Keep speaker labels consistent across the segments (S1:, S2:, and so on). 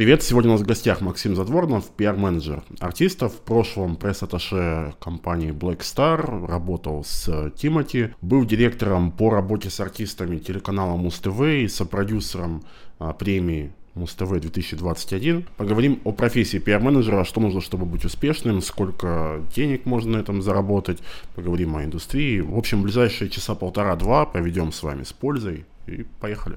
S1: Привет, сегодня у нас в гостях Максим Задворнов, пиар-менеджер артистов. В прошлом пресс-атташе компании Black Star, работал с Тимати, был директором по работе с артистами телеканала Муз-ТВ и сопродюсером а, премии Муз-ТВ 2021. Поговорим о профессии пиар-менеджера, что нужно, чтобы быть успешным, сколько денег можно на этом заработать. Поговорим о индустрии. В общем, ближайшие часа полтора-два проведем с вами с пользой. И поехали.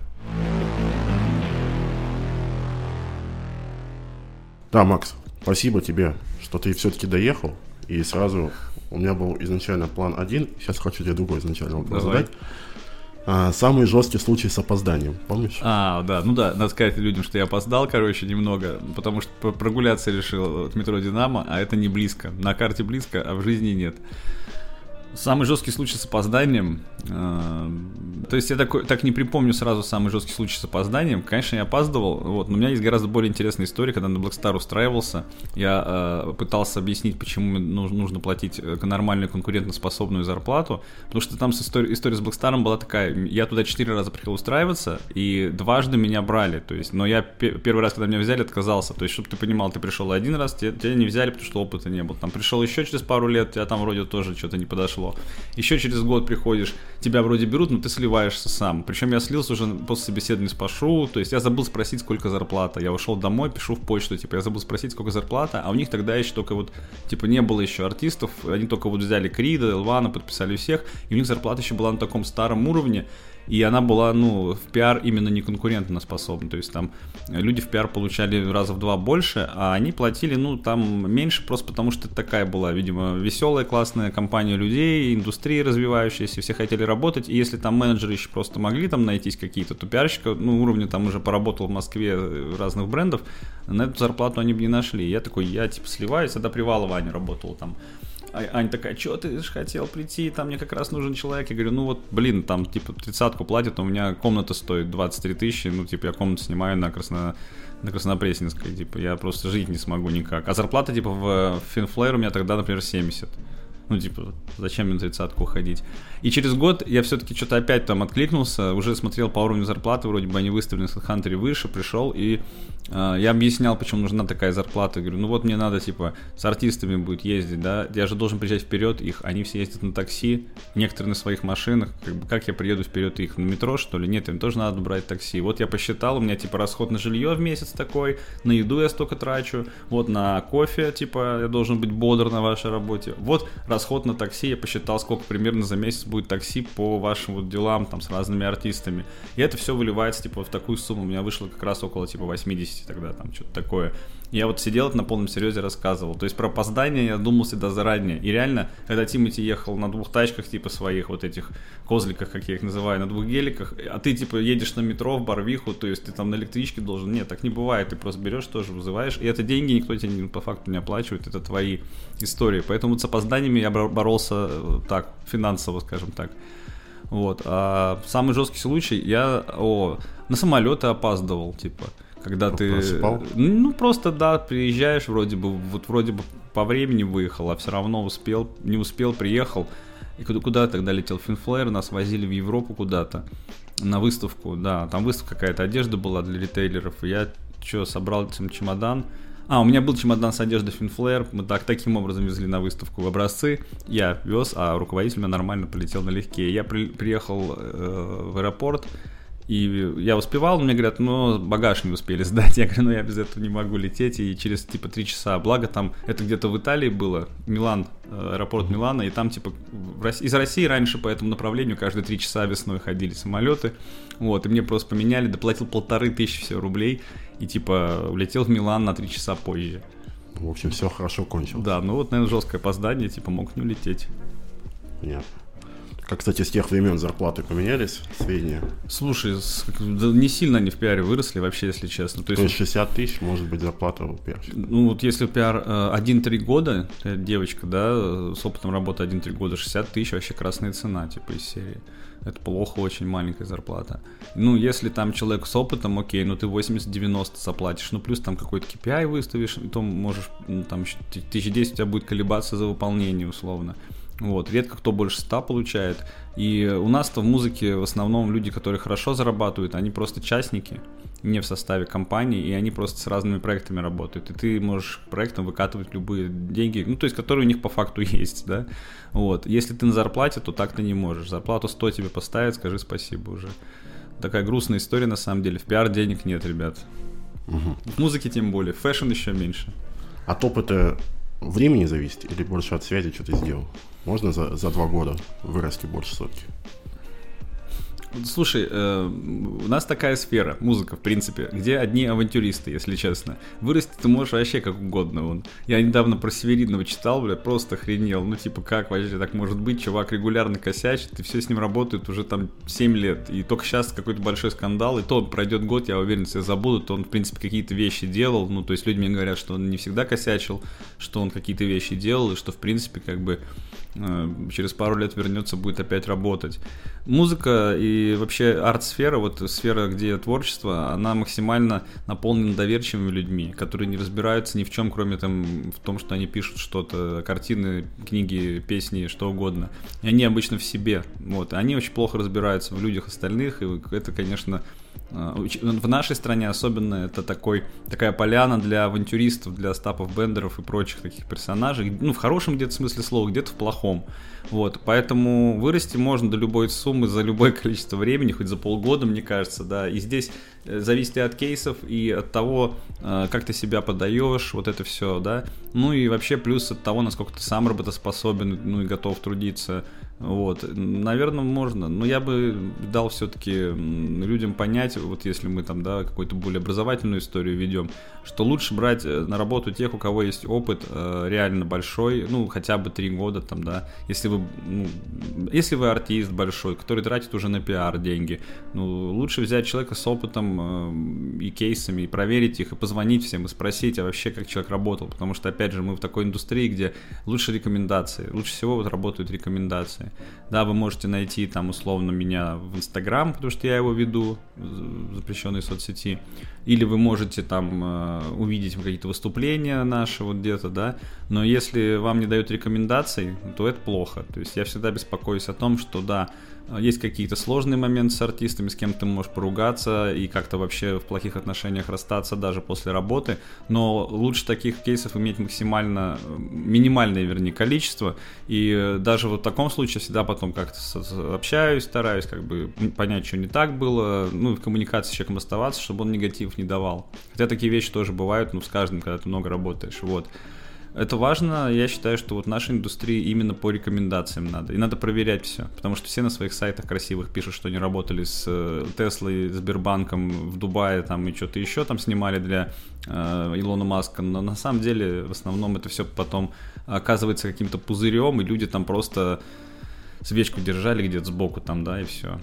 S1: Да, Макс, спасибо тебе, что ты все-таки доехал. И сразу у меня был изначально план один, сейчас хочу тебе другой изначально вопрос Давай. задать. А, самый жесткий случай с опозданием, помнишь?
S2: А, да, ну да, надо сказать людям, что я опоздал, короче, немного, потому что прогуляться решил от метро Динамо, а это не близко. На карте близко, а в жизни нет. Самый жесткий случай с опозданием. Э, то есть я такой, так не припомню сразу самый жесткий случай с опозданием. Конечно, я опаздывал, вот, но у меня есть гораздо более интересная история, когда на Blackstar устраивался. Я э, пытался объяснить, почему нужно, платить э, нормальную конкурентоспособную зарплату. Потому что там с история, история с Blackstar была такая. Я туда четыре раза приехал устраиваться, и дважды меня брали. То есть, но я первый раз, когда меня взяли, отказался. То есть, чтобы ты понимал, ты пришел один раз, тебя, тебя не взяли, потому что опыта не было. Там пришел еще через пару лет, тебя там вроде тоже что-то не подошло прошло. Еще через год приходишь, тебя вроде берут, но ты сливаешься сам. Причем я слился уже после собеседования с Пашу, то есть я забыл спросить, сколько зарплата. Я ушел домой, пишу в почту, типа, я забыл спросить, сколько зарплата, а у них тогда еще только вот, типа, не было еще артистов, они только вот взяли Крида, Элвана, подписали всех, и у них зарплата еще была на таком старом уровне, и она была, ну, в пиар именно не конкурентно способна. То есть там люди в пиар получали раза в два больше, а они платили, ну, там меньше просто потому, что это такая была, видимо, веселая, классная компания людей, индустрия развивающаяся, все хотели работать, и если там менеджеры еще просто могли там найтись какие-то, то пиарщика, ну, уровня там уже поработал в Москве разных брендов, на эту зарплату они бы не нашли. Я такой, я типа сливаюсь, тогда Привалова Аня работала там а Аня такая, что ты же хотел прийти, там мне как раз нужен человек. Я говорю, ну вот, блин, там типа тридцатку платят, у меня комната стоит 23 тысячи, ну типа я комнату снимаю на Красно на Краснопресненской, типа, я просто жить не смогу никак. А зарплата, типа, в Финфлэр у меня тогда, например, 70. Ну, типа, зачем мне на тридцатку уходить? И через год я все-таки что-то опять там откликнулся, уже смотрел по уровню зарплаты, вроде бы они выставлены в HeadHunter выше, пришел, и э, я объяснял, почему нужна такая зарплата. Говорю, ну вот мне надо, типа, с артистами будет ездить, да, я же должен приезжать вперед их, они все ездят на такси, некоторые на своих машинах, как, бы, как я приеду вперед их, на метро, что ли? Нет, им тоже надо брать такси. Вот я посчитал, у меня, типа, расход на жилье в месяц такой, на еду я столько трачу, вот на кофе, типа, я должен быть бодр на вашей работе, вот расход на такси, я посчитал, сколько примерно за месяц будет такси по вашим вот делам там с разными артистами. И это все выливается типа в такую сумму. У меня вышло как раз около типа 80 тогда, там что-то такое. Я вот сидел на полном серьезе рассказывал. То есть про опоздание я думал всегда заранее. И реально, когда Тимати ехал на двух тачках, типа своих вот этих козликах, как я их называю, на двух геликах, а ты типа едешь на метро в Барвиху, то есть ты там на электричке должен. Нет, так не бывает. Ты просто берешь, тоже вызываешь. И это деньги никто тебе по факту не оплачивает. Это твои истории. Поэтому с опозданиями я боролся э, так, финансово, скажем так. Вот. А самый жесткий случай, я о, на самолеты опаздывал, типа. Когда ты... Просыпал? Ну, просто, да, приезжаешь, вроде бы, вот вроде бы по времени выехал, а все равно успел, не успел, приехал. И куда, куда тогда летел Финфлэр, нас возили в Европу куда-то на выставку, да, там выставка какая-то, одежда была для ритейлеров, и я что, собрал этим чемодан, а, у меня был чемодан с одеждой Финфлэр, мы так, таким образом везли на выставку в образцы, я вез, а руководитель у меня нормально полетел налегке. Я при, приехал э, в аэропорт, и я успевал, мне говорят, ну, багаж не успели сдать. Я говорю, ну, я без этого не могу лететь. И через, типа, три часа, благо там, это где-то в Италии было, Милан, э, аэропорт Милана, и там, типа, из России раньше по этому направлению каждые три часа весной ходили самолеты. Вот, и мне просто поменяли, доплатил полторы тысячи все рублей, и, типа, улетел в Милан на три часа позже.
S1: В общем, все хорошо кончилось.
S2: Да, ну вот, наверное, жесткое опоздание, типа, мог не улететь.
S1: Понятно. Как, кстати, с тех времен зарплаты поменялись, сведения?
S2: Слушай, да не сильно они в пиаре выросли вообще, если честно.
S1: То, То есть 60 тысяч может быть зарплата у пиарщика?
S2: Ну вот если пиар э, 1-3 года, девочка, да, с опытом работы 1-3 года, 60 тысяч вообще красная цена, типа из серии. Это плохо, очень маленькая зарплата. Ну, если там человек с опытом, окей, ну ты 80-90 заплатишь, ну плюс там какой-то KPI выставишь, то можешь, ну, там еще 1010 у тебя будет колебаться за выполнение условно. Вот, редко кто больше 100 получает. И у нас-то в музыке в основном люди, которые хорошо зарабатывают, они просто частники, не в составе компании, и они просто с разными проектами работают. И ты можешь проектом выкатывать любые деньги, ну, то есть, которые у них по факту есть, да. Вот. Если ты на зарплате, то так ты не можешь. Зарплату 100 тебе поставят, скажи спасибо уже. Такая грустная история на самом деле. В пиар денег нет, ребят. Угу. В музыке тем более. Fashion еще меньше.
S1: От опыта времени зависит или больше от связи, что ты сделал? Можно за, за два года вырасти больше сотки?
S2: Слушай, э, у нас такая сфера, музыка, в принципе, где одни авантюристы, если честно. Вырасти ты можешь вообще как угодно. Вон. Я недавно про Северинова читал, бля, просто охренел. Ну, типа, как вообще так может быть? Чувак регулярно косячит, и все с ним работают уже там 7 лет. И только сейчас какой-то большой скандал, и то пройдет год, я уверен, все забудут, он, в принципе, какие-то вещи делал. Ну, то есть люди мне говорят, что он не всегда косячил, что он какие-то вещи делал, и что, в принципе, как бы Э, через пару лет вернется, будет опять работать. Музыка и вообще арт-сфера, вот сфера, где творчество, она максимально наполнена доверчивыми людьми, которые не разбираются ни в чем, кроме там, в том, что они пишут что-то, картины, книги, песни, что угодно. И они обычно в себе. Вот. Они очень плохо разбираются в людях остальных, и это, конечно, в нашей стране особенно это такой, такая поляна для авантюристов, для стапов бендеров и прочих таких персонажей. Ну, в хорошем где-то смысле слова, где-то в плохом. Вот, поэтому вырасти можно до любой суммы за любое количество времени, хоть за полгода, мне кажется, да. И здесь э, зависит и от кейсов, и от того, э, как ты себя подаешь, вот это все, да. Ну и вообще плюс от того, насколько ты сам работоспособен, ну и готов трудиться. Вот, наверное, можно, но я бы дал все-таки людям понять, вот если мы там, да, какую-то более образовательную историю ведем, что лучше брать э, на работу тех, у кого есть опыт э, реально большой, ну, хотя бы три года там, да, если вы, ну, если вы артист большой, который тратит уже на пиар деньги, ну, лучше взять человека с опытом э, и кейсами, и проверить их, и позвонить всем, и спросить, а вообще, как человек работал, потому что, опять же, мы в такой индустрии, где лучше рекомендации, лучше всего вот работают рекомендации. Да, вы можете найти там условно меня в Инстаграм, потому что я его веду, запрещенной соцсети, или вы можете там э, увидеть какие-то выступления наши вот где-то, да, но если вам не дают рекомендаций, то это плохо. То есть я всегда беспокоюсь о том, что да, есть какие-то сложные моменты с артистами, с кем ты можешь поругаться и как-то вообще в плохих отношениях расстаться даже после работы, но лучше таких кейсов иметь максимально, минимальное, вернее, количество, и даже вот в таком случае всегда потом как-то общаюсь, стараюсь как бы понять, что не так было, ну, в коммуникации с человеком оставаться, чтобы он негатив не давал. Хотя такие вещи тоже бывают, ну, с каждым, когда ты много работаешь, вот. Это важно, я считаю, что вот нашей индустрии именно по рекомендациям надо. И надо проверять все, потому что все на своих сайтах красивых пишут, что они работали с э, Теслой, Сбербанком в Дубае там и что-то еще там снимали для э, Илона Маска. Но на самом деле в основном это все потом оказывается каким-то пузырем, и люди там просто свечку держали где-то сбоку там, да, и все.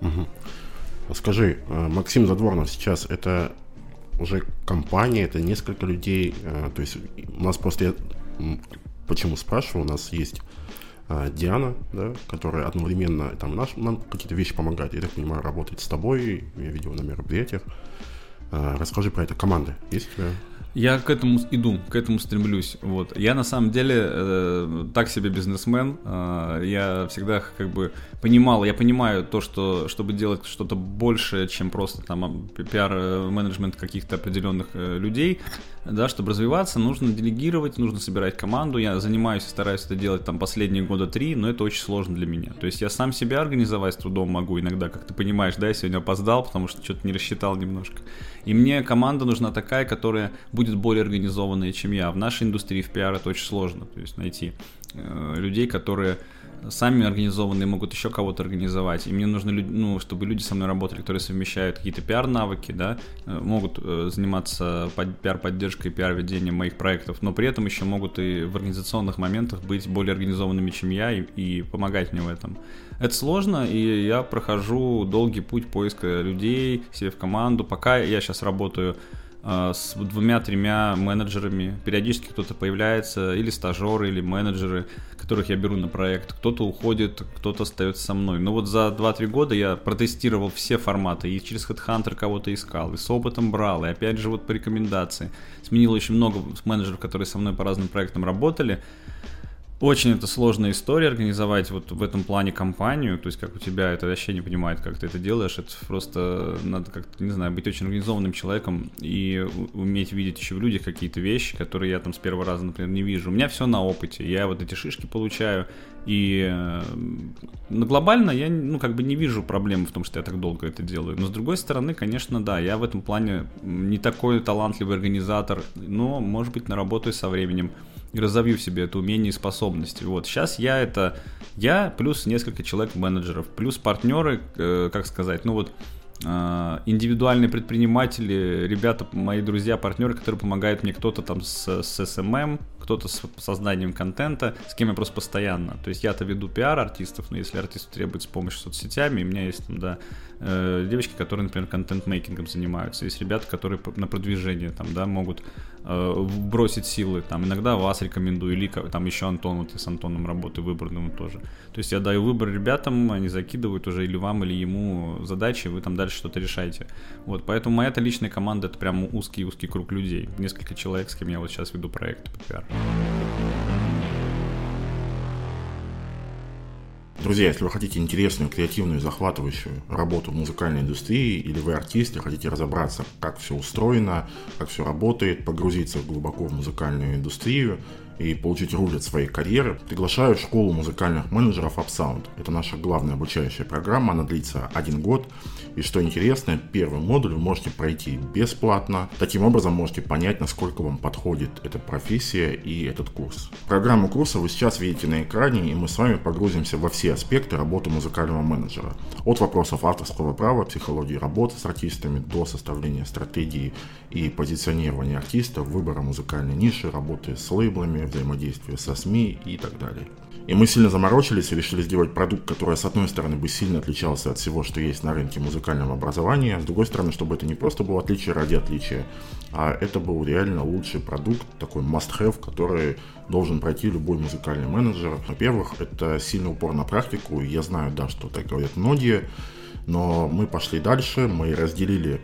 S1: Угу. Скажи, э, Максим Задворнов сейчас это уже компания, это несколько людей. Э, то есть у нас просто я почему спрашиваю, у нас есть э, Диана, да, которая одновременно там наш, нам какие-то вещи помогает, я так понимаю, работает с тобой, я видел на мероприятиях. Э, расскажи про это. Команды есть у тебя?
S2: Я к этому иду, к этому стремлюсь. Вот. Я на самом деле э, так себе бизнесмен. Э, я всегда как бы понимал, я понимаю то, что чтобы делать что-то большее, чем просто там пиар-менеджмент каких-то определенных э, людей, да, чтобы развиваться, нужно делегировать, нужно собирать команду. Я занимаюсь и стараюсь это делать там последние года три, но это очень сложно для меня. То есть я сам себя организовать с трудом могу иногда, как ты понимаешь, да, я сегодня опоздал, потому что что-то не рассчитал немножко. И мне команда нужна такая, которая будет более организованная, чем я. В нашей индустрии в пиар это очень сложно, то есть найти э, людей, которые сами организованные могут еще кого-то организовать. И мне нужно, ну, чтобы люди со мной работали, которые совмещают какие-то пиар-навыки, да, э, могут э, заниматься пиар-поддержкой, пиар-ведением моих проектов, но при этом еще могут и в организационных моментах быть более организованными, чем я, и, и помогать мне в этом. Это сложно, и я прохожу долгий путь поиска людей себе в команду. Пока я сейчас работаю э, с двумя-тремя менеджерами. Периодически кто-то появляется, или стажеры, или менеджеры, которых я беру на проект. Кто-то уходит, кто-то остается со мной. Но вот за 2-3 года я протестировал все форматы. И через HeadHunter кого-то искал, и с опытом брал, и опять же вот по рекомендации. Сменил очень много менеджеров, которые со мной по разным проектам работали. Очень это сложная история организовать вот в этом плане компанию, то есть как у тебя это вообще не понимает, как ты это делаешь, это просто надо как-то, не знаю, быть очень организованным человеком и уметь видеть еще в людях какие-то вещи, которые я там с первого раза, например, не вижу. У меня все на опыте, я вот эти шишки получаю, и но глобально я, ну, как бы не вижу проблемы в том, что я так долго это делаю. Но с другой стороны, конечно, да, я в этом плане не такой талантливый организатор, но, может быть, наработаю со временем и разовью в себе это умение и способности. Вот сейчас я это я плюс несколько человек менеджеров, плюс партнеры, э, как сказать, ну вот э, индивидуальные предприниматели, ребята, мои друзья, партнеры, которые помогают мне, кто-то там с, с SMM, кто-то с созданием контента, с кем я просто постоянно. То есть я-то веду пиар артистов, но если артисту требуется помощь соцсетями, у меня есть там, да, э, девочки, которые, например, контент-мейкингом занимаются, есть ребята, которые на продвижение там, да, могут э, бросить силы, там, иногда вас рекомендую, или там еще Антон, вот я с Антоном работаю, выборным тоже. То есть я даю выбор ребятам, они закидывают уже или вам, или ему задачи, вы там дальше что-то решаете. Вот, поэтому моя-то личная команда это прям узкий-узкий круг людей, несколько человек, с кем я вот сейчас веду проект по пиар.
S3: Друзья, если вы хотите интересную, креативную, захватывающую работу в музыкальной индустрии, или вы артист и хотите разобраться, как все устроено, как все работает, погрузиться глубоко в музыкальную индустрию, и получить от своей карьеры, приглашаю в школу музыкальных менеджеров UpSound. Это наша главная обучающая программа, она длится один год. И что интересно, первый модуль вы можете пройти бесплатно. Таким образом можете понять, насколько вам подходит эта профессия и этот курс. Программу курса вы сейчас видите на экране, и мы с вами погрузимся во все аспекты работы музыкального менеджера. От вопросов авторского права, психологии работы с артистами до составления стратегии и позиционирования артиста, выбора музыкальной ниши, работы с лейблами, взаимодействия со СМИ и так далее. И мы сильно заморочились и решили сделать продукт, который, с одной стороны, бы сильно отличался от всего, что есть на рынке музыкального образования, с другой стороны, чтобы это не просто было отличие ради отличия, а это был реально лучший продукт, такой must-have, который должен пройти любой музыкальный менеджер. Во-первых, это сильный упор на практику, я знаю, да, что так говорят многие, но мы пошли дальше, мы разделили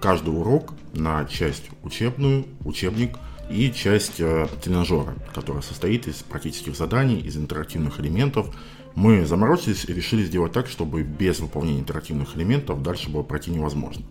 S3: каждый урок на часть учебную, учебник – и часть э, тренажера, которая состоит из практических заданий, из интерактивных элементов. Мы заморочились и решили сделать так, чтобы без выполнения интерактивных элементов дальше было пройти невозможно.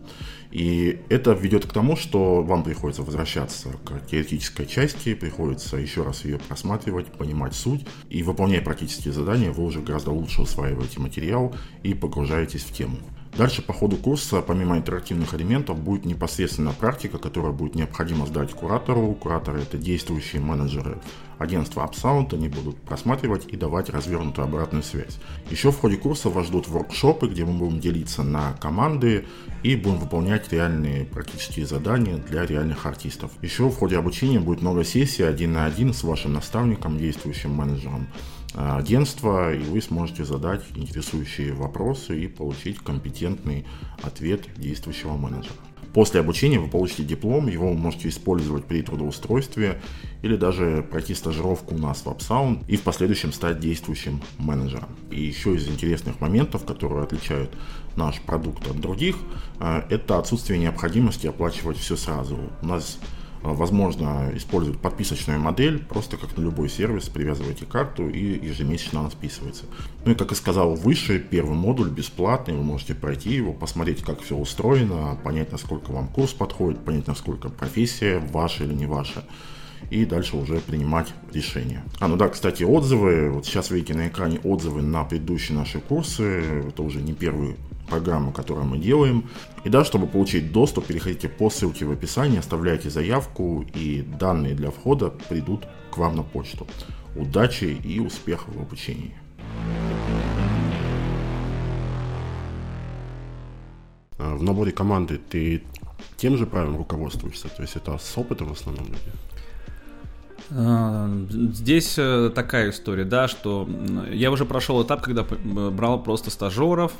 S3: И это ведет к тому, что вам приходится возвращаться к теоретической части, приходится еще раз ее просматривать, понимать суть, и выполняя практические задания, вы уже гораздо лучше усваиваете материал и погружаетесь в тему. Дальше по ходу курса, помимо интерактивных элементов, будет непосредственно практика, которая будет необходимо сдать куратору. Кураторы это действующие менеджеры агентства UpSound, они будут просматривать и давать развернутую обратную связь. Еще в ходе курса вас ждут воркшопы, где мы будем делиться на команды и будем выполнять реальные практические задания для реальных артистов. Еще в ходе обучения будет много сессий один на один с вашим наставником, действующим менеджером агентства, и вы сможете задать интересующие вопросы и получить компетентный ответ действующего менеджера. После обучения вы получите диплом, его вы можете использовать при трудоустройстве или даже пройти стажировку у нас в UpSound и в последующем стать действующим менеджером. И еще из интересных моментов, которые отличают наш продукт от других, э, это отсутствие необходимости оплачивать все сразу. У нас возможно использовать подписочную модель, просто как на любой сервис, привязываете карту и ежемесячно она списывается. Ну и как я сказал выше, первый модуль бесплатный, вы можете пройти его, посмотреть, как все устроено, понять, насколько вам курс подходит, понять, насколько профессия ваша или не ваша и дальше уже принимать решения. А, ну да, кстати, отзывы. Вот сейчас видите на экране отзывы на предыдущие наши курсы. Это уже не первый программу, которую мы делаем. И да, чтобы получить доступ, переходите по ссылке в описании, оставляйте заявку, и данные для входа придут к вам на почту. Удачи и успехов в обучении. А, в наборе команды ты тем же правилом руководствуешься? То есть это с опытом в основном люди?
S2: А, здесь э, такая история, да, что я уже прошел этап, когда брал просто стажеров,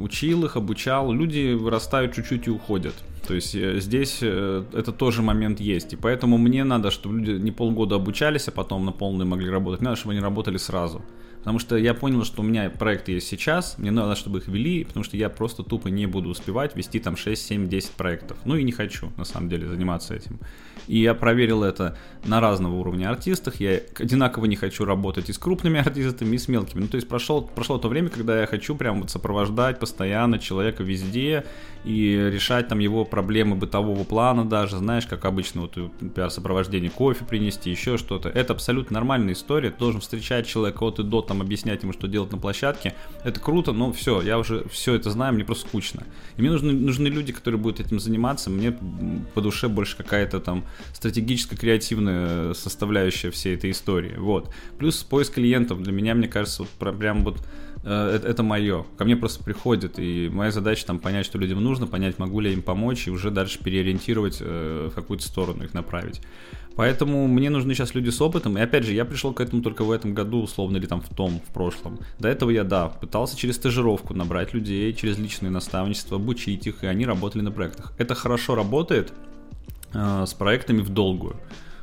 S2: учил их, обучал. Люди вырастают чуть-чуть и уходят. То есть э, здесь э, это тоже момент есть. И поэтому мне надо, чтобы люди не полгода обучались, а потом на полную могли работать. Мне надо, чтобы они работали сразу. Потому что я понял, что у меня проекты есть сейчас, мне надо, чтобы их вели, потому что я просто тупо не буду успевать вести там 6, 7, 10 проектов. Ну и не хочу, на самом деле, заниматься этим. И я проверил это на разного уровня артистах. Я одинаково не хочу работать и с крупными артистами, и с мелкими. Ну, то есть прошел, прошло то время, когда я хочу прям вот сопровождать постоянно человека везде и решать там его проблемы бытового плана даже, знаешь, как обычно, вот пиар-сопровождение кофе принести, еще что-то. Это абсолютно нормальная история. Ты должен встречать человека от и до, там, объяснять ему, что делать на площадке. Это круто, но все, я уже все это знаю, мне просто скучно. И мне нужны, нужны люди, которые будут этим заниматься. Мне по душе больше какая-то там стратегическо-креативная составляющая всей этой истории. Вот. Плюс поиск клиентов. Для меня, мне кажется, вот прям вот это, это мое. Ко мне просто приходит, и моя задача там понять, что людям нужно, понять, могу ли я им помочь, и уже дальше переориентировать э, в какую-то сторону их направить. Поэтому мне нужны сейчас люди с опытом. И опять же, я пришел к этому только в этом году, условно, или там в том, в прошлом. До этого я, да, пытался через стажировку набрать людей, через личное наставничество, обучить их, и они работали на проектах. Это хорошо работает, Э, с проектами в долгую.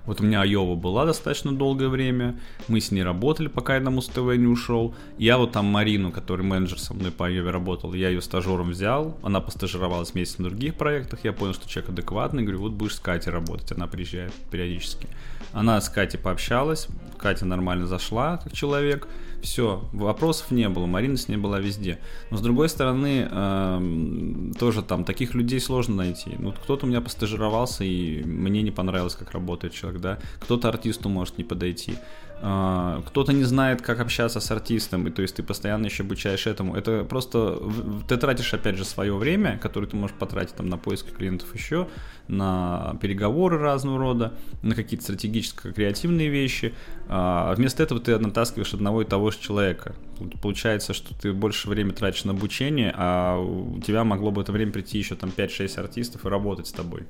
S2: Вот у меня Айова была достаточно долгое время, мы с ней работали, пока я на Муз-ТВ не ушел. Я вот там Марину, который менеджер со мной по Айове работал, я ее стажером взял, она постажировалась месяц на других проектах, я понял, что человек адекватный, говорю, вот будешь с Катей работать, она приезжает периодически. Она с Катей пообщалась, Катя нормально зашла как человек, все, вопросов не было, Марина с ней была везде. Но с другой стороны, э, тоже там таких людей сложно найти. Ну, кто-то у меня постажировался, и мне не понравилось, как работает человек, да. Кто-то артисту может не подойти. А, кто-то не знает, как общаться с артистом, и то есть ты постоянно еще обучаешь этому. Это просто ты тратишь, опять же, свое время, которое ты можешь потратить там на поиск клиентов еще, на переговоры разного рода, на какие-то стратегическо-креативные вещи. А вместо этого ты натаскиваешь одного и того же человека. Получается, что ты больше времени тратишь на обучение, а у тебя могло бы это время прийти еще там 5-6 артистов и работать с тобой.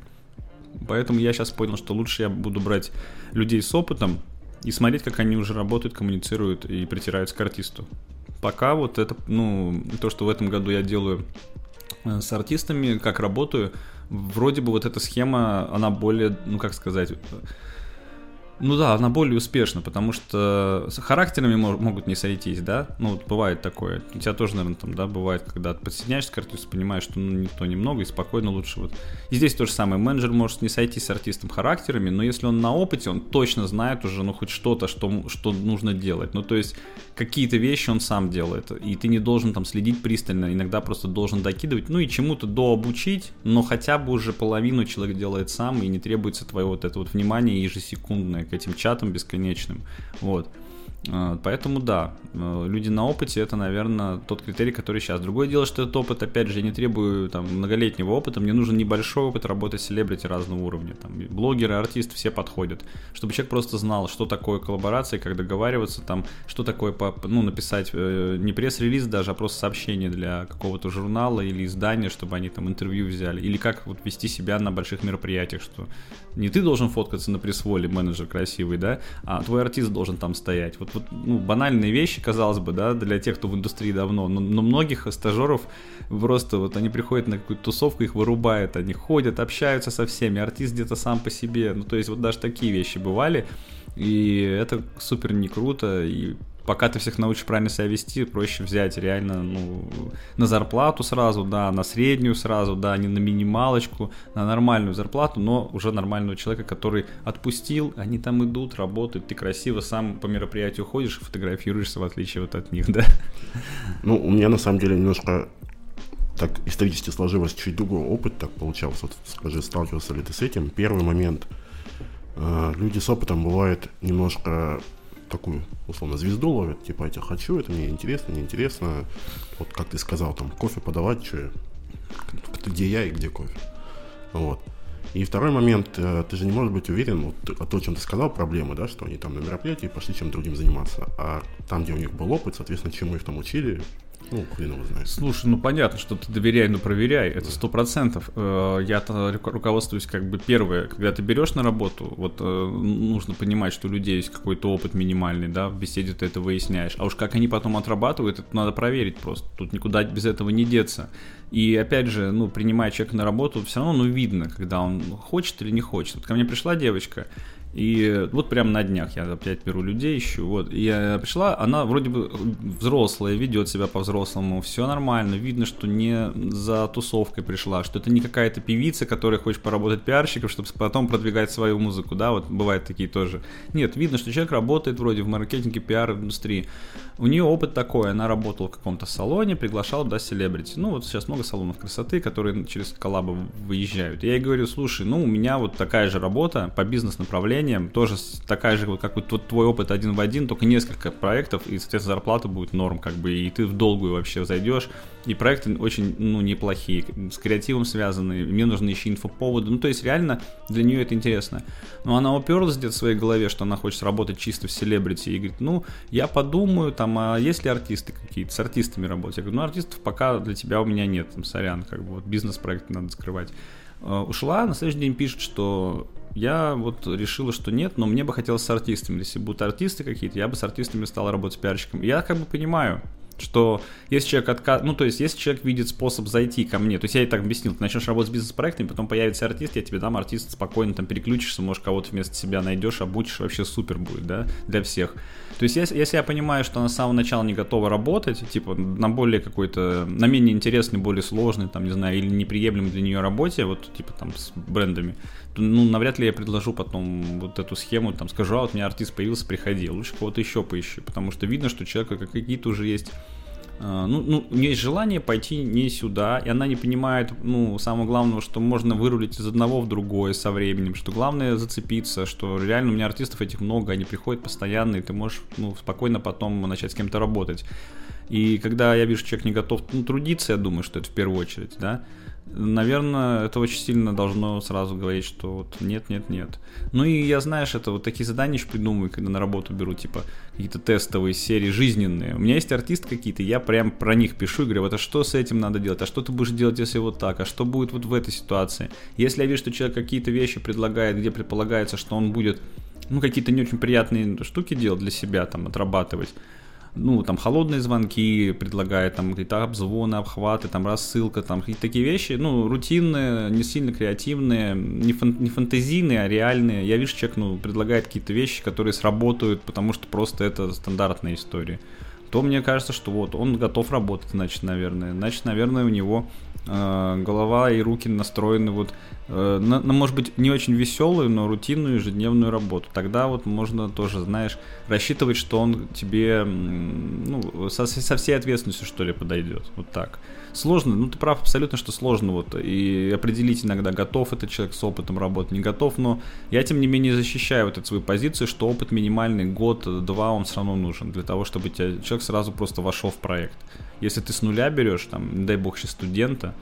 S2: Поэтому я сейчас понял, что лучше я буду брать людей с опытом, и смотреть, как они уже работают, коммуницируют и притираются к артисту. Пока вот это, ну, то, что в этом году я делаю э, с артистами, как работаю, вроде бы вот эта схема, она более, ну, как сказать, ну да, она более успешна, потому что с характерами могут не сойтись, да? Ну, вот бывает такое. У тебя тоже, наверное, там, да, бывает, когда подсоединяешься к артисту, понимаешь, что ну, никто немного, и спокойно лучше вот. И здесь то же самое. Менеджер может не сойтись с артистом характерами, но если он на опыте, он точно знает уже, ну, хоть что-то, что, что нужно делать. Ну, то есть, какие-то вещи он сам делает, и ты не должен там следить пристально, иногда просто должен докидывать, ну, и чему-то дообучить, но хотя бы уже половину человек делает сам, и не требуется твое вот это вот внимание ежесекундное к этим чатам бесконечным. Вот. А, поэтому да, э, люди на опыте это, наверное, тот критерий, который сейчас. Другое дело, что этот опыт, опять же, я не требую там, многолетнего опыта, мне нужен небольшой опыт работы с селебрити разного уровня. Там, блогеры, артисты все подходят. Чтобы человек просто знал, что такое коллаборация, как договариваться, там, что такое ну, написать э, не пресс-релиз даже, а просто сообщение для какого-то журнала или издания, чтобы они там интервью взяли. Или как вот вести себя на больших мероприятиях, что не ты должен фоткаться на пресс-воле, менеджер красивый, да, а твой артист должен там стоять. Вот вот ну, банальные вещи, казалось бы, да, для тех, кто в индустрии давно, но, но многих стажеров просто вот они приходят на какую-то тусовку, их вырубает, они ходят, общаются со всеми, артист где-то сам по себе, ну, то есть вот даже такие вещи бывали, и это супер не круто, и пока ты всех научишь правильно себя вести, проще взять реально, ну, на зарплату сразу, да, на среднюю сразу, да, не на минималочку, на нормальную зарплату, но уже нормального человека, который отпустил, они там идут, работают, ты красиво сам по мероприятию ходишь и фотографируешься, в отличие вот от них, да.
S1: Ну, у меня на самом деле немножко так исторически сложилось чуть другой опыт, так получалось. Вот скажи, сталкивался ли ты с этим? Первый момент. Э, люди с опытом бывает немножко такую, условно, звезду ловят, типа, я тебя хочу, это мне интересно, неинтересно. Вот как ты сказал, там, кофе подавать, что где я и где кофе. Вот. И второй момент, э, ты же не можешь быть уверен, вот, о том, чем ты сказал, проблемы, да, что они там на мероприятии пошли чем другим заниматься, а там, где у них был опыт, соответственно, чему их там учили, ну, хрен его знает.
S2: Слушай, ну понятно, что ты доверяй, но проверяй, это сто процентов. Э, я-то руководствуюсь как бы первое, когда ты берешь на работу, вот э, нужно понимать, что у людей есть какой-то опыт минимальный, да, в беседе ты это выясняешь. А уж как они потом отрабатывают, это надо проверить просто. Тут никуда без этого не деться. И опять же, ну, принимая человека на работу, все равно, ну, видно, когда он хочет или не хочет. Вот ко мне пришла девочка, И вот прям на днях я опять беру людей, ищу. Вот, и я пришла, она вроде бы взрослая, ведет себя по-взрослому, все нормально. Видно, что не за тусовкой пришла, что это не какая-то певица, которая хочет поработать пиарщиком, чтобы потом продвигать свою музыку, да, вот бывают такие тоже. Нет, видно, что человек работает вроде в маркетинге, пиар-индустрии. У нее опыт такой, она работала в каком-то салоне, приглашала, да, селебрити. Ну, вот сейчас много салонов красоты, которые через коллабы выезжают. Я ей говорю, слушай, ну, у меня вот такая же работа по бизнес-направлению, направлением, тоже такая же, как вот твой опыт один в один, только несколько проектов, и, соответственно, зарплата будет норм, как бы, и ты в долгую вообще зайдешь, и проекты очень, ну, неплохие, с креативом связаны, мне нужны еще инфоповоды, ну, то есть, реально, для нее это интересно. Но она уперлась где-то в своей голове, что она хочет работать чисто в селебрити, и говорит, ну, я подумаю, там, а есть ли артисты какие-то, с артистами работать? Я говорю, ну, артистов пока для тебя у меня нет, там, сорян, как бы, вот бизнес-проект надо скрывать. Э, ушла, на следующий день пишет, что я вот решила, что нет, но мне бы хотелось с артистами. Если будут артисты какие-то, я бы с артистами стал работать пиарщиком. Я как бы понимаю, что если человек отказ... ну то есть если человек видит способ зайти ко мне, то есть я и так объяснил, ты начнешь работать с бизнес-проектами, потом появится артист, я тебе дам артист, спокойно там переключишься, может кого-то вместо себя найдешь, обучишь, вообще супер будет, да, для всех. То есть если, если я понимаю, что она с самого начала не готова работать, типа на более какой-то, на менее интересный, более сложный, там, не знаю, или неприемлемый для нее работе, вот типа там с брендами, то, ну, навряд ли я предложу потом вот эту схему, там, скажу, а вот у меня артист появился, приходи, лучше кого-то еще поищи, потому что видно, что у человека какие-то уже есть ну, ну, у нее есть желание пойти не сюда, и она не понимает, ну, самого главного, что можно вырулить из одного в другое со временем, что главное зацепиться, что реально у меня артистов этих много, они приходят постоянно, и ты можешь, ну, спокойно потом начать с кем-то работать. И когда я вижу, человек не готов ну, трудиться, я думаю, что это в первую очередь, да, наверное, это очень сильно должно сразу говорить, что вот нет, нет, нет. Ну и я, знаешь, это вот такие задания еще придумываю, когда на работу беру, типа, какие-то тестовые серии жизненные. У меня есть артисты какие-то, я прям про них пишу и говорю, вот а что с этим надо делать, а что ты будешь делать, если вот так, а что будет вот в этой ситуации. Если я вижу, что человек какие-то вещи предлагает, где предполагается, что он будет, ну, какие-то не очень приятные штуки делать для себя, там, отрабатывать, ну, там, холодные звонки предлагает, там, какие-то обзвоны, обхваты, там, рассылка, там, какие-то такие вещи, ну, рутинные, не сильно креативные, не, фан- не фантазийные, а реальные. Я вижу, человек, ну, предлагает какие-то вещи, которые сработают, потому что просто это стандартная история. То мне кажется, что вот он готов работать, значит, наверное. Значит, наверное, у него э, голова и руки настроены вот э, на, на, может быть, не очень веселую, но рутинную ежедневную работу. Тогда вот можно тоже, знаешь, рассчитывать, что он тебе ну, со, со всей ответственностью, что ли, подойдет. Вот так. Сложно, ну ты прав абсолютно, что сложно вот и определить иногда, готов этот человек с опытом работать, не готов, но я тем не менее защищаю вот эту свою позицию, что опыт минимальный, год-два он все равно нужен для того, чтобы тебя, человек сразу просто вошел в проект. Если ты с нуля берешь, там, не дай бог, сейчас студента,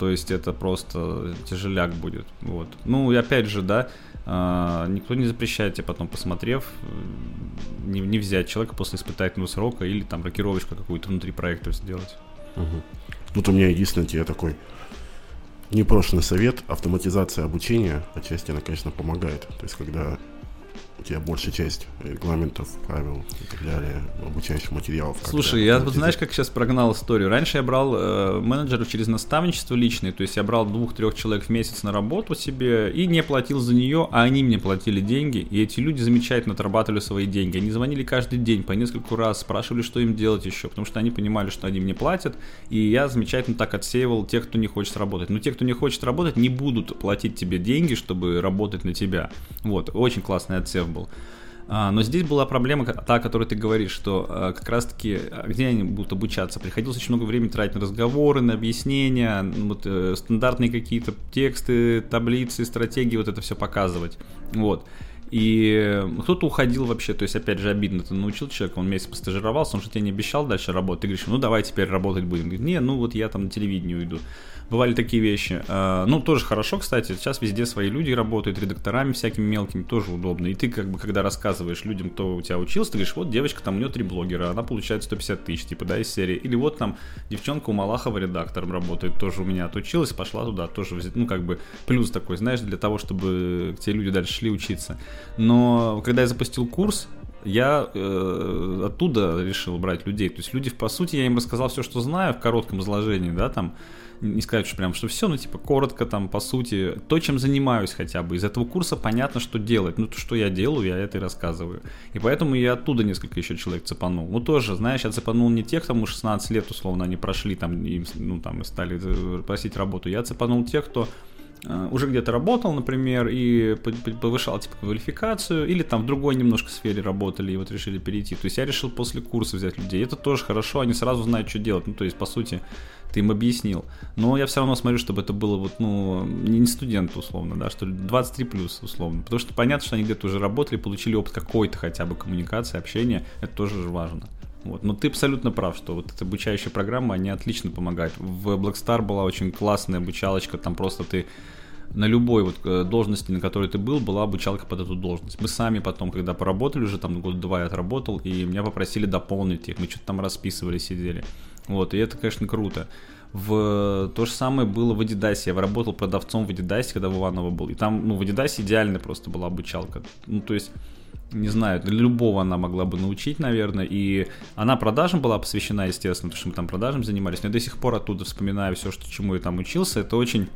S2: то есть это просто тяжеляк будет. Вот. Ну и опять же, да, э, никто не запрещает тебе потом, посмотрев, не, не взять человека после испытательного срока или там рокировочку какую-то внутри проекта сделать.
S1: Угу. Тут у меня единственный тебе такой непрошенный совет. Автоматизация обучения отчасти она, конечно, помогает. То есть, когда тебя большая часть регламентов, правил и так далее, обучающих материалов.
S2: Слушай, я вот знаешь, как сейчас прогнал историю? Раньше я брал э, менеджеров через наставничество личное, то есть я брал двух-трех человек в месяц на работу себе и не платил за нее, а они мне платили деньги, и эти люди замечательно отрабатывали свои деньги. Они звонили каждый день по нескольку раз, спрашивали, что им делать еще, потому что они понимали, что они мне платят, и я замечательно так отсеивал тех, кто не хочет работать. Но те, кто не хочет работать, не будут платить тебе деньги, чтобы работать на тебя. Вот, очень классный отсев был. А, но здесь была проблема, та, о которой ты говоришь, что а, как раз-таки, а, где они будут обучаться? Приходилось очень много времени тратить на разговоры, на объяснения, вот, э, стандартные какие-то тексты, таблицы, стратегии, вот это все показывать. Вот. И кто-то уходил вообще, то есть, опять же, обидно, ты научил человека, он месяц постажировался, он же тебе не обещал дальше работать, ты говоришь, ну давай теперь работать будем. Говорит, не, ну вот я там на телевидении уйду бывали такие вещи. А, ну, тоже хорошо, кстати, сейчас везде свои люди работают, редакторами всякими мелкими, тоже удобно. И ты, как бы, когда рассказываешь людям, кто у тебя учился, ты говоришь, вот девочка, там у нее три блогера, она получает 150 тысяч, типа, да, из серии. Или вот там девчонка у Малахова редактором работает, тоже у меня отучилась, пошла туда, тоже, ну, как бы, плюс такой, знаешь, для того, чтобы те люди дальше шли учиться. Но когда я запустил курс, я э, оттуда решил брать людей. То есть люди, по сути, я им рассказал все, что знаю в коротком изложении, да, там, не сказать, что прям, что все, ну, типа, коротко там, по сути, то, чем занимаюсь хотя бы. Из этого курса понятно, что делать. Ну, то, что я делаю, я это и рассказываю. И поэтому я оттуда несколько еще человек цепанул. Ну, тоже, знаешь, я цепанул не тех, кому 16 лет, условно, они прошли там, и, ну, там, и стали э, просить работу. Я цепанул тех, кто Э, уже где-то работал, например, и повышал типа квалификацию, или там в другой немножко сфере работали и вот решили перейти. То есть я решил после курса взять людей. Это тоже хорошо, они сразу знают, что делать. Ну, то есть, по сути, ты им объяснил. Но я все равно смотрю, чтобы это было вот, ну, не студент, условно, да, что 23 плюс, условно. Потому что понятно, что они где-то уже работали, получили опыт какой-то хотя бы коммуникации, общения. Это тоже важно. Вот. Но ты абсолютно прав, что вот эта обучающая программа, они отлично помогают. В Blackstar была очень классная обучалочка, там просто ты на любой вот э, должности, на которой ты был, была обучалка под эту должность. Мы сами потом, когда поработали уже, там год два я отработал, и меня попросили дополнить их, мы что-то там расписывали, сидели. Вот, и это, конечно, круто. В... То же самое было в Adidas. Я работал продавцом в Adidas, когда в Иваново был. И там, ну, в Adidas идеально просто была обучалка. Ну, то есть не знаю, для любого она могла бы научить, наверное, и она продажам была посвящена, естественно, потому что мы там продажам занимались, но я до сих пор оттуда вспоминаю все, что, чему я там учился, это очень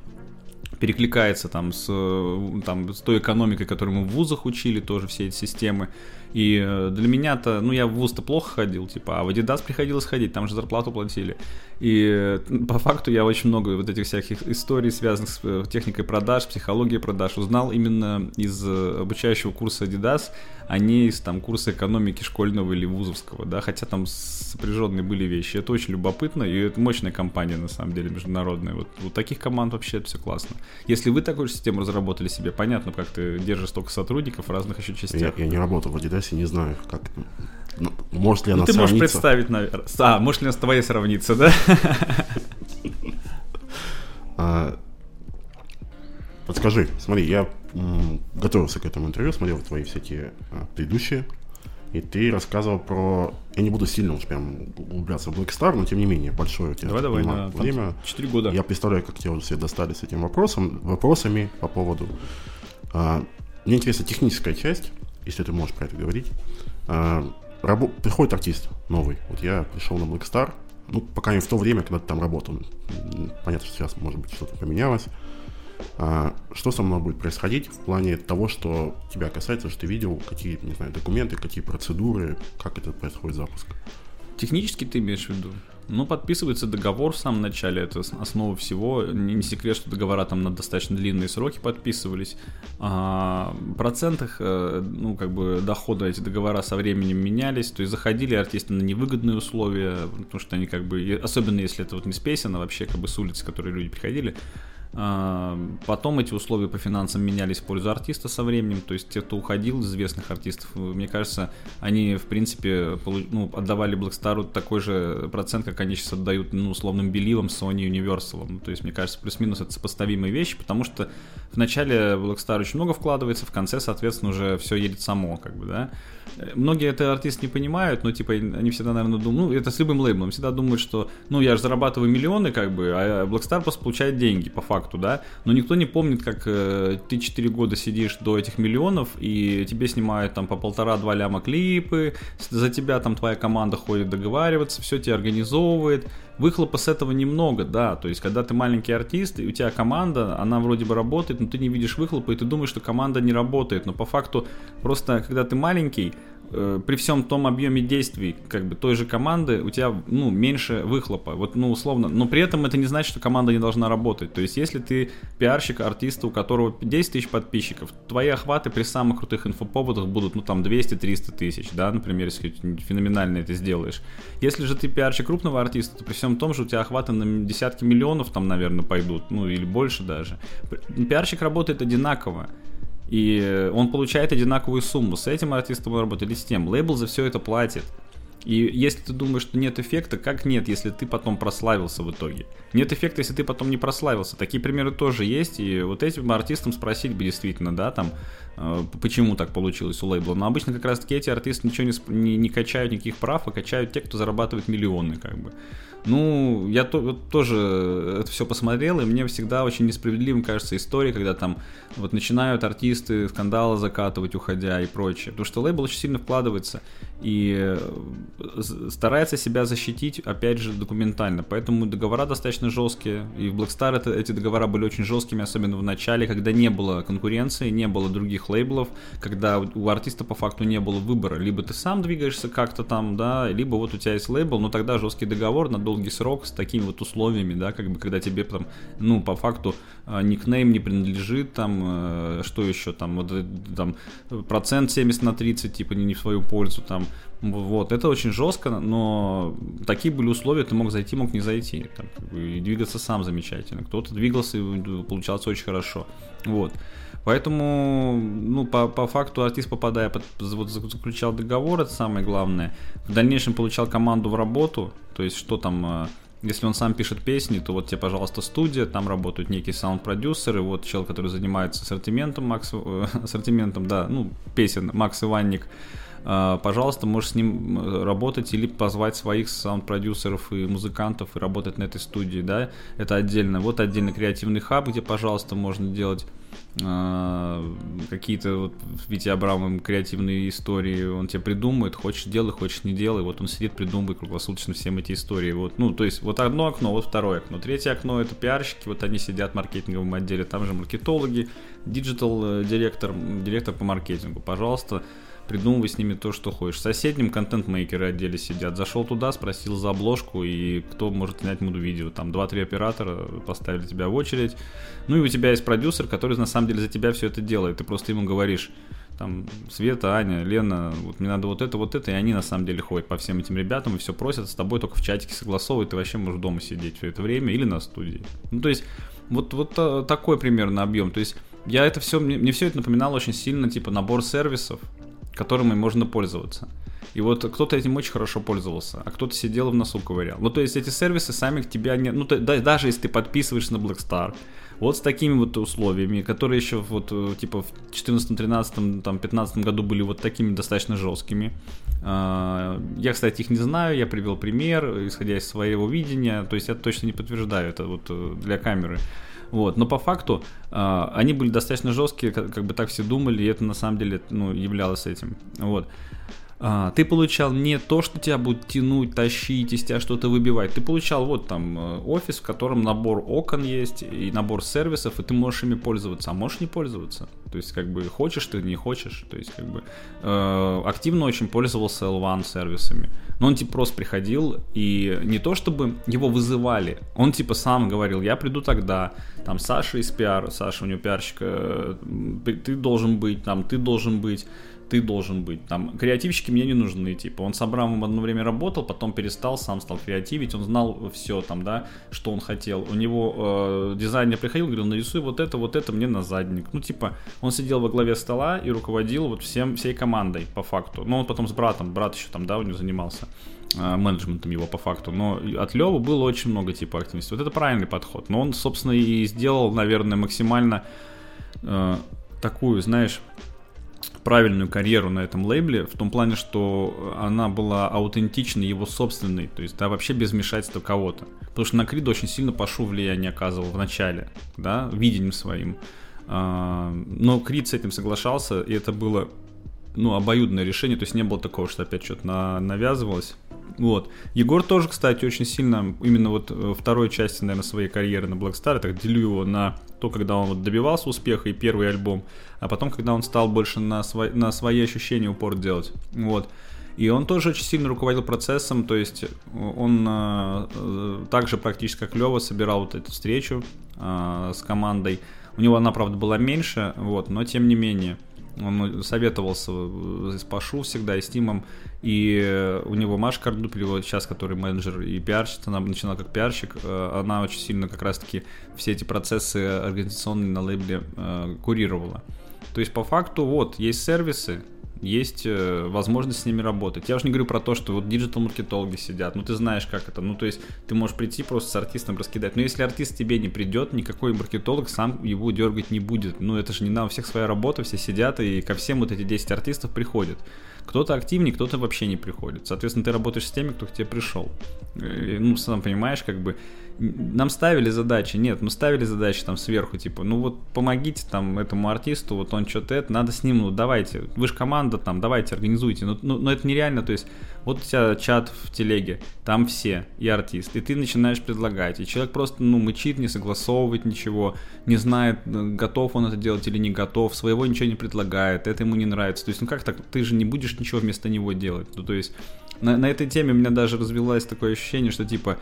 S2: перекликается там с, там, с той экономикой, которую мы в вузах учили, тоже все эти системы, и э, для меня-то, ну, я в ВУЗ-то плохо ходил, типа, а в Adidas приходилось ходить, там же зарплату платили. И э, по факту я очень много вот этих всяких историй, связанных с э, техникой продаж, психологией продаж, узнал именно из обучающего курса Adidas, а не из там курса экономики школьного или вузовского, да, хотя там сопряженные были вещи. Это очень любопытно, и это мощная компания, на самом деле, международная. Вот у таких команд вообще все классно. Если вы такую же систему разработали себе, понятно, как ты держишь столько сотрудников в разных еще частях.
S1: Я, я не работал в Adidas, не знаю, как... Ну, может ли
S2: ну,
S1: она
S2: ты
S1: сравниться?
S2: можешь представить, наверное. А, может ли она с твоей сравниться, да?
S1: А, подскажи, смотри, я готовился к этому интервью, смотрел твои всякие а, предыдущие, и ты рассказывал про... Я не буду сильно уж прям углубляться в Black Star, но тем не менее, большое у тебя
S2: давай, давай, да,
S1: время.
S2: Четыре года.
S1: Я представляю, как тебя уже все достали с этим вопросом, вопросами по поводу... А, мне интересна техническая часть если ты можешь про это говорить. А, рабо- приходит артист новый. Вот я пришел на Black ну, пока не в то время, когда ты там работал. Понятно, что сейчас, может быть, что-то поменялось. А, что со мной будет происходить в плане того, что тебя касается, что ты видел, какие, не знаю, документы, какие процедуры, как это происходит запуск?
S2: Технически ты имеешь в виду? Ну, подписывается договор в самом начале, это основа всего. Не, секрет, что договора там на достаточно длинные сроки подписывались. А, процентах, э, ну, как бы, дохода эти договора со временем менялись, то есть заходили артисты на невыгодные условия, потому что они как бы, особенно если это вот не с песен, а вообще как бы с улицы, которые люди приходили, потом эти условия по финансам менялись в пользу артиста со временем, то есть те, кто уходил из известных артистов, мне кажется, они, в принципе, ну, отдавали Blackstar такой же процент, как они сейчас отдают, ну, условным Беливам, Sony, Universal. То есть, мне кажется, плюс-минус это сопоставимые вещи, потому что в начале Blackstar очень много вкладывается, в конце, соответственно, уже все едет само, как бы, да. Многие это артисты не понимают, но, типа, они всегда, наверное, думают, ну, это с любым лейблом, всегда думают, что, ну, я же зарабатываю миллионы, как бы, а Blackstar просто получает деньги, по факту, да, но никто не помнит, как э, ты 4 года сидишь до этих миллионов, и тебе снимают там по полтора-два ляма клипы, за тебя там твоя команда ходит договариваться, все тебе организовывает, выхлопа с этого немного, да, то есть, когда ты маленький артист, и у тебя команда, она вроде бы работает, но ты не видишь выхлопа, и ты думаешь, что команда не работает, но по факту просто, когда ты маленький, Э, при всем том объеме действий как бы той же команды у тебя ну меньше выхлопа. Вот ну условно но при этом это не значит что команда не должна работать. То есть если ты пиарщик артиста у которого 10 тысяч подписчиков твои охваты при самых крутых инфоповодах будут ну там 200-300 тысяч да например если феноменально это сделаешь. Если же ты пиарщик крупного артиста то при всем том же у тебя охваты на десятки миллионов там наверное пойдут ну или больше даже. Пиарщик работает одинаково и он получает одинаковую сумму. С этим артистом он работает или с тем. Лейбл за все это платит. И если ты думаешь, что нет эффекта, как нет, если ты потом прославился в итоге? Нет эффекта, если ты потом не прославился. Такие примеры тоже есть, и вот этим артистам спросить бы действительно, да, там, э, почему так получилось у лейбла. Но обычно как раз-таки эти артисты ничего не, не, не качают никаких прав, а качают те, кто зарабатывает миллионы, как бы. Ну, я то, вот, тоже это все посмотрел, и мне всегда очень несправедливым кажется история, когда там вот начинают артисты скандалы закатывать, уходя и прочее. Потому что лейбл очень сильно вкладывается. И старается себя защитить, опять же, документально. Поэтому договора достаточно жесткие. И в Black Star это, эти договора были очень жесткими, особенно в начале, когда не было конкуренции, не было других лейблов, когда у артиста по факту не было выбора. Либо ты сам двигаешься как-то там, да, либо вот у тебя есть лейбл, но тогда жесткий договор на долгий срок с такими вот условиями, да, как бы когда тебе там, ну, по факту а, никнейм не принадлежит, там, э, что еще, там, вот, э, там, процент 70 на 30, типа, не в свою пользу, там, вот, это очень жестко, но такие были условия, ты мог зайти, мог не зайти, там, и двигаться сам замечательно. Кто-то двигался и получалось очень хорошо. Вот. Поэтому, ну, по, по факту артист, попадая под, вот, заключал договор, это самое главное. В дальнейшем получал команду в работу, то есть что там, э, если он сам пишет песни, то вот тебе, пожалуйста, студия, там работают некие саунд-продюсеры, вот чел, который занимается ассортиментом, Макс, э, ассортиментом, да, ну, песен, Макс Иванник, пожалуйста, можешь с ним работать или позвать своих саунд-продюсеров и музыкантов и работать на этой студии, да, это отдельно. Вот отдельно креативный хаб, где, пожалуйста, можно делать э, какие-то вот Витя Абрамовым креативные истории, он тебе придумает, хочешь делай, хочешь не делай, вот он сидит, придумывает круглосуточно всем эти истории, вот, ну, то есть вот одно окно, вот второе окно, третье окно это пиарщики, вот они сидят в маркетинговом отделе, там же маркетологи, digital э, директор, директор по маркетингу, пожалуйста, придумывай с ними то, что хочешь. В соседнем контент-мейкеры отделе сидят. Зашел туда, спросил за обложку, и кто может снять mood-видео. Там 2-3 оператора поставили тебя в очередь. Ну и у тебя есть продюсер, который на самом деле за тебя все это делает. Ты просто ему говоришь, там, Света, Аня, Лена, вот мне надо вот это, вот это, и они на самом деле ходят по всем этим ребятам и все просят, с тобой только в чатике согласовывают, ты вообще можешь дома сидеть все это время или на студии. Ну, то есть, вот, вот э, такой примерно объем. То есть, я это все, мне, мне все это напоминало очень сильно, типа, набор сервисов, которыми можно пользоваться. И вот кто-то этим очень хорошо пользовался, а кто-то сидел в носу ковырял. Ну, то есть эти сервисы сами к тебя не... Ну, то, да, даже если ты подписываешься на Blackstar, вот с такими вот условиями, которые еще вот э, типа в 14, 13, там 15 году были вот такими достаточно жесткими. А, я, кстати, их не знаю, я привел пример, исходя из своего видения, то есть я точно не подтверждаю это вот э, для камеры. Вот. Но по факту э, они были достаточно жесткие, как, как бы так все думали, и это на самом деле ну, являлось этим. Вот. А, ты получал не то, что тебя будут тянуть, тащить, из тебя что-то выбивать. Ты получал вот там э, офис, в котором набор окон есть и набор сервисов, и ты можешь ими пользоваться, а можешь не пользоваться. То есть, как бы, хочешь ты, не хочешь. То есть, как бы, э, активно очень пользовался L1 сервисами. Но он, типа, просто приходил, и не то, чтобы его вызывали, он, типа, сам говорил, я приду тогда, там, Саша из пиар, Саша, у него пиарщик, э, ты должен быть, там, ты должен быть ты должен быть. Там креативщики мне не нужны, типа. Он с Абрамом одно время работал, потом перестал, сам стал креативить, он знал все там, да, что он хотел. У него э, дизайнер приходил, говорил, нарисуй вот это, вот это мне на задник. Ну, типа, он сидел во главе стола и руководил вот всем, всей командой, по факту. Но он потом с братом, брат еще там, да, у него занимался э, менеджментом его по факту. Но от Лева было очень много типа активности. Вот это правильный подход. Но он, собственно, и сделал, наверное, максимально э, такую, знаешь, правильную карьеру на этом лейбле, в том плане, что она была аутентичной, его собственной, то есть, да, вообще без вмешательства кого-то. Потому что на Крид очень сильно Пашу влияние оказывал в начале, да, видением своим. А, но Крид с этим соглашался, и это было, ну, обоюдное решение, то есть не было такого, что опять что-то на, навязывалось. Вот. Егор тоже, кстати, очень сильно, именно вот второй части, наверное, своей карьеры на Black Star, так делю его на то, когда он вот добивался успеха и первый альбом, а потом, когда он стал больше на, свой, на свои ощущения упор делать. Вот. И он тоже очень сильно руководил процессом, то есть он э, также практически как Лева собирал вот эту встречу э, с командой. У него она, правда, была меньше, вот, но тем не менее. Он советовался с Пашу всегда и с Тимом. И у него Маша Кардуплева, сейчас который менеджер и пиарщица, она начинала как пиарщик, э, она очень сильно как раз-таки все эти процессы организационные на лейбле э, курировала. То есть по факту вот есть сервисы, есть э, возможность с ними работать. Я уже не говорю про то, что вот диджитал-маркетологи сидят, ну ты знаешь, как это, ну то есть ты можешь прийти просто с артистом раскидать, но если артист тебе не придет, никакой маркетолог сам его дергать не будет, ну это же не на у всех своя работа, все сидят и ко всем вот эти 10 артистов приходят. Кто-то активнее, кто-то вообще не приходит. Соответственно, ты работаешь с теми, кто к тебе пришел. И, ну, сам понимаешь, как бы, нам ставили задачи, нет, мы ставили задачи там сверху, типа, ну вот помогите там этому артисту, вот он что-то это, надо с ним, ну давайте, вы же команда там, давайте, организуйте, но, ну, но это нереально, то есть вот у тебя чат в телеге, там все, и артист, и ты начинаешь предлагать, и человек просто, ну, мычит, не согласовывает ничего, не знает, э, готов он это делать или не готов, своего ничего не предлагает, это ему не нравится, то есть, ну как так, ты же не будешь ничего вместо него делать, ну то есть на, на этой теме у меня даже развилось такое ощущение, что типа,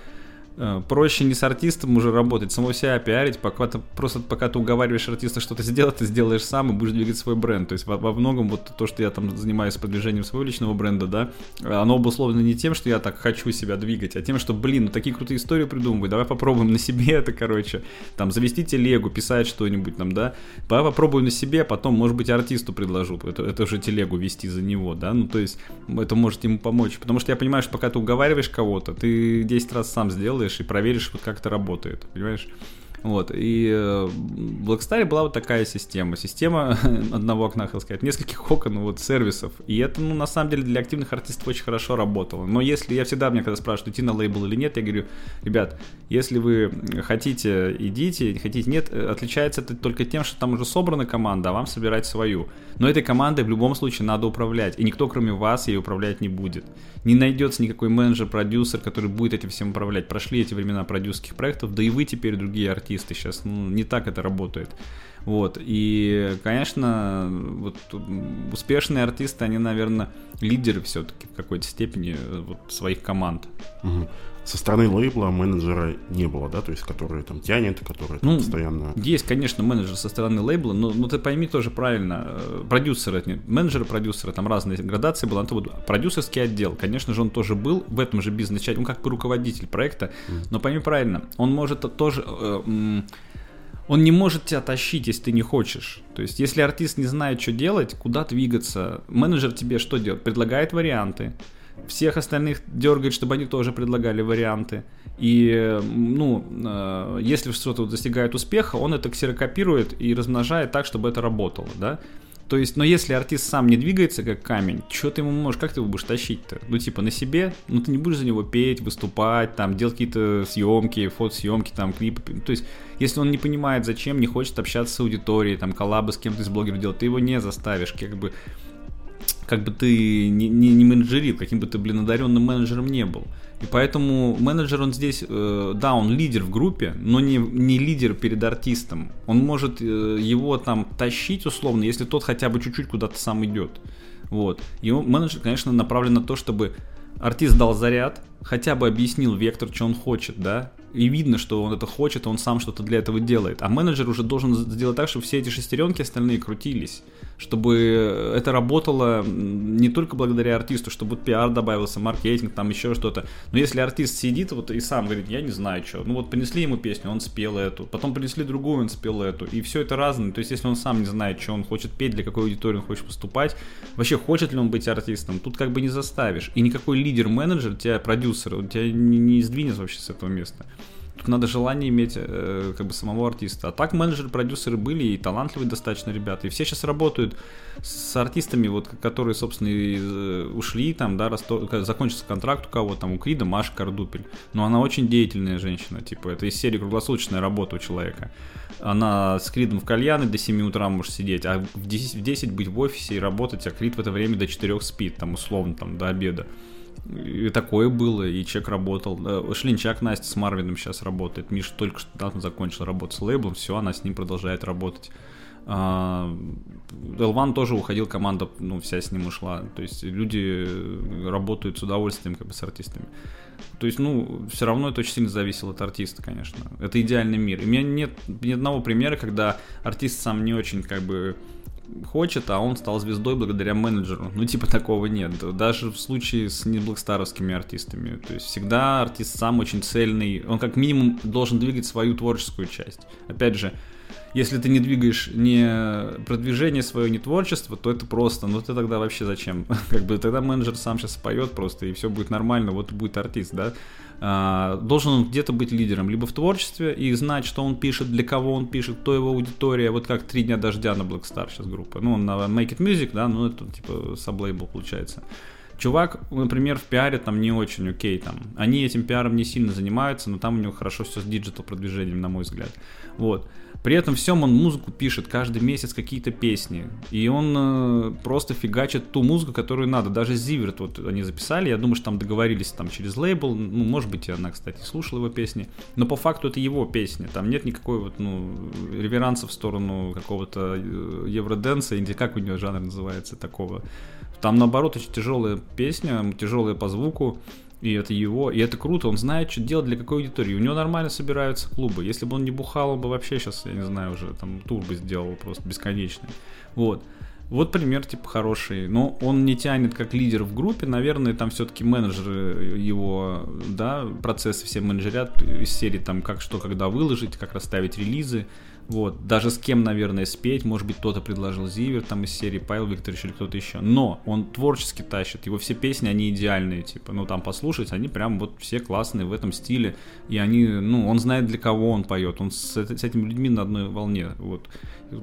S2: проще не с артистом уже работать, самого себя пиарить, пока ты просто пока ты уговариваешь артиста что-то сделать, ты сделаешь сам и будешь двигать свой бренд. То есть во, во многом вот то, что я там занимаюсь продвижением своего личного бренда, да, оно обусловлено не тем, что я так хочу себя двигать, а тем, что, блин, ну такие крутые истории придумываю, давай попробуем на себе это, короче, там, завести телегу, писать что-нибудь там, да, давай попробуем на себе, потом, может быть, артисту предложу, это, это уже телегу вести за него, да, ну то есть это может ему помочь, потому что я понимаю, что пока ты уговариваешь кого-то, ты 10 раз сам сделаешь, сделаешь и проверишь, вот как это работает, понимаешь? Вот, и э, в Blackstar была вот такая система. Система одного окна, хотел сказать, нескольких окон, вот, сервисов. И это, ну, на самом деле, для активных артистов очень хорошо работало. Но если, я всегда, мне когда спрашивают, идти на лейбл или нет, я говорю, ребят, если вы хотите, идите, хотите, нет, э, отличается это только тем, что там уже собрана команда, а вам собирать свою. Но этой командой в любом случае надо управлять, и никто, кроме вас, ей управлять не будет. Не найдется никакой менеджер, продюсер, который будет этим всем управлять. Прошли эти времена продюсерских проектов, да и вы теперь другие артисты артисты сейчас. Ну, не так это работает. Вот, и, конечно, вот успешные артисты, они, наверное, лидеры все-таки в какой-то степени э, вот, своих команд.
S1: Угу. Со стороны лейбла менеджера не было, да, то есть который там тянет, который там, ну, постоянно...
S2: Есть, конечно, менеджер со стороны лейбла, но, но ты пойми тоже правильно, э, продюсеры, нет, менеджеры, продюсеры, там разные градации то вот продюсерский отдел, конечно же, он тоже был в этом же бизнесе, он как руководитель проекта, mm. но пойми правильно, он может тоже... Э, он не может тебя тащить, если ты не хочешь. То есть, если артист не знает, что делать, куда двигаться, менеджер тебе что делает? Предлагает варианты. Всех остальных дергает, чтобы они тоже предлагали варианты. И, ну, э, если что-то достигает успеха, он это ксерокопирует и размножает так, чтобы это работало, да. То есть, но если артист сам не двигается как камень, что ты ему можешь, как ты его будешь тащить-то? Ну, типа, на себе, ну, ты не будешь за него петь, выступать, там, делать какие-то съемки, фотосъемки, там, клипы. То есть, если он не понимает, зачем, не хочет общаться с аудиторией, там, коллабы с кем-то из блогеров делать, ты его не заставишь, как бы, как бы ты не, не, не менеджерил, каким бы ты, блин, одаренным менеджером не был. И поэтому менеджер, он здесь, э, да, он лидер в группе, но не, не лидер перед артистом. Он может э, его там тащить условно, если тот хотя бы чуть-чуть куда-то сам идет. Вот. И менеджер, конечно, направлен на то, чтобы артист дал заряд, хотя бы объяснил вектор, что он хочет, да, и видно, что он это хочет, он сам что-то для этого делает. А менеджер уже должен сделать так, чтобы все эти шестеренки остальные крутились, чтобы это работало не только благодаря артисту, чтобы вот пиар добавился, маркетинг, там еще что-то. Но если артист сидит вот и сам говорит, я не знаю что, ну вот принесли ему песню, он спел эту, потом принесли другую, он спел эту, и все это разное. То есть если он сам не знает, что он хочет петь, для какой аудитории он хочет выступать, вообще хочет ли он быть артистом, тут как бы не заставишь. И никакой лидер-менеджер тебя, продюсер, он тебя не, не сдвинет вообще с этого места. Тут надо желание иметь э, как бы самого артиста. А так менеджеры, продюсеры были и талантливые достаточно ребята. И все сейчас работают с артистами, вот, которые, собственно, и, э, ушли, там, да, расто... закончился контракт у кого там, у Крида, Маша Кардупель. Но она очень деятельная женщина, типа, это из серии круглосуточная работа у человека. Она с Кридом в кальяны до 7 утра может сидеть, а в 10, в 10 быть в офисе и работать, а Крид в это время до 4 спит, там, условно, там, до обеда. И такое было, и человек работал. Шлинчак Настя с Марвином сейчас работает. Миша только что недавно закончил работу с лейблом, все, она с ним продолжает работать. Элван тоже уходил, команда, ну, вся с ним ушла. То есть люди работают с удовольствием, как бы, с артистами. То есть, ну, все равно это очень сильно зависело от артиста, конечно. Это идеальный мир. И у меня нет ни одного примера, когда артист сам не очень, как бы, хочет, а он стал звездой благодаря менеджеру. Ну, типа такого нет. Даже в случае с неблэкстаровскими артистами. То есть всегда артист сам очень цельный. Он как минимум должен двигать свою творческую часть. Опять же, если ты не двигаешь не продвижение свое, не творчество, то это просто, ну ты тогда вообще зачем? Как бы тогда менеджер сам сейчас поет просто, и все будет нормально, вот будет артист, да? А, должен он где-то быть лидером, либо в творчестве и знать, что он пишет, для кого он пишет, кто его аудитория, вот как «Три дня дождя» на Black Star сейчас группа, ну, на Make It Music, да, ну, это типа sublabel получается. Чувак, например, в пиаре там не очень окей, там. Они этим пиаром не сильно занимаются, но там у него хорошо все с digital продвижением, на мой взгляд. Вот. При этом всем он музыку пишет каждый месяц какие-то песни. И он э, просто фигачит ту музыку, которую надо. Даже Зиверт вот они записали. Я думаю, что там договорились там через лейбл. Ну, может быть, она, кстати, слушала его песни. Но по факту это его песня. Там нет никакой вот, ну, реверанса в сторону какого-то э, евроденса. Или как у него жанр называется такого. Там, наоборот, очень тяжелая песня, тяжелая по звуку. И это его, и это круто, он знает, что делать для какой аудитории. У него нормально собираются клубы. Если бы он не бухал, он бы вообще сейчас, я не знаю, уже там тур бы сделал просто бесконечный. Вот. Вот пример, типа, хороший. Но он не тянет как лидер в группе. Наверное, там все-таки менеджеры его, да, процессы все менеджерят из серии там, как что, когда выложить, как расставить релизы. Вот, даже с кем, наверное, спеть, может быть, кто-то предложил Зивер там из серии Павел Викторович или кто-то еще. Но он творчески тащит, его все песни, они идеальные, типа, ну там послушать, они прям вот все классные в этом стиле, и они, ну, он знает для кого он поет, он с, с этими людьми на одной волне, вот.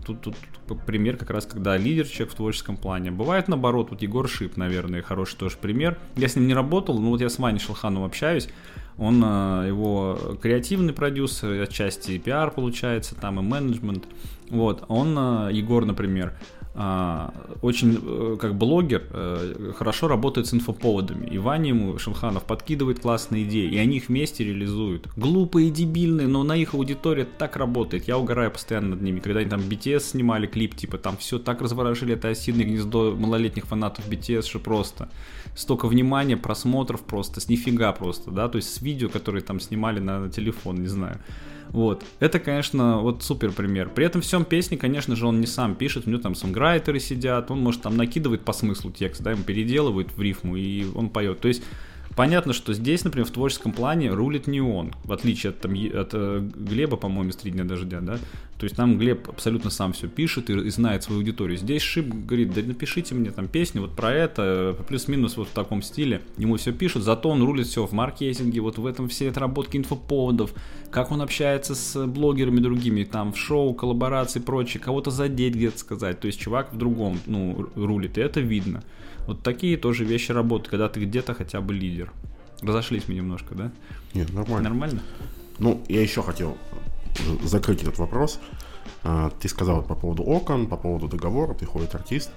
S2: Тут, тут, тут пример как раз, когда лидер человек в творческом плане. Бывает наоборот, вот Егор Шип, наверное, хороший тоже пример. Я с ним не работал, но вот я с Ваней Шелханом общаюсь, он э, его креативный продюсер, отчасти и пиар получается, там и менеджмент. Вот, он, э, Егор, например, очень, э, как блогер, э, хорошо работает с инфоповодами. И Ваня ему Шамханов подкидывает классные идеи, и они их вместе реализуют. Глупые, дебильные, но на их аудитории так работает. Я угораю постоянно над ними. Когда они там BTS снимали клип, типа там все так разворошили это осиное гнездо малолетних фанатов BTS, что просто столько внимания, просмотров просто, с нифига просто, да, то есть с видео, которые там снимали на телефон, не знаю. Вот. Это, конечно, вот супер пример. При этом всем песни, конечно же, он не сам пишет, у него там сонграйтеры сидят, он, может, там накидывает по смыслу текст, да, ему переделывают в рифму, и он поет. То есть Понятно, что здесь, например, в творческом плане рулит не он, в отличие от, там, от э, Глеба, по-моему, из «Три дня дождя», да? То есть там Глеб абсолютно сам все пишет и, и знает свою аудиторию. Здесь Шип говорит, да напишите мне там песни вот про это, плюс-минус вот в таком стиле. Ему все пишут, зато он рулит все в маркетинге, вот в этом все отработки инфоповодов, как он общается с блогерами другими, там в шоу, коллаборации и прочее, кого-то задеть где-то сказать. То есть чувак в другом, ну, рулит, и это видно. Вот такие тоже вещи работают, когда ты где-то хотя бы лидер. Разошлись мы немножко, да?
S1: Нет, нормально.
S2: Нормально?
S1: Ну, я еще хотел закрыть этот вопрос. А, ты сказал по поводу окон, по поводу договора, приходит артист.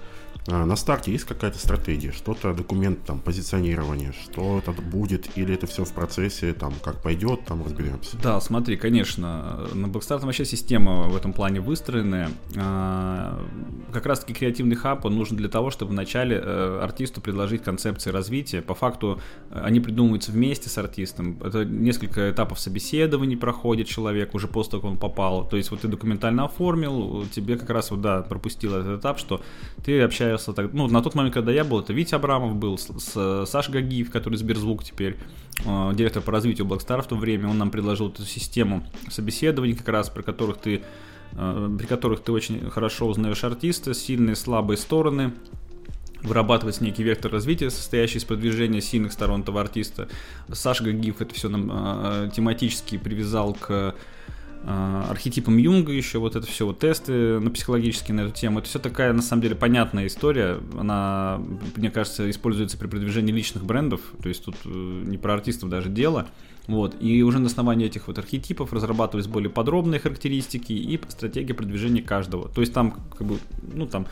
S1: А, на старте есть какая-то стратегия, что-то, документ, там, позиционирование, что это будет, или это все в процессе, там, как пойдет, там, разберемся.
S2: Да, смотри, конечно, на Blackstar вообще система в этом плане выстроенная. А, как раз-таки креативный хаб, он нужен для того, чтобы вначале э, артисту предложить концепции развития. По факту э, они придумываются вместе с артистом. Это несколько этапов собеседований проходит человек уже после того, как он попал. То есть вот ты документально оформил, тебе как раз вот, да, пропустил этот этап, что ты общаешься так, ну, на тот момент, когда я был, это Витя Абрамов был, с, с Саша Гагиев, который Сберзвук теперь, э, директор по развитию Blackstar в то время, он нам предложил эту систему собеседований, как раз, при которых ты э, при которых ты очень хорошо узнаешь артиста, сильные, слабые стороны, вырабатывать некий вектор развития, состоящий из продвижения сильных сторон этого артиста. Саша Гагиев это все нам э, тематически привязал к архетипом Юнга еще, вот это все, вот тесты на психологические на эту тему. Это все такая, на самом деле, понятная история. Она, мне кажется, используется при продвижении личных брендов. То есть тут э, не про артистов даже дело. Вот. И уже на основании этих вот архетипов разрабатывались более подробные характеристики и стратегия продвижения каждого. То есть там, как бы, ну там,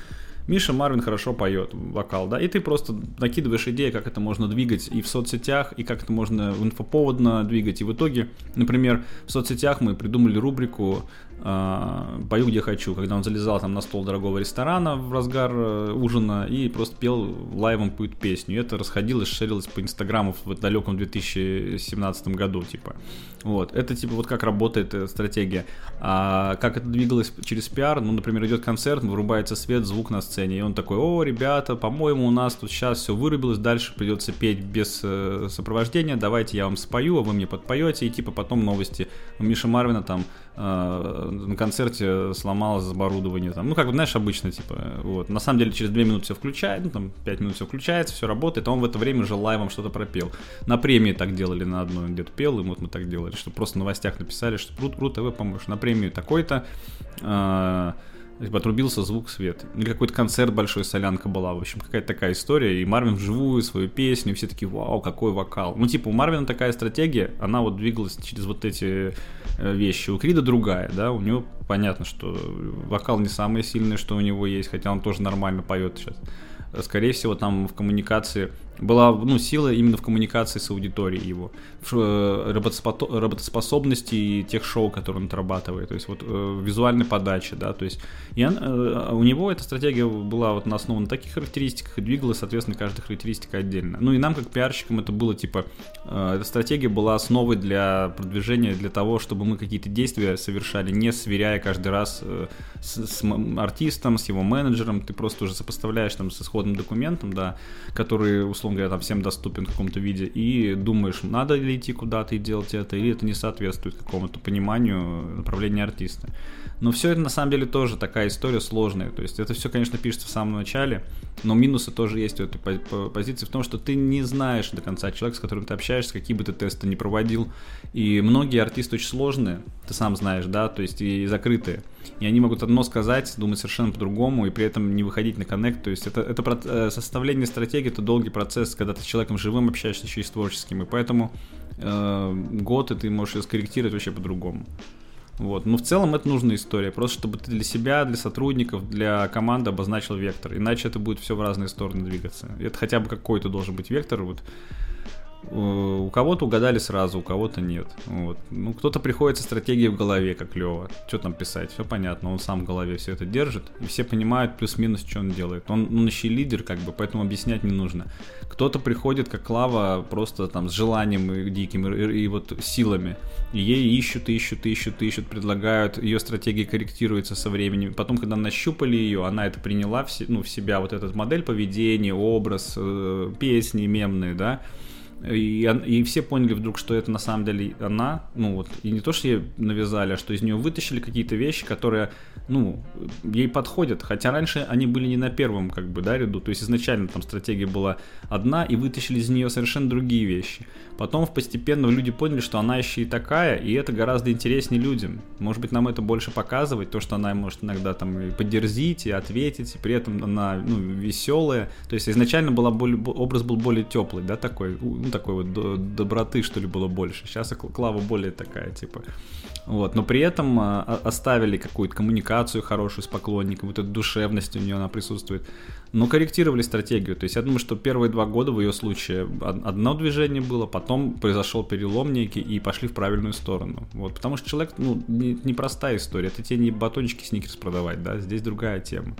S2: Миша Марвин хорошо поет вокал, да, и ты просто накидываешь идеи, как это можно двигать и в соцсетях, и как это можно инфоповодно двигать. И в итоге, например, в соцсетях мы придумали рубрику «Пою, где хочу», когда он залезал там на стол дорогого ресторана в разгар э, ужина и просто пел лайвом какую-то песню. И это расходилось, шерилось по инстаграму в далеком 2017 году, типа. Вот, это типа вот как работает э, стратегия. А как это двигалось через пиар, ну, например, идет концерт, вырубается свет, звук на сцене, и он такой, о, ребята, по-моему, у нас тут сейчас все вырубилось, дальше придется петь без э, сопровождения, давайте я вам спою, а вы мне подпоете, и типа потом новости. У Миши Марвина там э, на концерте сломалось оборудование, там, ну, как бы, знаешь, обычно, типа, вот. На самом деле, через 2 минуты все включает, ну, там, 5 минут все включается, все работает, а он в это время уже лайвом что-то пропел. На премии так делали на одной, где-то пел, и вот мы так делали что просто в новостях написали, что Рут, Рут ТВ поможешь на премию такой-то, э, Типа отрубился звук, свет. Или какой-то концерт большой, солянка была. В общем, какая-то такая история. И Марвин вживую свою песню, все такие, вау, какой вокал. Ну, типа, у Марвина такая стратегия, она вот двигалась через вот эти э, вещи. У Крида другая, да, у него понятно, что вокал не самый сильный, что у него есть, хотя он тоже нормально поет сейчас. Скорее всего, там в коммуникации была ну, сила именно в коммуникации с аудиторией его, в э, работоспособности тех шоу, которые он отрабатывает, то есть вот э, визуальной подачи, да, то есть и он, э, у него эта стратегия была вот на основе на таких характеристиках и двигалась, соответственно, каждая характеристика отдельно. Ну и нам, как пиарщикам, это было типа, эта стратегия была основой для продвижения, для того, чтобы мы какие-то действия совершали, не сверяя каждый раз с, с артистом, с его менеджером, ты просто уже сопоставляешь там с исходным документом, да, который, условно условно говоря, там всем доступен в каком-то виде, и думаешь, надо ли идти куда-то и делать это, или это не соответствует какому-то пониманию направления артиста. Но все это на самом деле тоже такая история сложная. То есть это все, конечно, пишется в самом начале, но минусы тоже есть у этой позиции в том, что ты не знаешь до конца человека, с которым ты общаешься, какие бы ты тесты ни проводил. И многие артисты очень сложные, ты сам знаешь, да, то есть и закрытые. И они могут одно сказать, думать совершенно по-другому, и при этом не выходить на коннект. То есть это, это э, составление стратегии, это долгий процесс, когда ты с человеком живым общаешься, еще и с творческим. И поэтому э, год, и ты можешь ее скорректировать вообще по-другому. Вот. Но в целом это нужная история, просто чтобы ты для себя, для сотрудников, для команды обозначил вектор, иначе это будет все в разные стороны двигаться. Это хотя бы какой-то должен быть вектор, вот у кого-то угадали сразу, у кого-то нет. Вот. Ну, кто-то приходит со стратегией в голове, как Лева. Что там писать? Все понятно, он сам в голове все это держит, и все понимают плюс-минус, что он делает. Он, он еще лидер, как бы, поэтому объяснять не нужно. Кто-то приходит, как Клава, просто там с желанием и диким, и, и вот силами. И ей ищут, ищут, ищут, ищут, предлагают, ее стратегия корректируется со временем. Потом, когда нащупали ее, она это приняла в, ну, в себя, вот этот модель поведения, образ, э, песни мемные, да, и, и все поняли вдруг, что это на самом деле она, ну вот, и не то, что ей навязали, а что из нее вытащили какие-то вещи, которые, ну, ей подходят, хотя раньше они были не на первом, как бы, да, ряду, то есть изначально там стратегия была одна, и вытащили из нее совершенно другие вещи. Потом постепенно люди поняли, что она еще и такая, и это гораздо интереснее людям. Может быть, нам это больше показывать, то, что она может иногда там и поддерзить, и ответить, и при этом она, ну, веселая. То есть изначально была более, образ был более теплый, да, такой, ну, такой вот доброты, что ли, было больше. Сейчас Клава более такая, типа. Вот, но при этом а, оставили какую-то коммуникацию хорошую с поклонником, вот эта душевность у нее она присутствует. Но корректировали стратегию. То есть я думаю, что первые два года в ее случае одно движение было, потом произошел перелом некий и пошли в правильную сторону. Вот, потому что человек, ну, непростая не история. Это тебе не батончики сникерс продавать, да, здесь другая тема.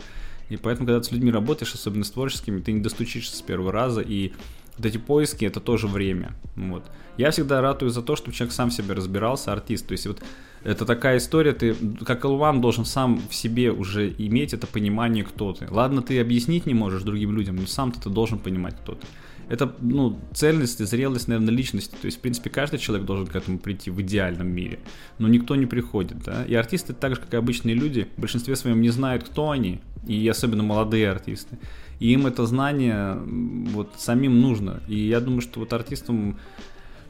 S2: И поэтому, когда ты с людьми работаешь, особенно с творческими, ты не достучишься с первого раза, и вот эти поиски это тоже время. Вот. Я всегда ратую за то, чтобы человек сам себе разбирался, артист. То есть вот это такая история, ты как L1 должен сам в себе уже иметь это понимание, кто ты. Ладно, ты объяснить не можешь другим людям, но сам ты должен понимать, кто ты. Это, ну, цельность и зрелость, наверное, личности. То есть, в принципе, каждый человек должен к этому прийти в идеальном мире. Но никто не приходит, да. И артисты, так же, как и обычные люди, в большинстве своем не знают, кто они. И особенно молодые артисты. И им это знание вот самим нужно. И я думаю, что вот артистам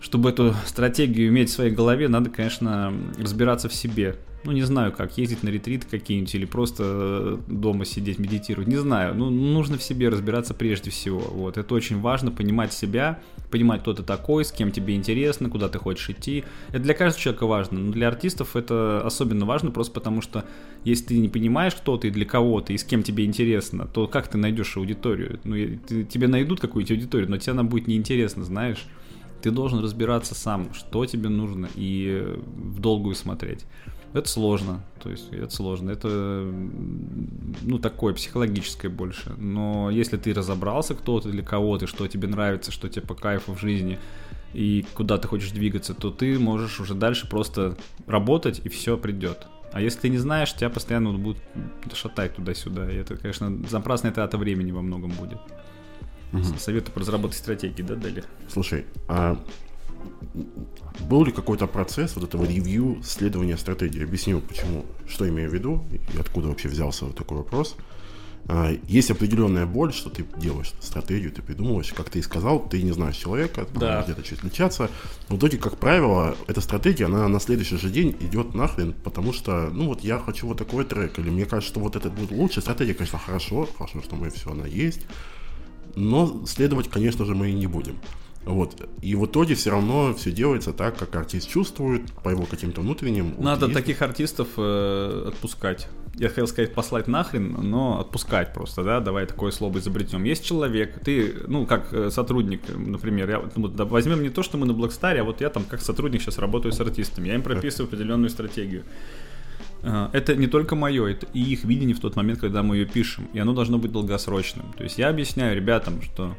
S2: чтобы эту стратегию иметь в своей голове, надо, конечно, разбираться в себе. Ну, не знаю как, ездить на ретриты какие-нибудь или просто э, дома сидеть, медитировать, не знаю. Ну, нужно в себе разбираться прежде всего. Вот, это очень важно, понимать себя, понимать, кто ты такой, с кем тебе интересно, куда ты хочешь идти. Это для каждого человека важно, но для артистов это особенно важно, просто потому что если ты не понимаешь, кто ты и для кого ты, и с кем тебе интересно, то как ты найдешь аудиторию? Ну, ты, тебе найдут какую-нибудь аудиторию, но тебе она будет неинтересна, знаешь ты должен разбираться сам, что тебе нужно, и в долгую смотреть. Это сложно, то есть это сложно, это ну такое психологическое больше. Но если ты разобрался, кто ты, для кого ты, что тебе нравится, что тебе по кайфу в жизни и куда ты хочешь двигаться, то ты можешь уже дальше просто работать и все придет. А если ты не знаешь, тебя постоянно будут шатать туда-сюда. И это, конечно, напрасная трата времени во многом будет. Угу. Советую по разработке стратегии, да, дали?
S1: Слушай, а был ли какой-то процесс вот этого ревью, следования стратегии? Объясню, почему, что имею в виду и откуда вообще взялся вот такой вопрос. а, есть определенная боль, что ты делаешь стратегию, ты придумываешь, как ты и сказал, ты не знаешь человека,
S2: да.
S1: где-то чуть отличаться. В итоге, как правило, эта стратегия, она на следующий же день идет нахрен, потому что, ну вот я хочу вот такой трек, или мне кажется, что вот это будет лучше. Стратегия, конечно, хорошо, хорошо, что мы все, она есть, но следовать, конечно же, мы и не будем. Вот. И в итоге все равно все делается так, как артист чувствует, по его каким-то внутренним.
S2: Надо вот таких артистов э, отпускать. Я хотел сказать послать нахрен, но отпускать просто, да, давай такое слово изобретем. Есть человек, ты, ну, как э, сотрудник, например, я, ну, да, возьмем не то, что мы на Blackstar, а вот я там как сотрудник сейчас работаю с артистами, я им прописываю определенную стратегию. Это не только мое, это и их видение в тот момент, когда мы ее пишем. И оно должно быть долгосрочным. То есть я объясняю ребятам, что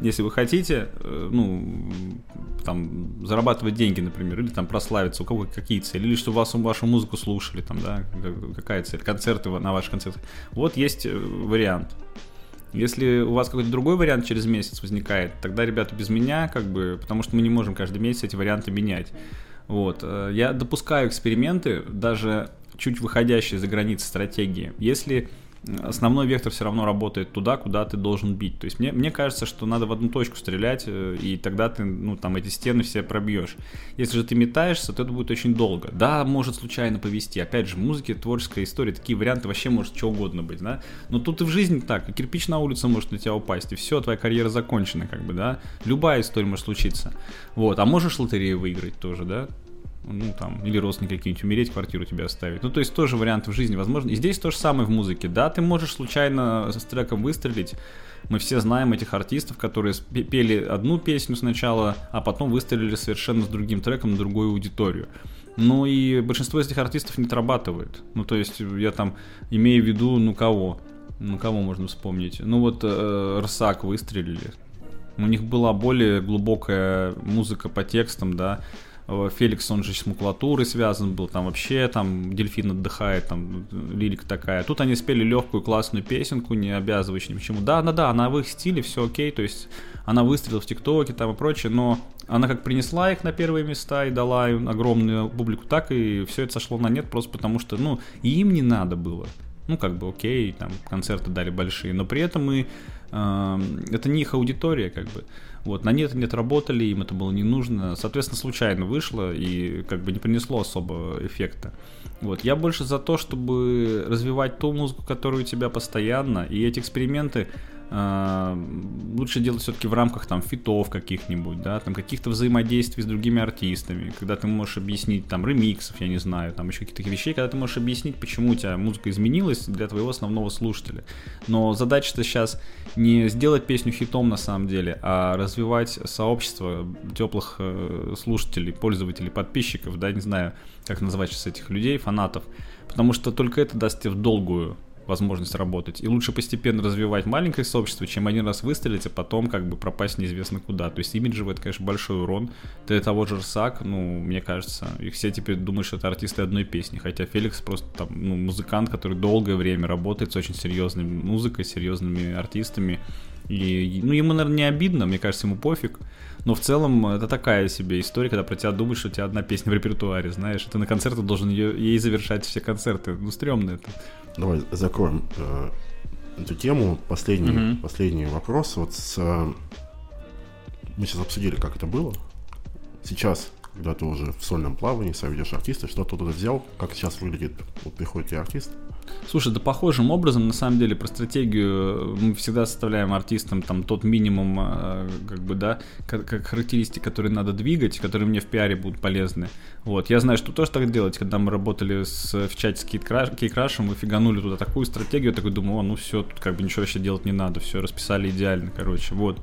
S2: если вы хотите, э, ну, там, зарабатывать деньги, например, или там прославиться, у кого какие цели, или что вас, вашу музыку слушали, там, да, какая цель, концерты на ваших концертах. Вот есть э, вариант. Если у вас какой-то другой вариант через месяц возникает, тогда, ребята, без меня, как бы, потому что мы не можем каждый месяц эти варианты менять. Вот. Я допускаю эксперименты, даже чуть выходящие за границы стратегии, если основной вектор все равно работает туда, куда ты должен бить. То есть мне, мне кажется, что надо в одну точку стрелять, э, и тогда ты, ну, там, эти стены все пробьешь. Если же ты метаешься, то это будет очень долго. Да, может случайно повести. Опять же, в музыке, творческая история, такие варианты вообще может что угодно быть, да. Но тут и в жизни так, и кирпич на улице может на тебя упасть, и все, твоя карьера закончена, как бы, да. Любая история может случиться. Вот, а можешь лотерею выиграть тоже, да ну, там, или родственники какие-нибудь умереть, квартиру тебе оставить. Ну, то есть тоже варианты в жизни возможно. И здесь то же самое в музыке. Да, ты можешь случайно с треком выстрелить. Мы все знаем этих артистов, которые пели одну песню сначала, а потом выстрелили совершенно с другим треком на другую аудиторию. Ну и большинство из этих артистов не отрабатывает. Ну, то есть я там имею в виду, ну кого? Ну, кого можно вспомнить? Ну, вот э, Рсак выстрелили. У них была более глубокая музыка по текстам, да, Феликс, он же с макулатурой связан был, там вообще там дельфин отдыхает, там лирика такая. Тут они спели легкую классную песенку, не обязывающую ни к. Да, да, да, она в их стиле, все окей, то есть она выстрелила в ТикТоке там и прочее, но она как принесла их на первые места и дала им огромную публику, так и все это сошло на нет просто потому что, ну, им не надо было. Ну, как бы окей, там концерты дали большие, но при этом и э, это не их аудитория, как бы. Вот, на нет не отработали, им это было не нужно. Соответственно, случайно вышло и как бы не принесло особо эффекта. Вот, я больше за то, чтобы развивать ту музыку, которая у тебя постоянно, и эти эксперименты лучше делать все-таки в рамках там фитов каких-нибудь, да, там каких-то взаимодействий с другими артистами, когда ты можешь объяснить там ремиксов, я не знаю, там еще каких-то вещей, когда ты можешь объяснить, почему у тебя музыка изменилась для твоего основного слушателя. Но задача-то сейчас не сделать песню хитом на самом деле, а развивать сообщество теплых э, слушателей, пользователей, подписчиков, да, не знаю, как называть сейчас этих людей, фанатов, потому что только это даст тебе в долгую возможность работать. И лучше постепенно развивать маленькое сообщество, чем один раз выстрелить, а потом как бы пропасть неизвестно куда. То есть имиджево это, конечно, большой урон. Для того же Рсак, ну, мне кажется, и все теперь думают, что это артисты одной песни. Хотя Феликс просто там, ну, музыкант, который долгое время работает с очень серьезной музыкой, серьезными артистами. И, ну, ему, наверное, не обидно, мне кажется, ему пофиг. Но в целом это такая себе история, когда про тебя думаешь, что у тебя одна песня в репертуаре, знаешь, ты на концертах должен ее, ей завершать все концерты. Ну, стрёмно это.
S1: Давай закроем э, эту тему. Последний, mm-hmm. последний вопрос. Вот с, э, мы сейчас обсудили, как это было. Сейчас, когда ты уже в сольном плавании, сам ведешь артиста, что ты туда взял, как сейчас выглядит, вот приходит тебе артист,
S2: Слушай, да похожим образом, на самом деле, про стратегию мы всегда составляем артистам там тот минимум, э, как бы, да, как, как характеристики, которые надо двигать, которые мне в пиаре будут полезны. Вот, я знаю, что тоже так делать, когда мы работали с, в чате с Кейкрашем, мы фиганули туда такую стратегию, я такой думаю, о, ну все, тут как бы ничего вообще делать не надо, все расписали идеально, короче, вот.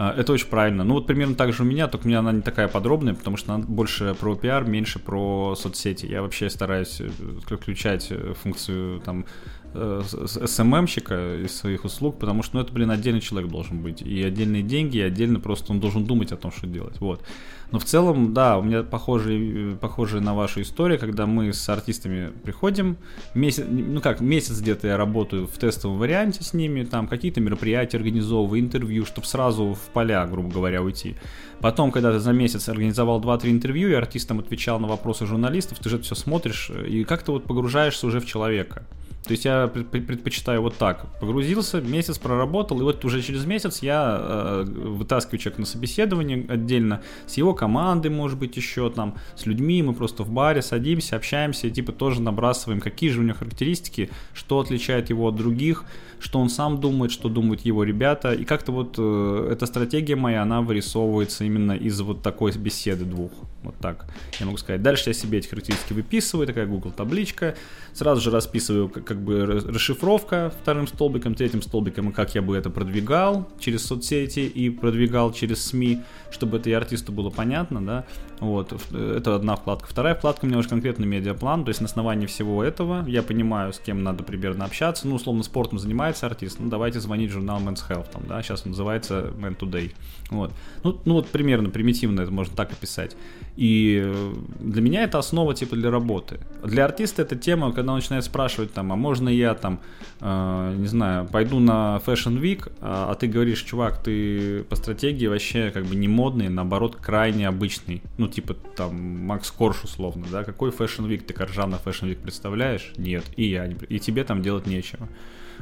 S2: А, это очень правильно. Ну вот примерно так же у меня, только у меня она не такая подробная, потому что она больше про пиар, меньше про соцсети. Я вообще стараюсь э, включать э, функцию там СММщика эм из своих услуг, потому что, ну, это, блин, отдельный человек должен быть. И отдельные деньги, и отдельно просто он должен думать о том, что делать. Вот. Но в целом, да, у меня похожие, похожие на вашу историю, когда мы с артистами приходим, месяц, ну как, месяц где-то я работаю в тестовом варианте с ними, там какие-то мероприятия организовываю, интервью, чтобы сразу в поля, грубо говоря, уйти. Потом, когда ты за месяц организовал 2-3 интервью, и артистам отвечал на вопросы журналистов, ты же это все смотришь, и как-то вот погружаешься уже в человека. То есть я предпочитаю вот так. Погрузился, месяц проработал, и вот уже через месяц я э, вытаскиваю человека на собеседование отдельно, с его командой, может быть, еще там, с людьми, мы просто в баре садимся, общаемся, и типа тоже набрасываем, какие же у него характеристики, что отличает его от других, что он сам думает, что думают его ребята. И как-то вот э, эта стратегия моя, она вырисовывается именно из вот такой беседы двух. Вот так я могу сказать. Дальше я себе эти характеристики выписываю, такая Google табличка. Сразу же расписываю как, как бы расшифровка вторым столбиком, третьим столбиком, и как я бы это продвигал через соцсети и продвигал через СМИ, чтобы это и артисту было понятно, да. Вот, это одна вкладка. Вторая вкладка у меня уже конкретный медиаплан, то есть на основании всего этого я понимаю, с кем надо примерно общаться. Ну, условно, спортом занимается артист, ну, давайте звонить в журнал Men's Health, там, да, сейчас он называется Man Today. Вот. Ну, ну, вот примерно, примитивно это можно так описать. И э, для меня это основа типа для работы. Для артиста это тема, когда он начинает спрашивать там, а можно я там, э, не знаю, пойду на Fashion Week, а, а ты говоришь, чувак, ты по стратегии вообще как бы не модный, наоборот, крайне обычный. Ну, типа там Макс Корж условно, да, какой Fashion Week, ты Коржан на Fashion Week представляешь? Нет, и я, не, и тебе там делать нечего.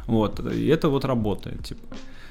S2: Вот, и это вот работает, типа.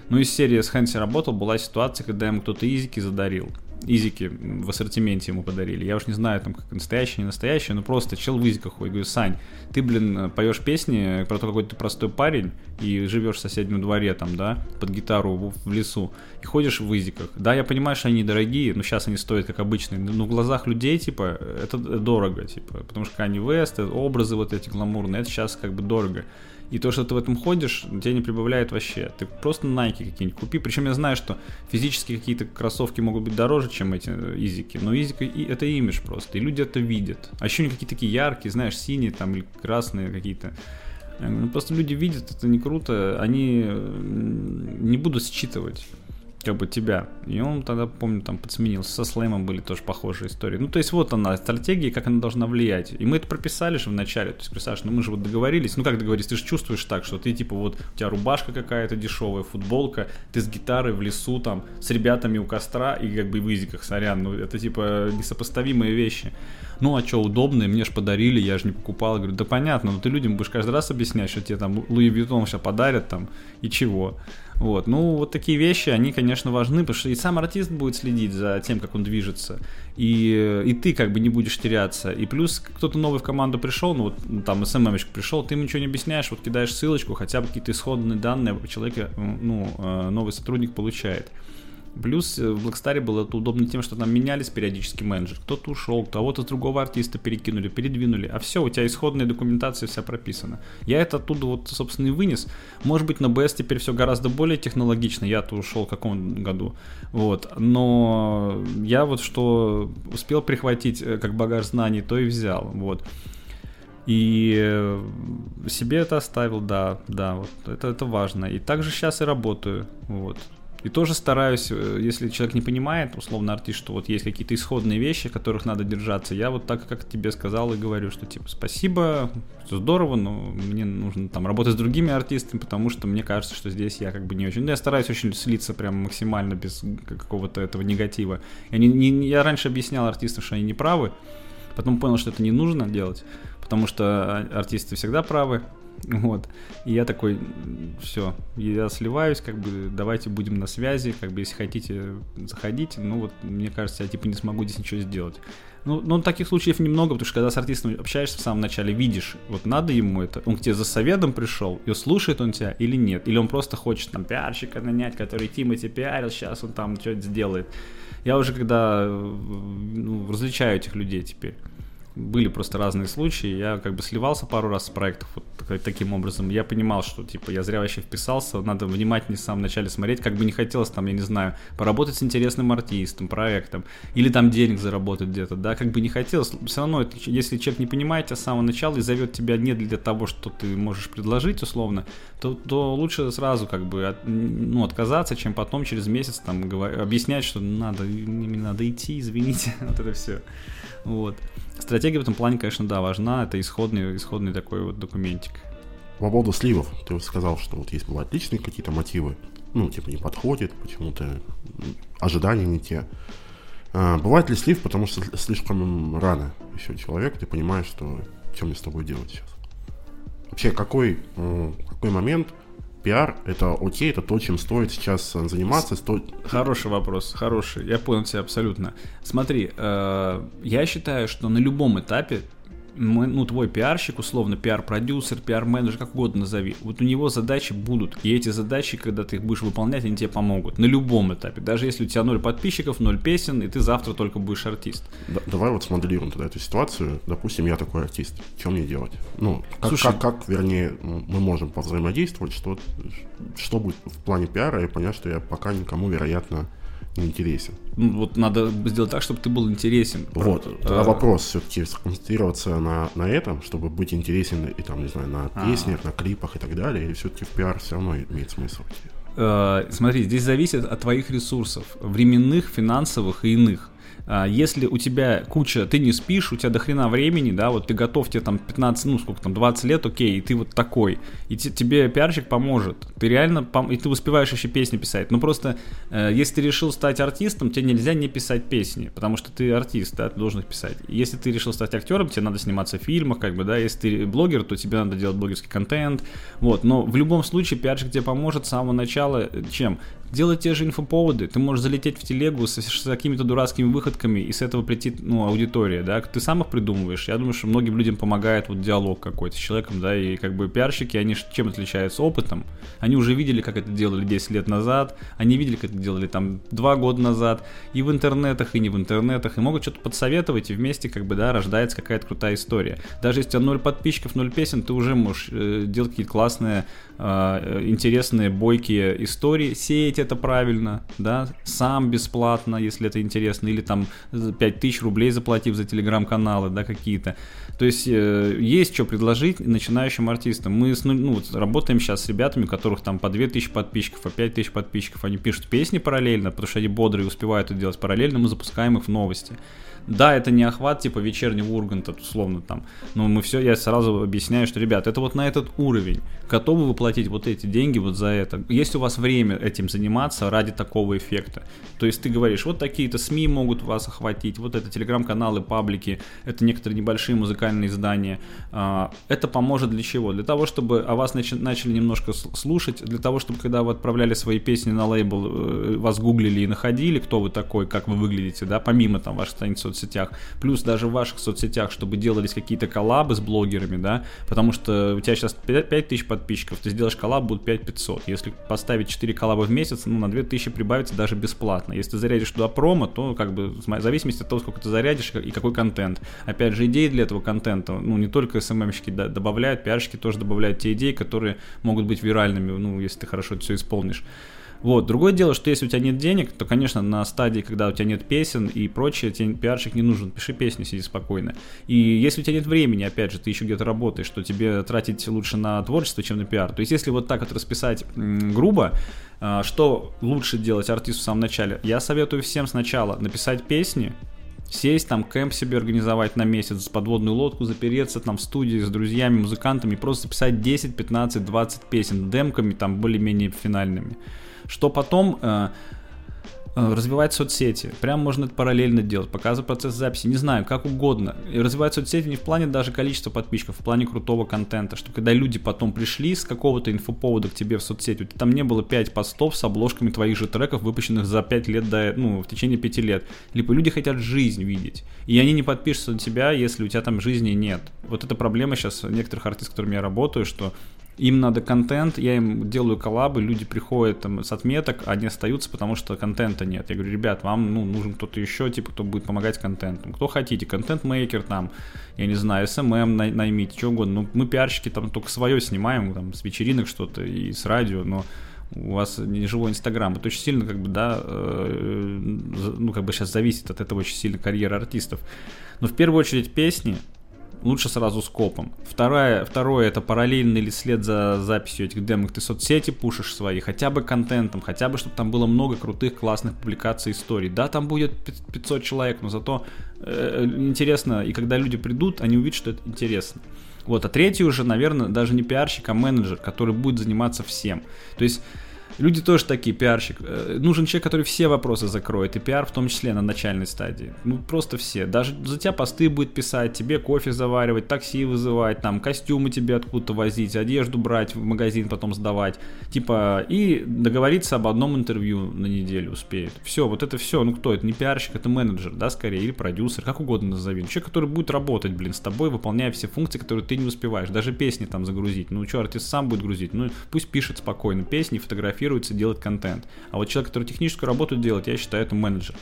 S2: Ну, из серии с Хэнси работал, была ситуация, когда ему кто-то изики задарил изики в ассортименте ему подарили. Я уж не знаю, там, как настоящие, не настоящие, но просто чел в изиках ходит. Говорю, Сань, ты, блин, поешь песни про то, какой ты простой парень и живешь в соседнем дворе, там, да, под гитару в лесу, и ходишь в изиках. Да, я понимаю, что они дорогие, но сейчас они стоят как обычные, но в глазах людей, типа, это дорого, типа, потому что Kanye West, образы вот эти гламурные, это сейчас как бы дорого. И то, что ты в этом ходишь, тебе не прибавляет вообще. Ты просто Nike какие-нибудь купи. Причем я знаю, что физически какие-то кроссовки могут быть дороже, чем эти э, изики. Но изик это имидж просто. И люди это видят. А еще они какие-то такие яркие, знаешь, синие там или красные какие-то. Ну, просто люди видят, это не круто, они э, не будут считывать как бы тебя. И он тогда, помню, там подсменился. Со слэмом были тоже похожие истории. Ну, то есть вот она, стратегия, как она должна влиять. И мы это прописали же в начале. То есть, представляешь, ну мы же вот договорились. Ну, как договорились? Ты же чувствуешь так, что ты, типа, вот у тебя рубашка какая-то дешевая, футболка, ты с гитарой в лесу, там, с ребятами у костра и как бы в изиках, сорян. Ну, это, типа, несопоставимые вещи. Ну, а что, удобные, мне же подарили, я же не покупал. Я говорю, да понятно, но ты людям будешь каждый раз объяснять, что тебе там Louis Vuitton сейчас подарят там, и чего. Вот, ну, вот такие вещи, они, конечно, важны, потому что и сам артист будет следить за тем, как он движется, и, и ты как бы не будешь теряться. И плюс кто-то новый в команду пришел, ну, вот ну, там СММщик пришел, ты ему ничего не объясняешь, вот кидаешь ссылочку, хотя бы какие-то исходные данные человек, ну, э, новый сотрудник получает. Плюс э, в Blackstar было это удобно тем, что там менялись периодически менеджер. Кто-то ушел, кого-то другого артиста перекинули, передвинули. А все, у тебя исходная документация вся прописана. Я это оттуда вот, собственно, и вынес. Может быть, на BS теперь все гораздо более технологично. Я-то ушел в каком году. Вот. Но я вот что успел прихватить э, как багаж знаний, то и взял. Вот. И э, себе это оставил, да, да, вот это, это важно. И также сейчас и работаю, вот. И тоже стараюсь, э, если человек не понимает, условно артист, что вот есть какие-то исходные вещи, которых надо держаться, я вот так, как тебе сказал, и говорю, что типа спасибо, все здорово, но мне нужно там работать с другими артистами, потому что мне кажется, что здесь я как бы не очень... Ну, я стараюсь очень слиться прям максимально без какого-то этого негатива. Я, не, не, я раньше объяснял артистам, что они не правы, потом понял, что это не нужно делать, потому что а, артисты всегда правы, вот. И я такой, все, я сливаюсь, как бы, давайте будем на связи, как бы, если хотите, заходите. Ну, вот, мне кажется, я, типа, не смогу здесь ничего сделать. Ну, ну, таких случаев немного, потому что когда с артистом общаешься в самом начале, видишь, вот надо ему это, он к тебе за советом пришел, и слушает он тебя или нет, или он просто хочет там пиарщика нанять, который Тимати пиарил, сейчас он там что-то сделает. Я уже когда ну, различаю этих людей теперь были просто разные случаи. Я как бы сливался пару раз с проектов вот таким образом. Я понимал, что типа я зря вообще вписался, надо внимательнее в самом начале смотреть, как бы не хотелось там, я не знаю, поработать с интересным артистом, проектом, или там денег заработать где-то, да, как бы не хотелось. Все равно, если человек не понимает тебя с самого начала и зовет тебя не для того, что ты можешь предложить условно, то, то лучше сразу как бы от, ну, отказаться, чем потом через месяц там говор... объяснять, что надо, мне надо идти, извините, вот это все. Вот. Стратегия в этом плане, конечно, да, важна. Это исходный, исходный такой вот документик.
S1: По поводу сливов, ты сказал, что вот есть бывают личные какие-то мотивы, ну, типа не подходит, почему-то ожидания не те. А, бывает ли слив, потому что слишком рано еще человек, ты понимаешь, что что мне с тобой делать сейчас? вообще какой, какой момент пиар это окей, это то, чем стоит сейчас заниматься. Сто...
S2: Хороший вопрос, хороший. Я понял тебя абсолютно. Смотри, э, я считаю, что на любом этапе ну, твой пиарщик, условно, пиар-продюсер, пиар-менеджер, как угодно назови, вот у него задачи будут, и эти задачи, когда ты их будешь выполнять, они тебе помогут. На любом этапе, даже если у тебя ноль подписчиков, ноль песен, и ты завтра только будешь артист.
S1: Да, давай вот смоделируем тогда эту ситуацию, допустим, я такой артист, что мне делать? Ну, как, Слушай, как, как, вернее, мы можем повзаимодействовать, что, что будет в плане пиара, и понять, что я пока никому, вероятно, интересен.
S2: Ну, вот надо сделать так, чтобы ты был интересен.
S1: Вот. Тогда а... вопрос все-таки сконцентрироваться на, на этом, чтобы быть интересен и там, не знаю, на а. песнях, а. на клипах и так далее, или все-таки в пиар все равно имеет смысл?
S2: Э, смотри, здесь зависит от твоих ресурсов, временных, финансовых и иных. А, если у тебя куча, ты не спишь, у тебя до хрена времени, да, вот ты готов, тебе там 15, ну сколько там, 20 лет, окей, и ты вот такой, и тебе пиарщик поможет, ты реально, пом- и ты успеваешь еще песни писать, ну просто, э, если ты решил стать артистом, тебе нельзя не писать песни, потому что ты артист, да, ты должен их писать. Если ты решил стать актером, тебе надо сниматься в фильмах, как бы, да, если ты блогер, то тебе надо делать блогерский контент, вот, но в любом случае пиарщик тебе поможет с самого начала, чем? Делать те же инфоповоды, ты можешь залететь в телегу с, с какими-то дурацкими выходками, и с этого прийти, ну, аудитория, да, ты сам их придумываешь. Я думаю, что многим людям помогает вот диалог какой-то с человеком, да, и как бы пиарщики, они чем отличаются? Опытом. Они уже видели, как это делали 10 лет назад, они видели, как это делали там 2 года назад, и в интернетах, и не в интернетах, и могут что-то подсоветовать, и вместе, как бы, да, рождается какая-то крутая история. Даже если у тебя 0 подписчиков, 0 песен, ты уже можешь э, делать какие-то классные, интересные, бойкие истории, сеять это правильно, да, сам бесплатно, если это интересно, или там 5000 рублей заплатив за телеграм-каналы, да, какие-то. То есть э, есть что предложить начинающим артистам. Мы ну, вот, работаем сейчас с ребятами, у которых там по 2000 подписчиков, по 5000 подписчиков. Они пишут песни параллельно, потому что они бодрые успевают это делать параллельно, мы запускаем их в новости. Да, это не охват типа вечернего Урганта, условно там. Но мы все, я сразу объясняю, что, ребят, это вот на этот уровень. Готовы вы платить вот эти деньги вот за это? Есть у вас время этим заниматься ради такого эффекта? То есть ты говоришь, вот такие-то СМИ могут вас охватить, вот это телеграм-каналы, паблики, это некоторые небольшие музыкальные издания. А, это поможет для чего? Для того, чтобы о вас начали немножко слушать, для того, чтобы когда вы отправляли свои песни на лейбл, э, вас гуглили и находили, кто вы такой, как вы выглядите, да, помимо там вашей страницы соцсетях, плюс даже в ваших соцсетях, чтобы делались какие-то коллабы с блогерами, да, потому что у тебя сейчас 5000 подписчиков, ты сделаешь коллаб, будет 5500. Если поставить 4 коллаба в месяц, ну, на 2000 прибавится даже бесплатно. Если ты зарядишь туда промо, то как бы в зависимости от того, сколько ты зарядишь и какой контент. Опять же, идеи для этого контента, ну, не только СММщики добавляют, пиарщики тоже добавляют те идеи, которые могут быть виральными, ну, если ты хорошо это все исполнишь. Вот. Другое дело, что если у тебя нет денег, то, конечно, на стадии, когда у тебя нет песен и прочее, тебе пиарщик не нужен. Пиши песню, сиди спокойно. И если у тебя нет времени, опять же, ты еще где-то работаешь, то тебе тратить лучше на творчество, чем на пиар. То есть, если вот так вот расписать грубо, а, что лучше делать артисту в самом начале? Я советую всем сначала написать песни, сесть там, кемп себе организовать на месяц, подводную лодку, запереться там в студии с друзьями, музыкантами, просто записать 10, 15, 20 песен демками там более-менее финальными что потом э, э, развивать соцсети. Прям можно это параллельно делать, показывать процесс записи, не знаю, как угодно. И развивать соцсети не в плане даже количества подписчиков, в плане крутого контента, что когда люди потом пришли с какого-то инфоповода к тебе в соцсети, у тебя там не было 5 постов с обложками твоих же треков, выпущенных за 5 лет до, ну, в течение 5 лет. Либо люди хотят жизнь видеть, и они не подпишутся на тебя, если у тебя там жизни нет. Вот эта проблема сейчас некоторых артистов, с которыми я работаю, что им надо контент, я им делаю коллабы, люди приходят там с отметок, а они остаются, потому что контента нет. Я говорю, ребят, вам ну, нужен кто-то еще, типа, кто будет помогать контентом. Кто хотите, контент-мейкер там, я не знаю, SMM най- наймите, что угодно. Ну, мы пиарщики там только свое снимаем, там, с вечеринок что-то и с радио, но у вас не живой Инстаграм. Это очень сильно, как бы, да, э, ну, как бы сейчас зависит от этого очень сильно карьера артистов. Но в первую очередь песни, лучше сразу скопом. Второе, второе это параллельный или след за записью этих демок. Ты соцсети пушишь свои, хотя бы контентом, хотя бы, чтобы там было много крутых, классных публикаций историй. Да, там будет 500 человек, но зато э, интересно, и когда люди придут, они увидят, что это интересно. Вот, а третий уже, наверное, даже не пиарщик, а менеджер, который будет заниматься всем. То есть Люди тоже такие, пиарщик. Э, нужен человек, который все вопросы закроет, и пиар в том числе на начальной стадии. Ну, просто все. Даже за тебя посты будет писать, тебе кофе заваривать, такси вызывать, там, костюмы тебе откуда-то возить, одежду брать в магазин, потом сдавать. Типа, и договориться об одном интервью на неделю успеет. Все, вот это все. Ну, кто это? Не пиарщик, это менеджер, да, скорее, или продюсер, как угодно назови. Человек, который будет работать, блин, с тобой, выполняя все функции, которые ты не успеваешь. Даже песни там загрузить. Ну, что, артист сам будет грузить? Ну, пусть пишет спокойно песни, фотографирует фотографируется, делать контент. А вот человек, который техническую работу делает, я считаю, это менеджер.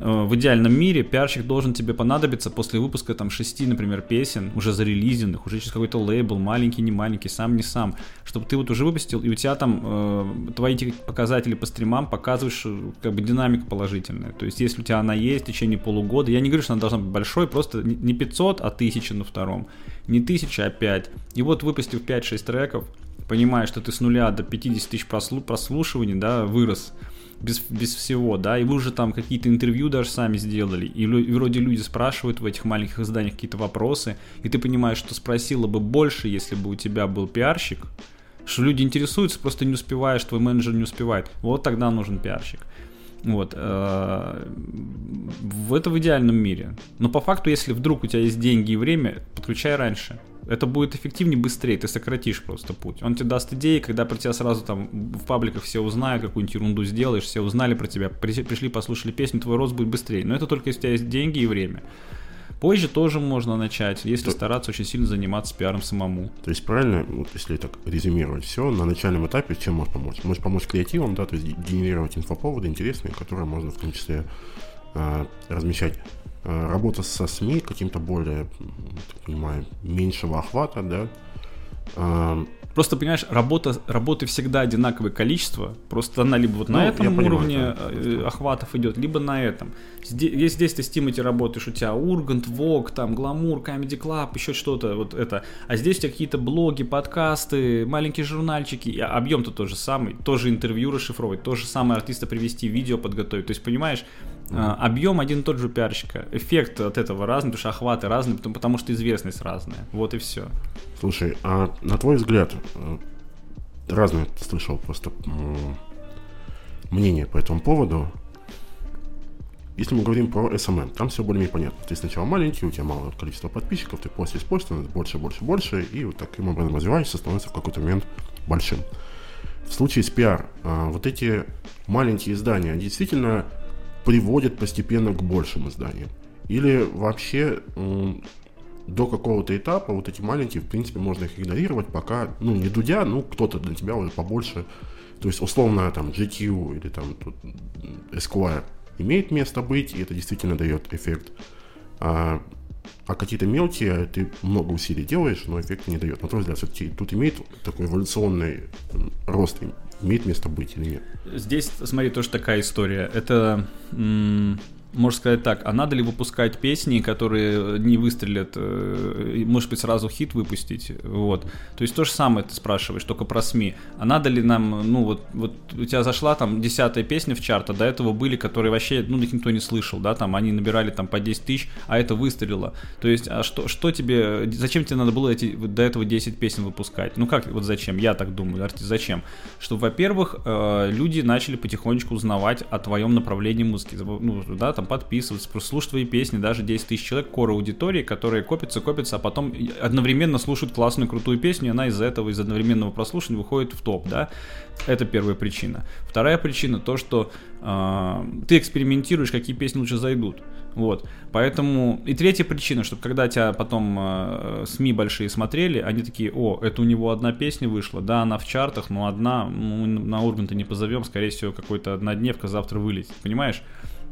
S2: Э, в идеальном мире пиарщик должен тебе понадобиться после выпуска там шести, например, песен, уже зарелизенных, уже через какой-то лейбл, маленький, не маленький, сам, не сам, чтобы ты вот уже выпустил, и у тебя там э, твои показатели по стримам показываешь э, как бы динамика положительная. То есть если у тебя она есть в течение полугода, я не говорю, что она должна быть большой, просто не 500, а 1000 на втором, не 1000, а 5. И вот выпустив 5-6 треков, понимаешь, что ты с нуля до 50 тысяч прослу- прослушиваний, да, вырос, без, без всего, да, и вы уже там какие-то интервью даже сами сделали, и, и вроде люди спрашивают в этих маленьких изданиях какие-то вопросы, и ты понимаешь, что спросила бы больше, если бы у тебя был пиарщик, что люди интересуются, просто не успеваешь, твой менеджер не успевает. Вот тогда нужен пиарщик. Вот. Это в идеальном мире. Но по факту, если вдруг у тебя есть деньги и время, подключай раньше. Это будет эффективнее, быстрее, ты сократишь просто путь. Он тебе даст идеи, когда про тебя сразу там в пабликах все узнают, какую-нибудь ерунду сделаешь, все узнали про тебя, пришли, послушали песню, твой рост будет быстрее. Но это только если у тебя есть деньги и время. Позже тоже можно начать, если То... стараться очень сильно заниматься пиаром самому.
S1: То есть правильно, вот если так резюмировать все, на начальном этапе чем может помочь? Может помочь креативом, да, то есть генерировать инфоповоды интересные, которые можно в том числе э, размещать работа со СМИ каким-то более, понимаю, меньшего охвата, да.
S2: Просто, понимаешь, работа, работы всегда одинаковое количество, просто она либо вот ну, на этом уровне понимаю. Э, охватов идет, либо на этом. Здесь, если здесь ты с Тимати работаешь, у тебя Ургант, Вог, там, Гламур, Comedy Club, еще что-то, вот это. А здесь у тебя какие-то блоги, подкасты, маленькие журнальчики, объем-то тот же самый, тоже интервью расшифровывать, то же самое артиста привести, видео подготовить. То есть, понимаешь, а, объем один и тот же у пиарщика. Эффект от этого разный, потому что охваты разные, потому, потому что известность разная. Вот и все.
S1: Слушай, а на твой взгляд, э, разные слышал просто мнение по этому поводу. Если мы говорим про SMM, там все более-менее понятно. Ты сначала маленький, у тебя малое количество подписчиков, ты после используешь больше, больше, больше, и вот таким образом развиваешься, становится в какой-то момент большим. В случае с PR, а, вот эти маленькие издания, они действительно приводит постепенно к большим изданиям. Или вообще до какого-то этапа вот эти маленькие, в принципе, можно их игнорировать, пока, ну, не Дудя, ну, кто-то для тебя уже побольше. То есть, условно, там, GQ или там тут Esquire имеет место быть, и это действительно дает эффект. А, а какие-то мелкие ты много усилий делаешь, но эффекта не дает. На твой взгляд, все-таки тут имеет такой эволюционный рост имеет место быть или нет?
S2: Здесь, смотри, тоже такая история. Это можно сказать так, а надо ли выпускать песни, которые не выстрелят, э, может быть, сразу хит выпустить, вот. То есть то же самое ты спрашиваешь, только про СМИ. А надо ли нам, ну вот, вот у тебя зашла там десятая песня в чарт, а до этого были, которые вообще, ну, их никто не слышал, да, там они набирали там по 10 тысяч, а это выстрелило. То есть, а что, что тебе, зачем тебе надо было эти, до этого 10 песен выпускать? Ну как, вот зачем? Я так думаю, артист, зачем? Что, во-первых, э, люди начали потихонечку узнавать о твоем направлении музыки, ну, да, там подписываться, просто слушать твои песни, даже 10 тысяч человек, кора аудитории, которые копятся, копятся, а потом одновременно слушают классную, крутую песню, и она из-за этого, из одновременного прослушивания выходит в топ, да, это первая причина. Вторая причина то, что э, ты экспериментируешь, какие песни лучше зайдут. Вот. Поэтому. И третья причина, чтобы когда тебя потом э, СМИ большие смотрели, они такие, о, это у него одна песня вышла, да, она в чартах, но одна, ну, на Урганта не позовем, скорее всего, какой-то однодневка завтра вылетит. Понимаешь?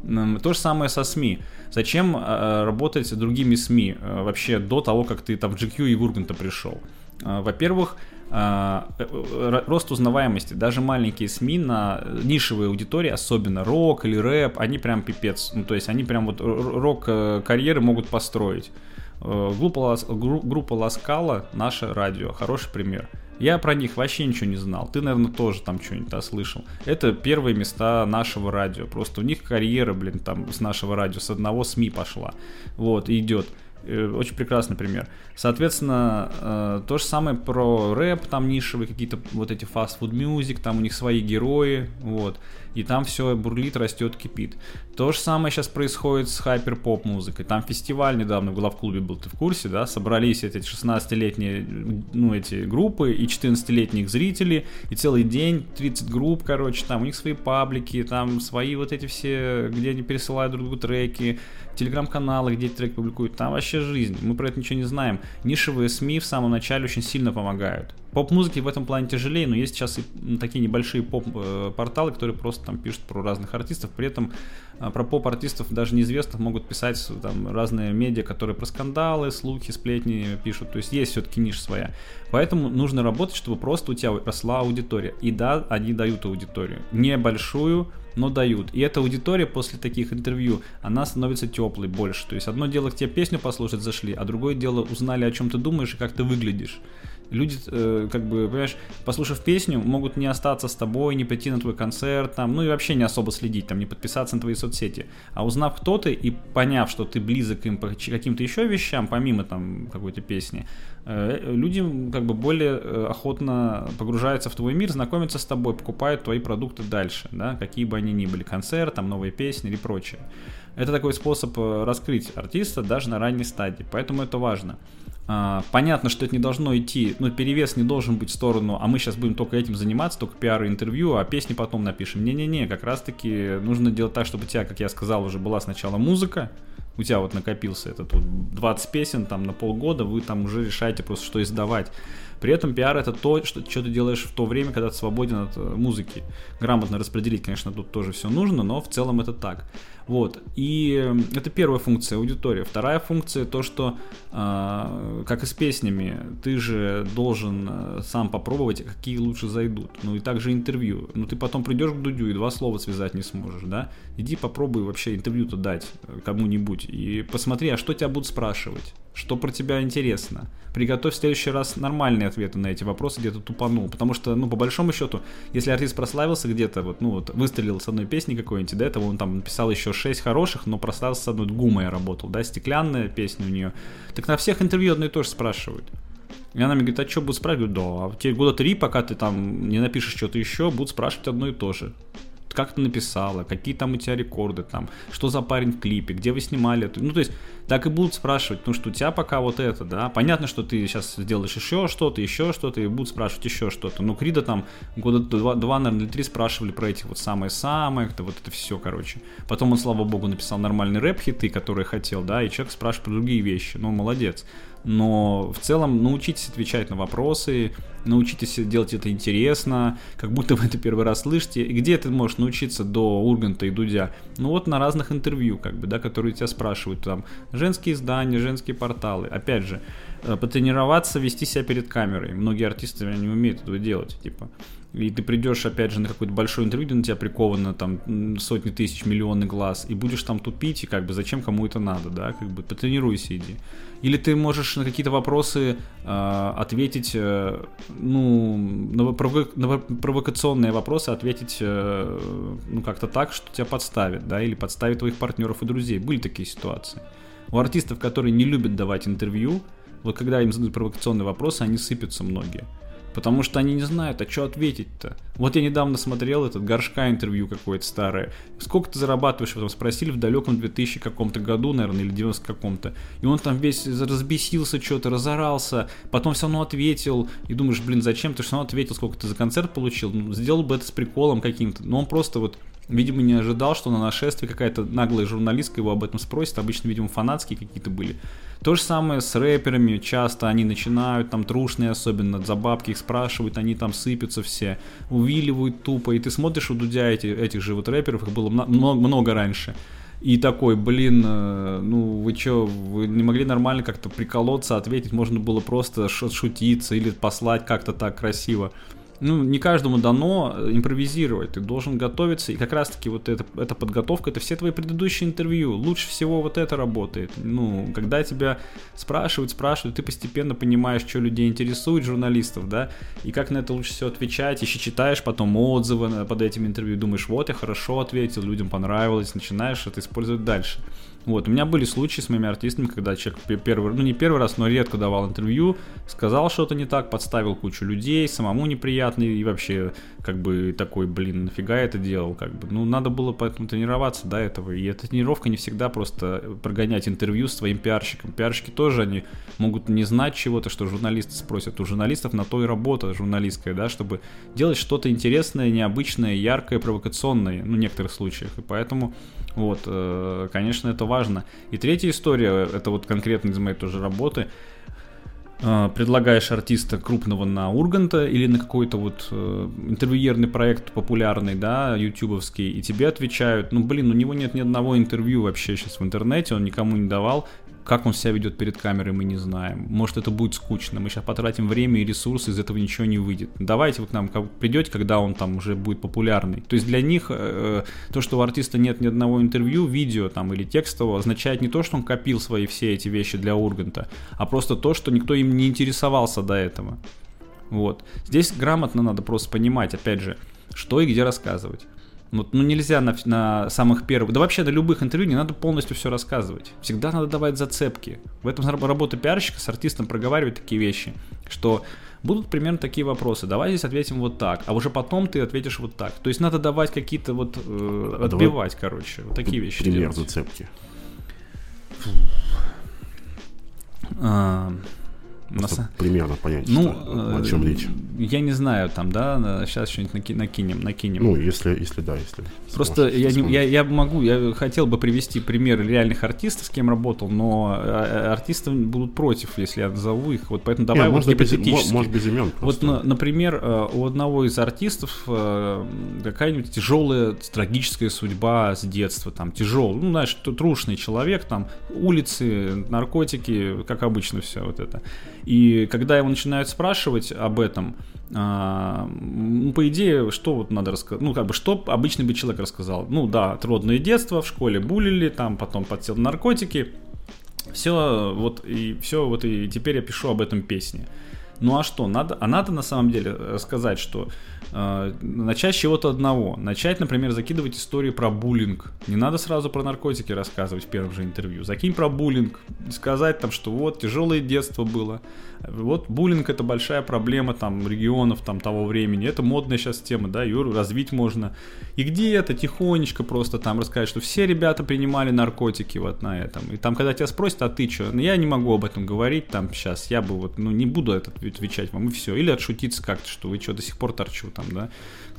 S2: То же самое со СМИ. Зачем э, работать с другими СМИ э, вообще до того, как ты там в GQ и в Урганта пришел? Э, во-первых, рост узнаваемости. Даже маленькие СМИ на нишевой аудитории, особенно рок или рэп, они прям пипец. Ну, то есть они прям вот рок-карьеры могут построить. Группа, группа Ласкала, наше радио, хороший пример. Я про них вообще ничего не знал. Ты, наверное, тоже там что-нибудь слышал. Это первые места нашего радио. Просто у них карьера, блин, там с нашего радио, с одного СМИ пошла. Вот, идет. Э, очень прекрасный пример. Соответственно, э, то же самое про рэп, там нишевые какие-то вот эти fast-food music, там у них свои герои, вот и там все бурлит, растет, кипит. То же самое сейчас происходит с хайпер-поп музыкой. Там фестиваль недавно в главклубе был, ты в курсе, да? Собрались эти 16-летние, ну, эти группы и 14-летних зрителей, и целый день 30 групп, короче, там у них свои паблики, там свои вот эти все, где они пересылают друг другу треки, телеграм-каналы, где эти треки публикуют, там вообще жизнь. Мы про это ничего не знаем. Нишевые СМИ в самом начале очень сильно помогают. Поп-музыки в этом плане тяжелее, но есть сейчас и такие небольшие поп-порталы, которые просто там пишут про разных артистов. При этом а, про поп-артистов даже неизвестных могут писать там разные медиа, которые про скандалы, слухи, сплетни пишут. То есть есть все-таки ниша своя. Поэтому нужно работать, чтобы просто у тебя росла аудитория. И да, они дают аудиторию. Небольшую, но дают. И эта аудитория после таких интервью, она становится теплой больше. То есть одно дело к тебе песню послушать зашли, а другое дело узнали, о чем ты думаешь и как ты выглядишь. Люди, э, как бы, понимаешь, послушав песню, могут не остаться с тобой, не пойти на твой концерт, там, ну и вообще не особо следить, там, не подписаться на твои соцсети. А узнав, кто ты, и поняв, что ты близок им по каким-то еще вещам, помимо там какой-то песни, э, люди как бы более э, охотно погружаются в твой мир, знакомятся с тобой, покупают твои продукты дальше, да, какие бы они ни были, концерт, там, новые песни или прочее. Это такой способ э, раскрыть артиста даже на ранней стадии, поэтому это важно. А, понятно, что это не должно идти, ну, перевес не должен быть в сторону, а мы сейчас будем только этим заниматься, только пиар и интервью, а песни потом напишем. Не-не-не, как раз-таки нужно делать так, чтобы у тебя, как я сказал, уже была сначала музыка, у тебя вот накопился этот вот 20 песен там на полгода, вы там уже решаете просто, что издавать. При этом пиар это то, что, что ты делаешь в то время, когда ты свободен от э, музыки. Грамотно распределить, конечно, тут тоже все нужно, но в целом это так. Вот. И эм, это первая функция аудитория. Вторая функция то, что э, как и с песнями, ты же должен э, сам попробовать, какие лучше зайдут. Ну и также интервью. Ну ты потом придешь к Дудю и два слова связать не сможешь, да? Иди попробуй вообще интервью-то дать э, кому-нибудь и посмотри, а что тебя будут спрашивать что про тебя интересно. Приготовь в следующий раз нормальные ответы на эти вопросы, где-то тупанул. Потому что, ну, по большому счету, если артист прославился где-то, вот, ну, вот, выстрелил с одной песни какой-нибудь, до этого он там написал еще шесть хороших, но прославился с одной гумой работал, да, стеклянная песня у нее. Так на всех интервью одно и то же спрашивают. И она мне говорит, а что будут спрашивать? Да, а тебе года три, пока ты там не напишешь что-то еще, будут спрашивать одно и то же как ты написала, какие там у тебя рекорды, там, что за парень в клипе, где вы снимали это. Ну, то есть, так и будут спрашивать, ну, что у тебя пока вот это, да. Понятно, что ты сейчас сделаешь еще что-то, еще что-то, и будут спрашивать еще что-то. Но Крида там года два, два наверное, или три спрашивали про этих вот самые-самые, это вот это все, короче. Потом он, слава богу, написал нормальный рэп-хиты, которые хотел, да, и человек спрашивает про другие вещи. Ну, молодец но в целом научитесь отвечать на вопросы, научитесь делать это интересно, как будто вы это первый раз слышите. И где ты можешь научиться до Урганта и Дудя? Ну вот на разных интервью, как бы, да, которые тебя спрашивают, там, женские издания, женские порталы. Опять же, э, потренироваться, вести себя перед камерой. Многие артисты не умеют этого делать, типа и ты придешь, опять же, на какое-то большое интервью, где на тебя приковано там сотни тысяч, миллионы глаз, и будешь там тупить, и как бы зачем кому это надо, да, как бы потренируйся, иди. Или ты можешь на какие-то вопросы э, ответить, э, ну, на, провок... на провокационные вопросы ответить, э, ну, как-то так, что тебя подставит, да, или подставит твоих партнеров и друзей. Были такие ситуации. У артистов, которые не любят давать интервью, вот когда им задают провокационные вопросы, они сыпятся многие. Потому что они не знают, а что ответить-то. Вот я недавно смотрел этот горшка интервью какое-то старое. Сколько ты зарабатываешь? Потом спросили в далеком 2000 каком-то году, наверное, или 90 каком-то. И он там весь разбесился, что-то разорался. Потом все равно ответил. И думаешь, блин, зачем ты все равно ответил, сколько ты за концерт получил? Ну, сделал бы это с приколом каким-то. Но он просто вот Видимо, не ожидал, что на нашествии какая-то наглая журналистка его об этом спросит. Обычно, видимо, фанатские какие-то были. То же самое с рэперами. Часто они начинают, там, трушные особенно, за бабки их спрашивают, они там сыпятся все, увиливают тупо. И ты смотришь у Дудя эти, этих же вот рэперов, их было много, много раньше. И такой, блин, э, ну вы чё, вы не могли нормально как-то приколоться, ответить, можно было просто шутиться или послать как-то так красиво ну, не каждому дано э, импровизировать, ты должен готовиться, и как раз-таки вот эта, эта подготовка, это все твои предыдущие интервью, лучше всего вот это работает, ну, когда тебя спрашивают, спрашивают, ты постепенно понимаешь, что людей интересует, журналистов, да, и как на это лучше всего отвечать, еще читаешь потом отзывы под этим интервью, думаешь, вот, я хорошо ответил, людям понравилось, начинаешь это использовать дальше. Вот, у меня были случаи с моими артистами, когда человек первый, ну не первый раз, но редко давал интервью, сказал что-то не так, подставил кучу людей, самому неприятный и вообще как бы такой, блин, нафига я это делал, как бы, ну надо было поэтому тренироваться до этого, и эта тренировка не всегда просто прогонять интервью с твоим пиарщиком. Пиарщики тоже, они могут не знать чего-то, что журналисты спросят. У журналистов на то и работа журналистская, да, чтобы делать что-то интересное, необычное, яркое, провокационное, ну, в некоторых случаях, и поэтому вот, э, конечно, это важно. И третья история, это вот конкретно из моей тоже работы, э, предлагаешь артиста крупного на Урганта или на какой-то вот э, интервьюерный проект популярный, да, ютубовский, и тебе отвечают, ну, блин, у него нет ни одного интервью вообще сейчас в интернете, он никому не давал, как он себя ведет перед камерой, мы не знаем. Может, это будет скучно. Мы сейчас потратим время и ресурсы, из этого ничего не выйдет. Давайте вы к нам придете, когда он там уже будет популярный. То есть для них э, то, что у артиста нет ни одного интервью, видео там или текстового, означает не то, что он копил свои все эти вещи для Урганта, а просто то, что никто им не интересовался до этого. Вот. Здесь грамотно надо просто понимать, опять же, что и где рассказывать. Вот, ну нельзя на, на самых первых, да вообще до любых интервью не надо полностью все рассказывать. Всегда надо давать зацепки. В этом работа пиарщика с артистом проговаривать такие вещи, что будут примерно такие вопросы. Давай здесь ответим вот так, а уже потом ты ответишь вот так. То есть надо давать какие-то вот э, а отбивать, короче, вот такие вещи.
S1: Пример делать. зацепки.
S2: А,
S1: Просто на... примерно понять,
S2: ну, что, о чем речь. Я не знаю, там, да, сейчас что-нибудь наки- накинем, накинем.
S1: Ну, если, если да, если.
S2: Просто я, не, я, я могу, я хотел бы привести примеры реальных артистов, с кем работал, но а, а, артисты будут против, если я назову их. Вот поэтому давай не, вот
S1: без, может без имен.
S2: Просто. Вот, например, э, у одного из артистов э, какая-нибудь тяжелая трагическая судьба с детства, там тяжелый, ну, знаешь, трушный человек, там улицы, наркотики, как обычно все вот это. И когда его начинают спрашивать об этом, ну, по идее, что вот надо рассказать? Ну, как бы, что обычный бы человек рассказал? Ну, да, трудное детство, в школе булили, там потом подсел на наркотики. Все, вот, и все, вот, и теперь я пишу об этом песне. Ну а что, надо, а надо на самом деле сказать, что начать с чего-то одного. Начать, например, закидывать истории про буллинг. Не надо сразу про наркотики рассказывать в первом же интервью. Закинь про буллинг. Сказать там, что вот тяжелое детство было. Вот буллинг это большая проблема там регионов там того времени. Это модная сейчас тема, да, ее развить можно. И где это тихонечко просто там рассказать, что все ребята принимали наркотики вот на этом. И там, когда тебя спросят, а ты что? Ну, я не могу об этом говорить там сейчас. Я бы вот, ну, не буду это отвечать вам, и все. Или отшутиться как-то, что вы что, до сих пор торчу там, да.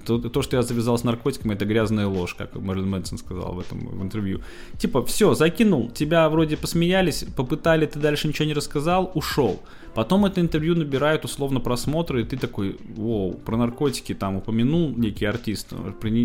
S2: То, то, что я завязал с наркотиками, это грязная ложь, как Мэрилин Мэнсон сказал в этом в интервью. Типа, все, закинул, тебя вроде посмеялись, попытали, ты дальше ничего не рассказал, ушел. Потом это интервью набирает условно просмотры, и ты такой, воу, про наркотики там упомянул некий артист,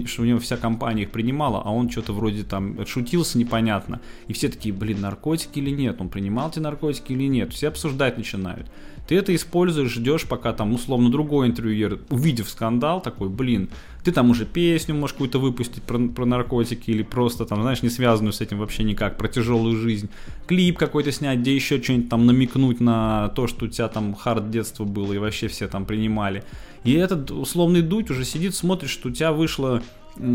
S2: что у него вся компания их принимала, а он что-то вроде там отшутился непонятно. И все такие, блин, наркотики или нет, он принимал эти наркотики или нет, все обсуждать начинают. Ты это используешь, ждешь, пока там условно другой интервьюер, увидев скандал, такой, блин, ты там уже песню можешь какую-то выпустить про, про наркотики или просто там, знаешь, не связанную с этим вообще никак, про тяжелую жизнь. Клип какой-то снять, где еще что-нибудь там намекнуть на то, что у тебя там хард детства было и вообще все там принимали. И этот условный дуть уже сидит, смотрит, что у тебя вышло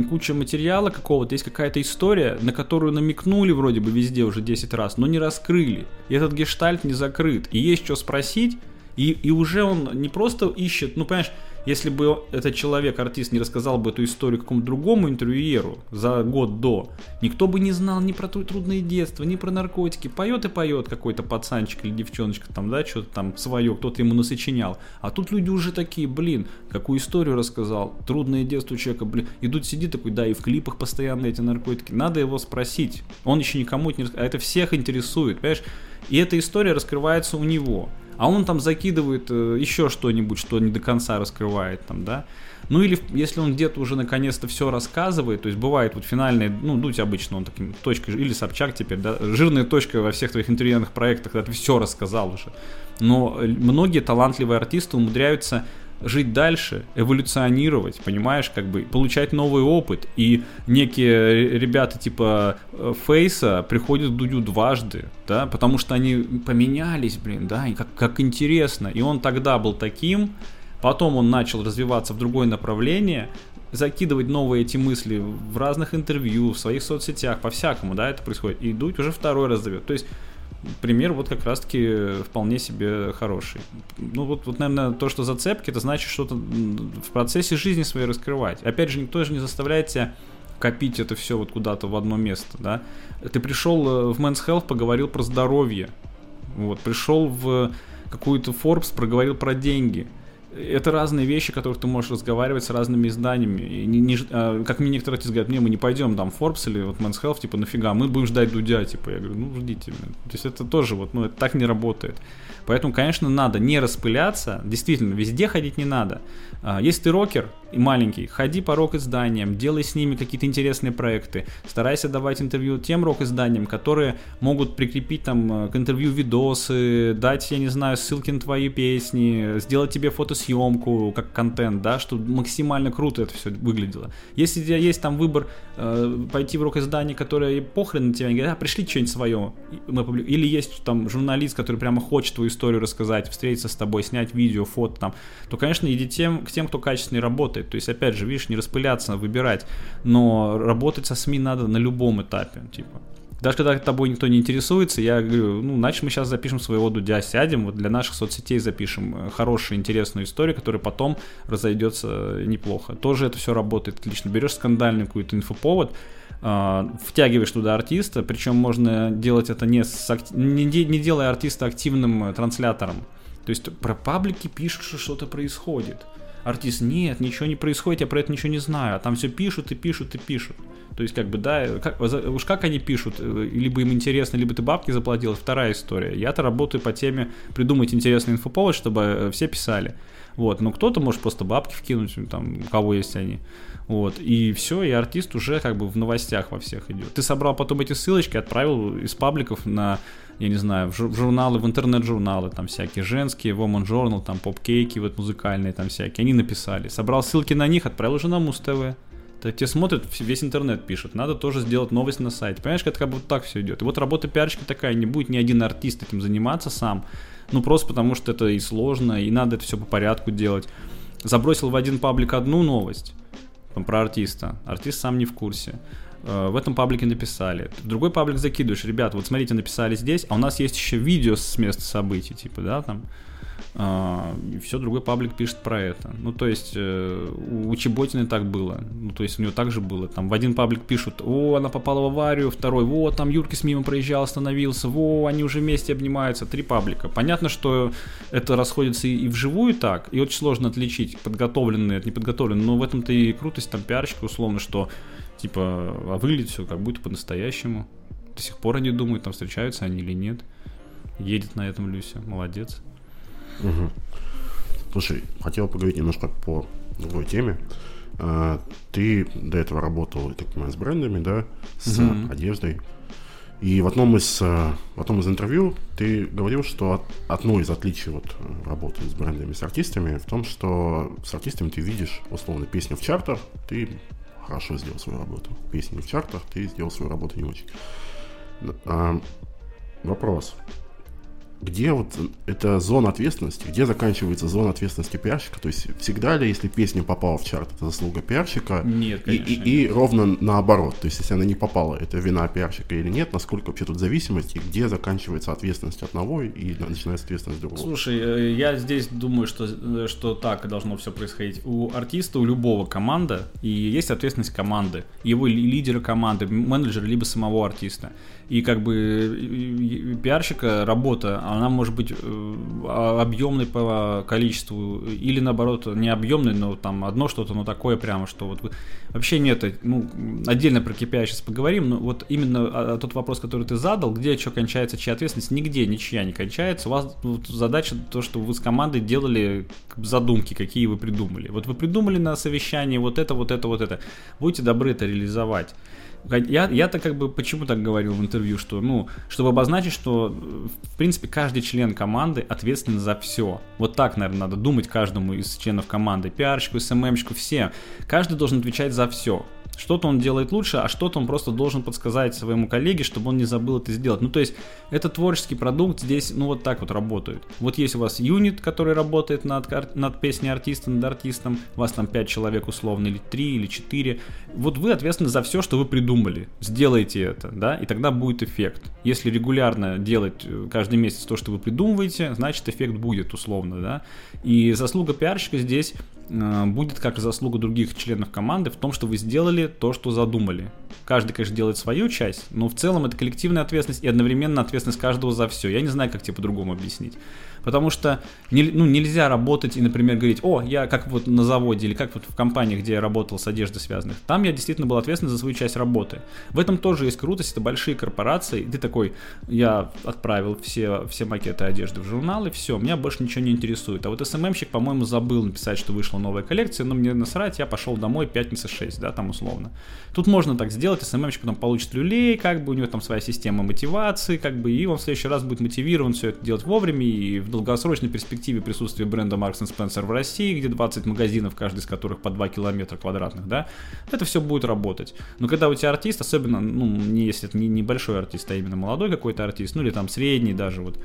S2: куча материала какого-то, есть какая-то история, на которую намекнули вроде бы везде уже 10 раз, но не раскрыли. И этот гештальт не закрыт. И есть что спросить, и, и уже он не просто ищет, ну понимаешь, если бы этот человек, артист, не рассказал бы эту историю какому-то другому интервьюеру за год до, никто бы не знал ни про трудное детство, ни про наркотики. Поет и поет какой-то пацанчик или девчоночка там, да, что-то там свое, кто-то ему насочинял. А тут люди уже такие, блин, какую историю рассказал, трудное детство человека, блин. Идут, сидит такой, да, и в клипах постоянно эти наркотики. Надо его спросить. Он еще никому не рассказал. А это всех интересует, понимаешь? И эта история раскрывается у него а он там закидывает э, еще что-нибудь, что не до конца раскрывает там, да. Ну или если он где-то уже наконец-то все рассказывает, то есть бывает вот финальный, ну, дуть обычно он таким точкой, или Собчак теперь, да, жирная точка во всех твоих интервьюных проектах, когда ты все рассказал уже. Но э, многие талантливые артисты умудряются жить дальше, эволюционировать, понимаешь, как бы получать новый опыт. И некие ребята типа э, Фейса приходят к Дудю дважды, да, потому что они поменялись, блин, да, и как, как интересно. И он тогда был таким, Потом он начал развиваться в другое направление, закидывать новые эти мысли в разных интервью, в своих соцсетях, по-всякому, да, это происходит. И Дудь уже второй раз зовет. То есть пример вот как раз-таки вполне себе хороший. Ну вот, вот, наверное, то, что зацепки, это значит что-то в процессе жизни своей раскрывать. Опять же, никто же не заставляет тебя копить это все вот куда-то в одно место, да. Ты пришел э, в Men's Health, поговорил про здоровье, вот, пришел в какую-то Forbes, проговорил про деньги – это разные вещи, которых ты можешь разговаривать с разными изданиями. И не, не, а, как мне некоторые говорят, не, мы не пойдем там Forbes или вот Men's Health, типа, нафига, мы будем ждать Дудя, типа, я говорю, ну, ждите. То есть это тоже вот, ну, это так не работает. Поэтому, конечно, надо не распыляться, действительно, везде ходить не надо. А, если ты рокер маленький, ходи по рок-изданиям, делай с ними какие-то интересные проекты, старайся давать интервью тем рок-изданиям, которые могут прикрепить там к интервью видосы, дать, я не знаю, ссылки на твои песни, сделать тебе фотосъемку как контент, да, чтобы максимально круто это все выглядело. Если у тебя есть там выбор э, пойти в рок-издание, которое похрен на тебя, они говорят, а, пришли что-нибудь свое, или есть там журналист, который прямо хочет твою историю рассказать, встретиться с тобой, снять видео, фото там, то, конечно, иди тем, к тем, кто качественно работает. То есть, опять же, видишь, не распыляться, выбирать, но работать со СМИ надо на любом этапе, типа. Даже когда тобой никто не интересуется, я говорю, ну, значит, мы сейчас запишем своего Дудя, сядем, вот для наших соцсетей запишем э, хорошую, интересную историю, которая потом разойдется неплохо. Тоже это все работает отлично. Берешь скандальный какой-то инфоповод, э, втягиваешь туда артиста, причем можно делать это не, с, не, не делая артиста активным э, транслятором. То есть про паблики пишут, что что-то происходит. Артист, нет, ничего не происходит, я про это ничего не знаю. А там все пишут и пишут и пишут. То есть, как бы, да, как, уж как они пишут, э, либо им интересно, либо ты бабки заплатил, вторая история. Я-то работаю по теме придумать интересный инфоповод, чтобы э, все писали. Вот, но кто-то может просто бабки вкинуть, там, у кого есть они. Вот, и все, и артист уже как бы в новостях во всех идет. Ты собрал потом эти ссылочки, отправил из пабликов на я не знаю, в журналы, в интернет-журналы, там всякие женские, Woman Journal, там поп-кейки вот музыкальные там всякие, они написали. Собрал ссылки на них, отправил уже на Муз-ТВ. Так те смотрят, весь интернет пишет. Надо тоже сделать новость на сайте. Понимаешь, как как бы вот так все идет. И вот работа пиарщика такая, не будет ни один артист этим заниматься сам. Ну, просто потому что это и сложно, и надо это все по порядку делать. Забросил в один паблик одну новость там, про артиста. Артист сам не в курсе. Э, в этом паблике написали. В другой паблик закидываешь, ребят, вот смотрите, написали здесь, а у нас есть еще видео с места событий, типа, да, там. И все, другой паблик пишет про это. Ну, то есть, э, у Чеботины так было. Ну, то есть, у него так же было. Там в один паблик пишут, о, она попала в аварию, второй, вот, там Юркис мимо проезжал, остановился, во, они уже вместе обнимаются. Три паблика. Понятно, что это расходится и вживую так, и очень сложно отличить подготовленные от неподготовленных, но в этом-то и крутость там пиарщика, условно, что Типа, а выглядит все как будто по-настоящему. До сих пор они думают, там встречаются они или нет. Едет на этом Люся, молодец.
S1: Угу. Слушай, хотел поговорить немножко по другой теме. А, ты до этого работал, я так понимаю, с брендами, да, с угу. одеждой. И в одном из в одном из интервью ты говорил, что одно из отличий вот работы с брендами, с артистами в том, что с артистами ты видишь условно песню в чартах, ты хорошо сделал свою работу. Песни в чартах, ты сделал свою работу не очень. А, вопрос где вот эта зона ответственности, где заканчивается зона ответственности пиарщика? То есть всегда ли, если песня попала в чарт, это заслуга пиарщика?
S2: Нет,
S1: конечно. И, и, и ровно наоборот. То есть если она не попала, это вина пиарщика или нет? Насколько вообще тут зависимость? И где заканчивается ответственность одного и начинается ответственность другого?
S2: Слушай, э, я здесь думаю, что, э, что так должно все происходить. У артиста, у любого команда, и есть ответственность команды. Его лидера команды, менеджера, либо самого артиста. И как бы пиарщика работа, она может быть э, объемной по количеству, или наоборот не объемной, но там одно что-то, но такое прямо, что вот вообще нет, ну, отдельно про KPI сейчас поговорим, но вот именно а, а, тот вопрос, который ты задал, где что кончается, чья ответственность, нигде ничья не кончается, у вас вот, задача то, что вы с командой делали задумки, какие вы придумали. Вот вы придумали на совещании вот это, вот это, вот это, будьте добры это реализовать. Я, я-то как бы почему так говорил в интервью, что, ну, чтобы обозначить, что, в принципе, каждый член команды ответственен за все. Вот так, наверное, надо думать каждому из членов команды, пиарщику, СММщику, все. Каждый должен отвечать за все Что-то он делает лучше, а что-то он просто должен подсказать своему коллеге, чтобы он не забыл это сделать. Ну, то есть, это творческий продукт здесь, ну, вот так вот работает. Вот есть у вас юнит, который работает над, над песней артиста, над артистом, у вас там 5 человек условно, или 3, или 4. Вот вы ответственны за все, что вы придумали. Сделайте это, да, и тогда будет эффект. Если регулярно делать э, каждый месяц то, что вы придумываете, значит эффект будет условно, да. И заслуга пиарщика здесь будет как заслуга других членов команды в том, что вы сделали то, что задумали. Каждый, конечно, делает свою часть, но в целом это коллективная ответственность и одновременно ответственность каждого за все. Я не знаю, как тебе по-другому объяснить. Потому что не, ну, нельзя работать и, например, говорить, о, я как вот на заводе или как вот в компании, где я работал с одеждой связанных, там я действительно был ответственен за свою часть работы. В этом тоже есть крутость, это большие корпорации, ты такой, я отправил все, все макеты одежды в журнал, и все, меня больше ничего не интересует. А вот СММщик, по-моему, забыл написать, что вышла новая коллекция, но мне насрать, я пошел домой, пятница 6, да, там условно. Тут можно так сделать, СММщик потом получит люлей, как бы у него там своя система мотивации, как бы, и он в следующий раз будет мотивирован все это делать вовремя и в долгосрочной перспективе присутствие бренда Marks Spencer в России, где 20 магазинов, каждый из которых по 2 километра квадратных, да, это все будет работать. Но когда у тебя артист, особенно, ну, не если это не небольшой артист, а именно молодой какой-то артист, ну или там средний даже, вот,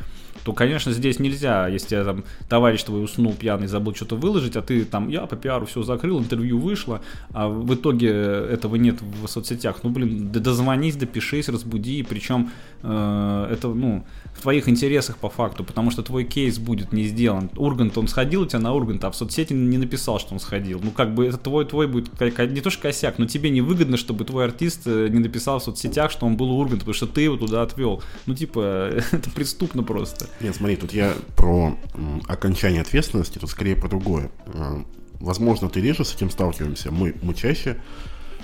S2: то, конечно, здесь нельзя, если там товарищ твой уснул пьяный, забыл что-то выложить, а ты там, я по пиару все закрыл, интервью вышло, а в итоге этого нет в соцсетях. Ну, блин, дозвонись, допишись, разбуди, причем это, ну, в твоих интересах по факту, потому что твой кейс будет не сделан. Ургант, он сходил у тебя на Ургант, а в соцсети не написал, что он сходил. Ну, как бы это твой, твой будет не то что косяк, но тебе не выгодно, чтобы твой артист э, не написал в соцсетях, что он был у Урганта, потому что ты его туда отвел. Ну, типа, это преступно просто.
S1: Нет, смотри, тут я про окончание ответственности, тут скорее про другое. Э, возможно, ты реже с этим сталкиваемся, мы, мы чаще.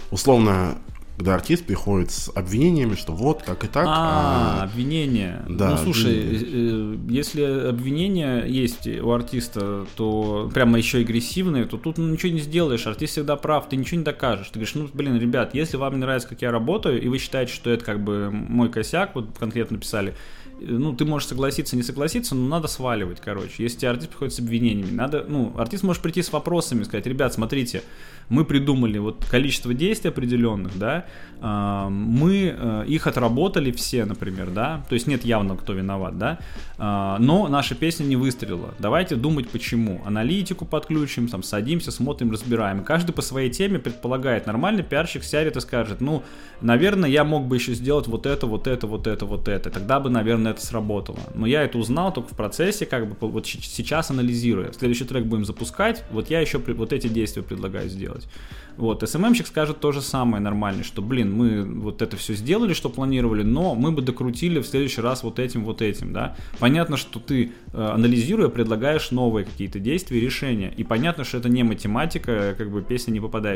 S1: Условно, когда артист приходит с обвинениями, что вот так и так.
S2: А, а обвинения. Да, ну слушай, обвинения. Э, если обвинения есть у артиста, то прямо еще агрессивные, то тут ну, ничего не сделаешь. Артист всегда прав, ты ничего не докажешь. Ты говоришь, ну блин, ребят, если вам не нравится, как я работаю, и вы считаете, что это как бы мой косяк, вот конкретно написали, ну, ты можешь согласиться, не согласиться, но надо сваливать, короче. Если тебе артист приходит с обвинениями, надо, ну, артист может прийти с вопросами, сказать, ребят, смотрите, мы придумали вот количество действий определенных, да, а, мы э, их отработали все, например, да, то есть нет явно, кто виноват, да, а, но наша песня не выстрелила. Давайте думать, почему. Аналитику подключим, там, садимся, смотрим, разбираем. каждый по своей теме предполагает. Нормальный пиарщик сядет и скажет, ну, наверное, я мог бы еще сделать вот это, вот это, вот это, вот это. Тогда бы, наверное, это сработало. Но я это узнал только в процессе, как бы вот сейчас анализируя. Следующий трек будем запускать, вот я еще вот эти действия предлагаю сделать. делать. Вот, СММщик скажет то же самое нормально, что, блин, мы вот это все сделали, что планировали, но мы бы докрутили в следующий раз вот этим, вот этим, да. Понятно, что ты, э, анализируя, предлагаешь новые какие-то действия решения. И понятно, что это не математика, как бы песня не попадает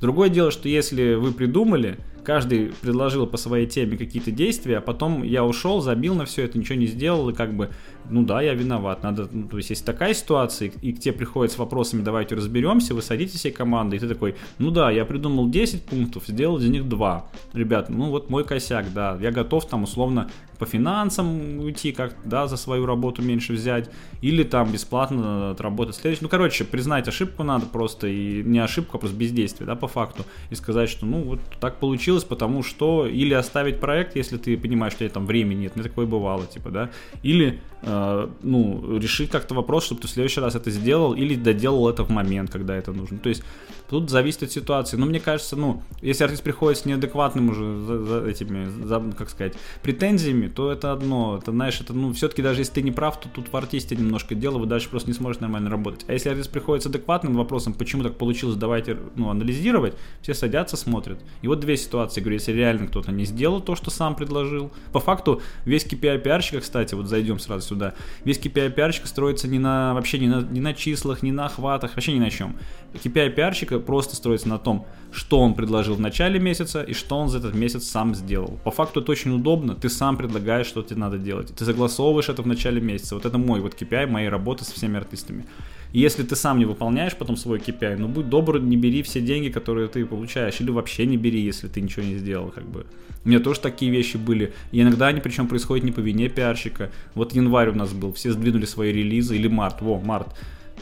S2: Другое дело, что если вы придумали, каждый предложил по своей теме какие-то действия, а потом я ушел, забил на все это, ничего не сделал, и как бы, ну да, я виноват. Надо, ну, то есть, есть такая ситуация, и к тебе приходят с вопросами, давайте разберемся, вы садитесь всей командой, и ты такой, ну да, я придумал 10 пунктов, сделал из них 2. Ребят, ну вот мой косяк, да, я готов там условно по финансам уйти, как, да, за свою работу меньше взять, или там бесплатно отработать следующий. Ну, короче, признать ошибку надо просто, и не ошибку, а просто бездействие, да, по факту, и сказать, что, ну, вот так получилось, потому что, или оставить проект, если ты понимаешь, что там времени нет, мне такое бывало, типа, да, или, э, ну, решить как-то вопрос, чтобы ты в следующий раз это сделал, или доделал это в момент, когда это нужно. То есть, тут зависит от ситуации. Но мне кажется, ну, если артист приходит с неадекватным уже за, за этими, за, как сказать, претензиями, то это одно. Это, знаешь, это, ну, все-таки даже если ты не прав, то тут в артисте немножко дело, вы дальше просто не сможете нормально работать. А если артист приходит с адекватным вопросом, почему так получилось, давайте, ну, анализировать, все садятся, смотрят. И вот две ситуации, говорю, если реально кто-то не сделал то, что сам предложил. По факту, весь KPI пиарщика, кстати, вот зайдем сразу сюда, весь KPI пиарщика строится не на, вообще не на, не на числах, не на охватах, вообще ни на чем. KPI пиарщика просто строится на том, что он предложил в начале месяца и что он за этот месяц сам сделал. По факту это очень удобно, ты сам предлагаешь, что тебе надо делать. Ты согласовываешь это в начале месяца. Вот это мой вот KPI, моей работы со всеми артистами. И если ты сам не выполняешь потом свой KPI, ну будь добр, не бери все деньги, которые ты получаешь, или вообще не бери, если ты ничего не сделал, как бы. У меня тоже такие вещи были. И иногда они причем происходят не по вине пиарщика. Вот январь у нас был, все сдвинули свои релизы, или март, во, март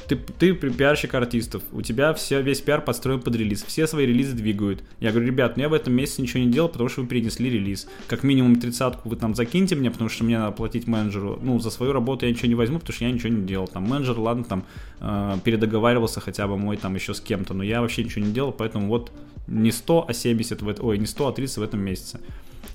S2: ты, ты пиарщик артистов, у тебя все, весь пиар подстроен под релиз, все свои релизы двигают. Я говорю, ребят, ну я в этом месяце ничего не делал, потому что вы перенесли релиз. Как минимум тридцатку вы там закиньте мне, потому что мне надо платить менеджеру. Ну, за свою работу я ничего не возьму, потому что я ничего не делал. Там менеджер, ладно, там э, передоговаривался хотя бы мой там еще с кем-то, но я вообще ничего не делал, поэтому вот не 100, а 70, в, ой, не 100, а 30 в этом месяце.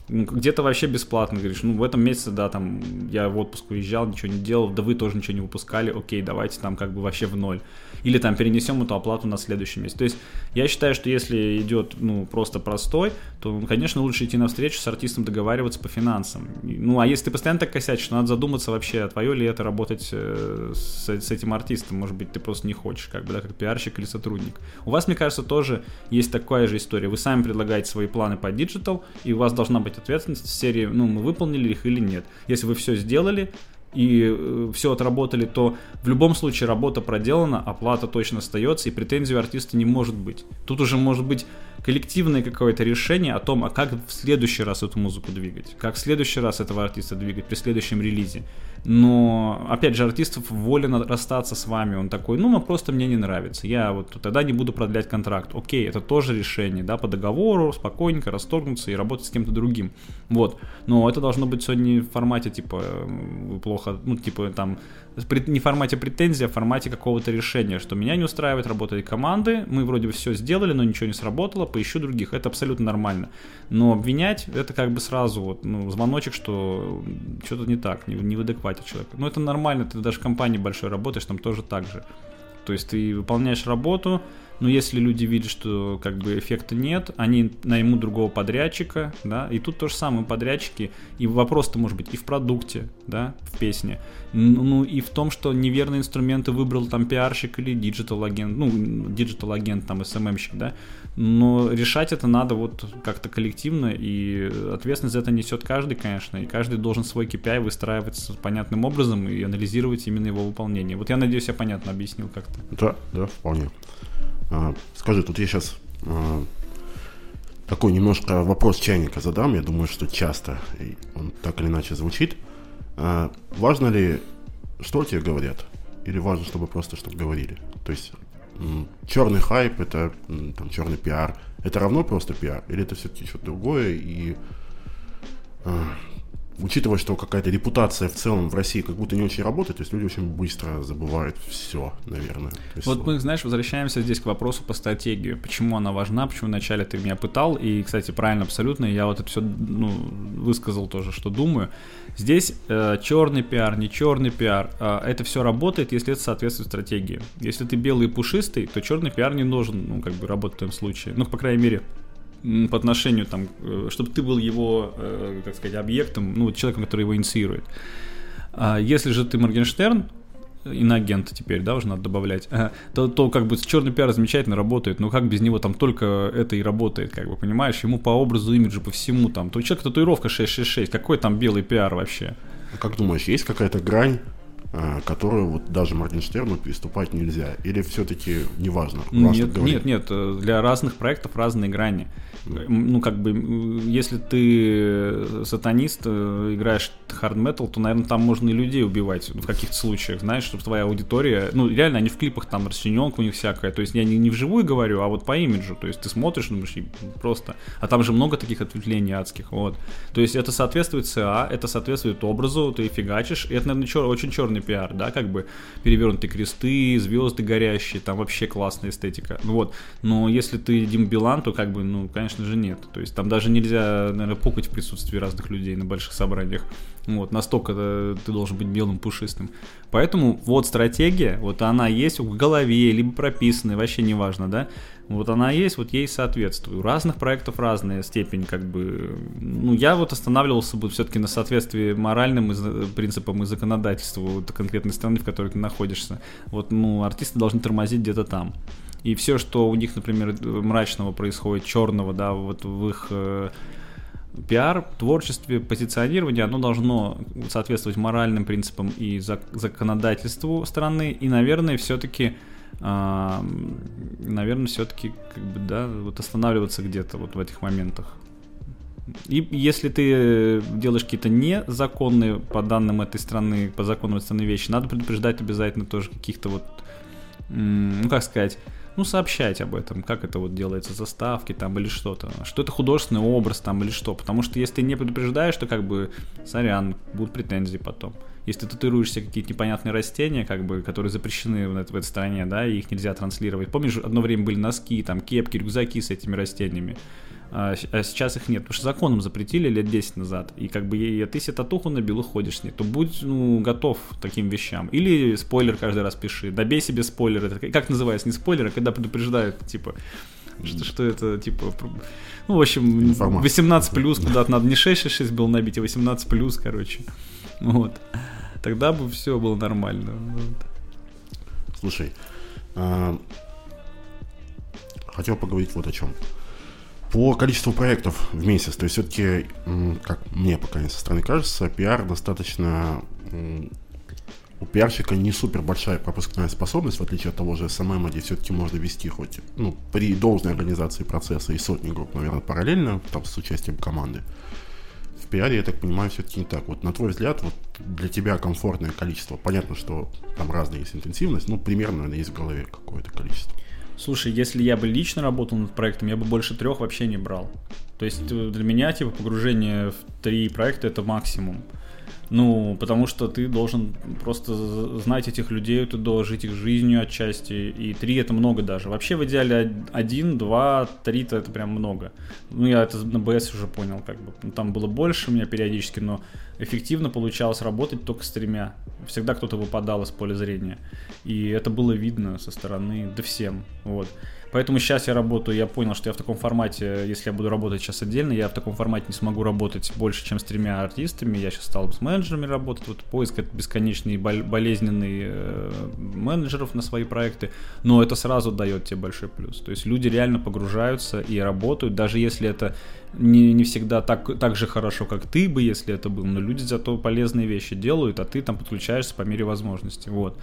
S2: Ну, где-то вообще бесплатно, говоришь, ну, в этом месяце, да, там, я в отпуск уезжал, ничего не делал, да вы тоже ничего не выпускали, окей, давайте там как бы вообще в ноль. Или там перенесем эту оплату на следующий месяц. То есть я считаю, что если идет, ну, просто простой, то, конечно, лучше идти на встречу с артистом, договариваться по финансам. Ну, а если ты постоянно так косячишь, надо задуматься вообще, твое ли это работать э, с, с этим артистом, может быть, ты просто не хочешь, как бы, да, как пиарщик или сотрудник. У вас, мне кажется, тоже есть такая же история. Вы сами предлагаете свои планы по digital, и у вас должна быть ответственность в серии, ну, мы выполнили их или нет. Если вы все сделали, и э, все отработали, то в любом случае работа проделана, оплата точно остается, и претензий у артиста не может быть. Тут уже может быть коллективное какое-то решение о том, а как в следующий раз эту музыку двигать, как в следующий раз этого артиста двигать при следующем релизе. Но, опять же, артистов волен расстаться с вами. Он такой, ну, просто мне не нравится. Я вот тогда не буду продлять контракт. Окей, это тоже решение, да, по договору, спокойненько расторгнуться и работать с кем-то другим. Вот. Но это должно быть сегодня в формате, типа, плохо, ну, типа, там, не в формате претензии, а в формате какого-то решения, что меня не устраивает работа команды, мы вроде бы все сделали, но ничего не сработало, поищу других, это абсолютно нормально. Но обвинять, это как бы сразу вот, ну, звоночек, что что-то не так, не, не в адеквате человека. Но это нормально, ты даже в компании большой работаешь, там тоже так же. То есть ты выполняешь работу, но если люди видят, что как бы эффекта нет, они наймут другого подрядчика, да, и тут то же самое подрядчики, и вопрос-то может быть и в продукте, да, в песне, ну и в том, что неверные инструменты выбрал там пиарщик или digital агент, ну, digital агент, там, СММщик, да, но решать это надо вот как-то коллективно, и ответственность за это несет каждый, конечно, и каждый должен свой KPI выстраивать понятным образом и анализировать именно его выполнение. Вот я надеюсь, я понятно объяснил как-то.
S1: Да, да, вполне. А, скажи, тут я сейчас а, такой немножко вопрос чайника задам. Я думаю, что часто он так или иначе звучит. А, важно ли, что тебе говорят? Или важно, чтобы просто чтобы говорили? То есть черный хайп, это там, черный пиар. Это равно просто пиар? Или это все-таки что-то другое? И учитывая, что какая-то репутация в целом в России как будто не очень работает, то есть люди очень быстро забывают все, наверное.
S2: Есть, вот мы, знаешь, возвращаемся здесь к вопросу по стратегии. Почему она важна, почему вначале ты меня пытал, и, кстати, правильно абсолютно, я вот это все ну, высказал тоже, что думаю. Здесь э, черный пиар, не черный пиар, э, это все работает, если это соответствует стратегии. Если ты белый и пушистый, то черный пиар не нужен, ну, как бы работать в том случае. Ну, по крайней мере, по отношению, там, э, чтобы ты был его, э, как сказать, объектом, ну, человеком, который его инициирует. А если же ты Моргенштерн, иноагент теперь, да, уже надо добавлять, то, то как бы черный пиар замечательно работает, но как без него там только это и работает, как бы, понимаешь, ему по образу, имиджу, по всему там, то человек татуировка 666, какой там белый пиар вообще?
S1: А как думаешь, есть какая-то грань которую вот даже Моргенштерну переступать нельзя? Или все-таки неважно?
S2: Нет, нет, нет, э, для разных проектов разные грани. Ну, как бы, если ты сатанист, э, играешь hard metal, то, наверное, там можно и людей убивать в каких-то случаях, знаешь, чтобы твоя аудитория... Ну, реально, они в клипах там расчлененка у них всякая. То есть я не, не вживую говорю, а вот по имиджу. То есть ты смотришь, думаешь, просто... А там же много таких ответвлений адских, вот. То есть это соответствует ЦА, это соответствует образу, ты фигачишь. И это, наверное, чер... очень черный пиар, да, как бы перевернутые кресты, звезды горящие, там вообще классная эстетика. Ну вот. Но если ты Дим Билан, то как бы, ну, конечно, конечно же, нет. То есть там даже нельзя, наверное, пукать в присутствии разных людей на больших собраниях. Вот, настолько э, ты должен быть белым пушистым. Поэтому вот стратегия, вот она есть в голове, либо прописанная, вообще неважно, да. Вот она есть, вот ей соответствую. У разных проектов разная степень, как бы. Ну, я вот останавливался бы все-таки на соответствии моральным принципам и законодательству вот, конкретной страны, в которой ты находишься. Вот, ну, артисты должны тормозить где-то там. И все, что у них, например, мрачного происходит, черного, да, вот в их э, пиар, творчестве, позиционировании, оно должно соответствовать моральным принципам и законодательству страны. И, наверное, все-таки наверное, все-таки, как бы, да, вот останавливаться где-то вот в этих моментах. И если ты делаешь какие-то незаконные по данным этой страны, по законам этой страны вещи, надо предупреждать обязательно тоже каких-то вот ну как сказать, ну, сообщать об этом, как это вот делается, заставки там или что-то, что это художественный образ там или что, потому что если ты не предупреждаешь, то как бы, сорян, будут претензии потом. Если ты татуируешь себе какие-то непонятные растения, как бы, которые запрещены в, в этой стране, да, и их нельзя транслировать. Помнишь, одно время были носки, там, кепки, рюкзаки с этими растениями а, а сейчас их нет, потому что законом запретили лет 10 назад, и как бы и ты себе татуху набил и ходишь с ней, то будь ну, готов к таким вещам. Или спойлер каждый раз пиши, добей себе спойлер, это как называется, не спойлер, а когда предупреждают, типа, что, что это, типа, ну, в общем, Информация. 18 плюс куда-то надо, не 666 был набить, а 18 плюс, короче, вот. Тогда бы все было нормально.
S1: Слушай, а... хотел поговорить вот о чем. По количеству проектов в месяц, то есть все-таки, как мне пока со стороны кажется, пиар достаточно... У пиарщика не супер большая пропускная способность, в отличие от того же SMM, где все-таки можно вести хоть ну, при должной организации процесса и сотни групп, наверное, параллельно, там, с участием команды. В пиаре, я так понимаю, все-таки не так. Вот на твой взгляд, вот для тебя комфортное количество, понятно, что там разная есть интенсивность, но примерно, наверное, есть в голове какое-то количество.
S2: Слушай, если я бы лично работал над проектом, я бы больше трех вообще не брал. То есть э, для меня, типа, погружение в три проекта это максимум. Ну, потому что ты должен просто знать этих людей, ты должен жить их жизнью отчасти, и три это много даже. Вообще в идеале один, два, три-то это прям много. Ну, я это на БС уже понял, как бы. Ну, там было больше у меня периодически, но эффективно получалось работать только с тремя. Всегда кто-то выпадал из поля зрения. И это было видно со стороны, да всем, вот. Поэтому сейчас я работаю, я понял, что я в таком формате, если я буду работать сейчас отдельно, я в таком формате не смогу работать больше, чем с тремя артистами. Я сейчас стал с менеджерами работать. Вот поиск это бесконечный, болезненный э, менеджеров на свои проекты. Но это сразу дает тебе большой плюс. То есть люди реально погружаются и работают, даже если это не, не всегда так, так же хорошо, как ты бы, если это был, но люди зато полезные вещи делают, а ты там подключаешься по мере возможности. Вот.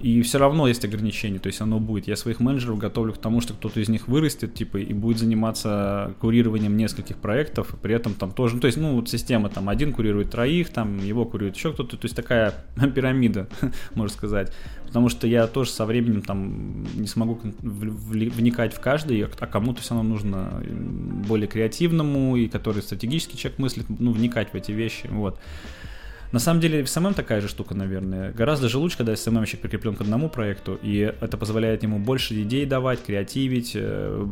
S2: И все равно есть ограничения, то есть оно будет. Я своих менеджеров готовлю к тому, что кто-то из них вырастет, типа, и будет заниматься курированием нескольких проектов, при этом там тоже, ну, то есть, ну, вот система там один курирует троих, там его курирует еще кто-то, то есть такая пирамида, можно сказать. Потому что я тоже со временем там не смогу вникать в каждый, а кому-то все равно нужно более креативному, и который стратегический человек мыслит, ну, вникать в эти вещи, вот. На самом деле, в СММ такая же штука, наверное. Гораздо же лучше, когда СММщик прикреплен к одному проекту, и это позволяет ему больше идей давать, креативить, э,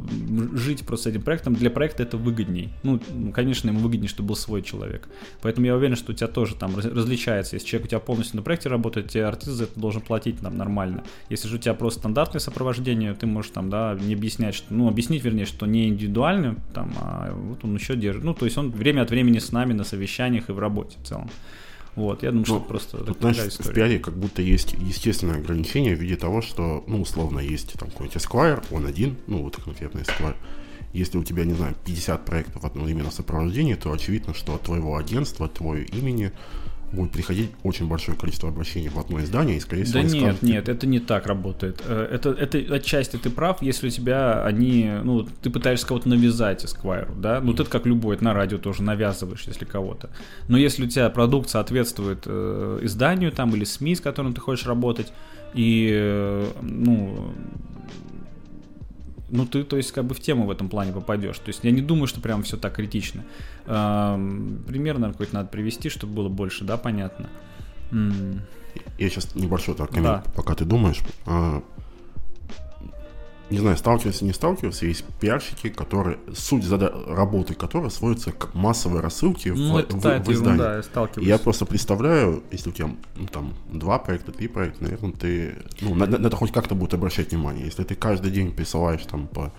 S2: жить просто этим проектом. Для проекта это выгодней. Ну, конечно, ему выгоднее, чтобы был свой человек. Поэтому я уверен, что у тебя тоже там различается. Если человек у тебя полностью на проекте работает, тебе артист за это должен платить нам нормально. Если же у тебя просто стандартное сопровождение, ты можешь там, да, не объяснять, что, ну, объяснить, вернее, что не индивидуально, там, а вот он еще держит. Ну, то есть он время от времени с нами на совещаниях и в работе в целом. Вот, я думаю, ну, что просто
S1: тут, знаешь, история. в пиаре как будто есть естественное ограничение в виде того, что, ну, условно, есть там какой-нибудь Esquire, он один, ну, вот конкретно Esquire. Если у тебя, не знаю, 50 проектов одновременно сопровождения, то очевидно, что от твоего агентства, от твоего имени будет приходить очень большое количество обращений в одно издание, и, скорее всего,
S2: Да нет, скажут, нет, это не так работает. Э, это, это отчасти ты прав, если у тебя они, ну, ты пытаешься кого-то навязать Esquire, да, ну, mm. ты как любой, это на радио тоже навязываешь, если кого-то. Но если у тебя продукт соответствует э, изданию там или СМИ, с которым ты хочешь работать, и, э, ну, ну ты, то есть, как бы в тему в этом плане попадешь. То есть я не думаю, что прям все так критично. Примерно какой-то надо привести, чтобы было больше, да, понятно.
S1: Я сейчас небольшой так да. пока ты думаешь. А, не знаю, сталкивался, не сталкивался, есть пиарщики, которые, суть зада- работы которой сводится к массовой рассылке ну, в, это, в, да, в издании. Да, я, я просто представляю, если у тебя ну, там два проекта, три проекта, наверное, ты, ну, на, на это хоть как-то будет обращать внимание. Если ты каждый день присылаешь там по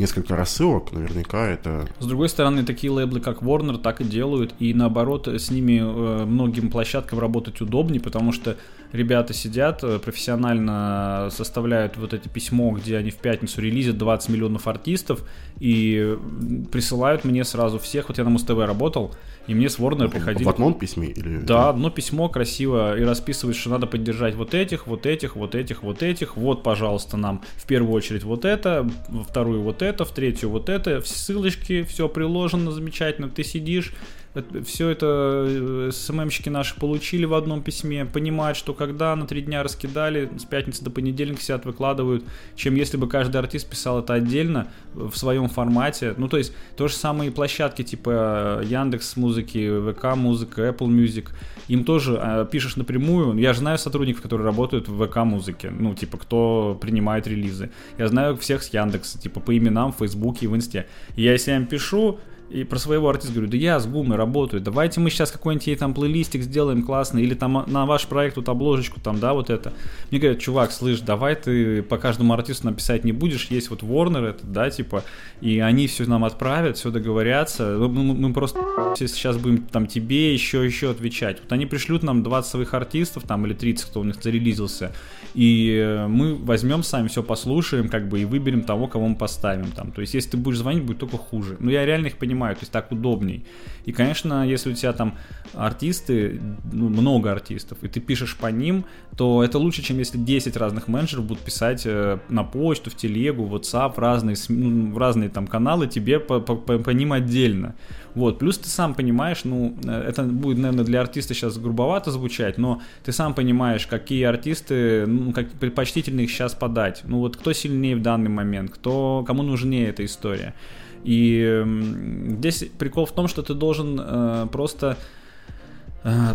S1: несколько рассылок, наверняка это...
S2: С другой стороны, такие лейблы, как Warner, так и делают, и наоборот, с ними э, многим площадкам работать удобнее, потому что ребята сидят, э, профессионально составляют вот это письмо, где они в пятницу релизят 20 миллионов артистов, и присылают мне сразу всех, вот я на Муз-ТВ работал, и мне с Warner приходили...
S1: В одном письме? Или...
S2: Да, одно письмо красиво, и расписывает, что надо поддержать вот этих, вот этих, вот этих, вот этих, вот, пожалуйста, нам в первую очередь вот это, во вторую вот это, в третью вот это, ссылочки, все приложено замечательно, ты сидишь, все это СММщики наши получили в одном письме, понимают, что когда на три дня раскидали, с пятницы до понедельника сидят, выкладывают, чем если бы каждый артист писал это отдельно, в своем формате. Ну, то есть, то же самое и площадки типа Яндекс музыки, ВК музыка, Apple Music. Им тоже э, пишешь напрямую. Я же знаю сотрудников, которые работают в ВК музыке. Ну, типа, кто принимает релизы. Я знаю всех с Яндекса, типа, по именам в Фейсбуке и в Инсте. И я если я им пишу, и про своего артиста говорю, да я с Гумой работаю, давайте мы сейчас какой-нибудь ей там плейлистик сделаем классный, или там на ваш проект вот обложечку там, да, вот это. Мне говорят, чувак, слышь, давай ты по каждому артисту написать не будешь, есть вот Warner это, да, типа, и они все нам отправят, все договорятся, мы, мы, просто сейчас будем там тебе еще, еще отвечать. Вот они пришлют нам 20 своих артистов, там, или 30, кто у них зарелизился, и мы возьмем сами все послушаем, как бы, и выберем того, кого мы поставим там. То есть, если ты будешь звонить, будет только хуже. Но я реально их понимаю, то есть так удобней. И, конечно, если у тебя там артисты, ну, много артистов, и ты пишешь по ним, то это лучше, чем если 10 разных менеджеров будут писать э, на почту, в телегу, в WhatsApp, в разные, ну, в разные там каналы тебе по, по, по, по ним отдельно. Вот, плюс ты сам понимаешь, ну, э, это будет, наверное, для артиста сейчас грубовато звучать, но ты сам понимаешь, какие артисты, ну, как предпочтительно их сейчас подать. Ну, вот кто сильнее в данный момент, кто, кому нужнее эта история. И здесь прикол в том, что ты должен э, просто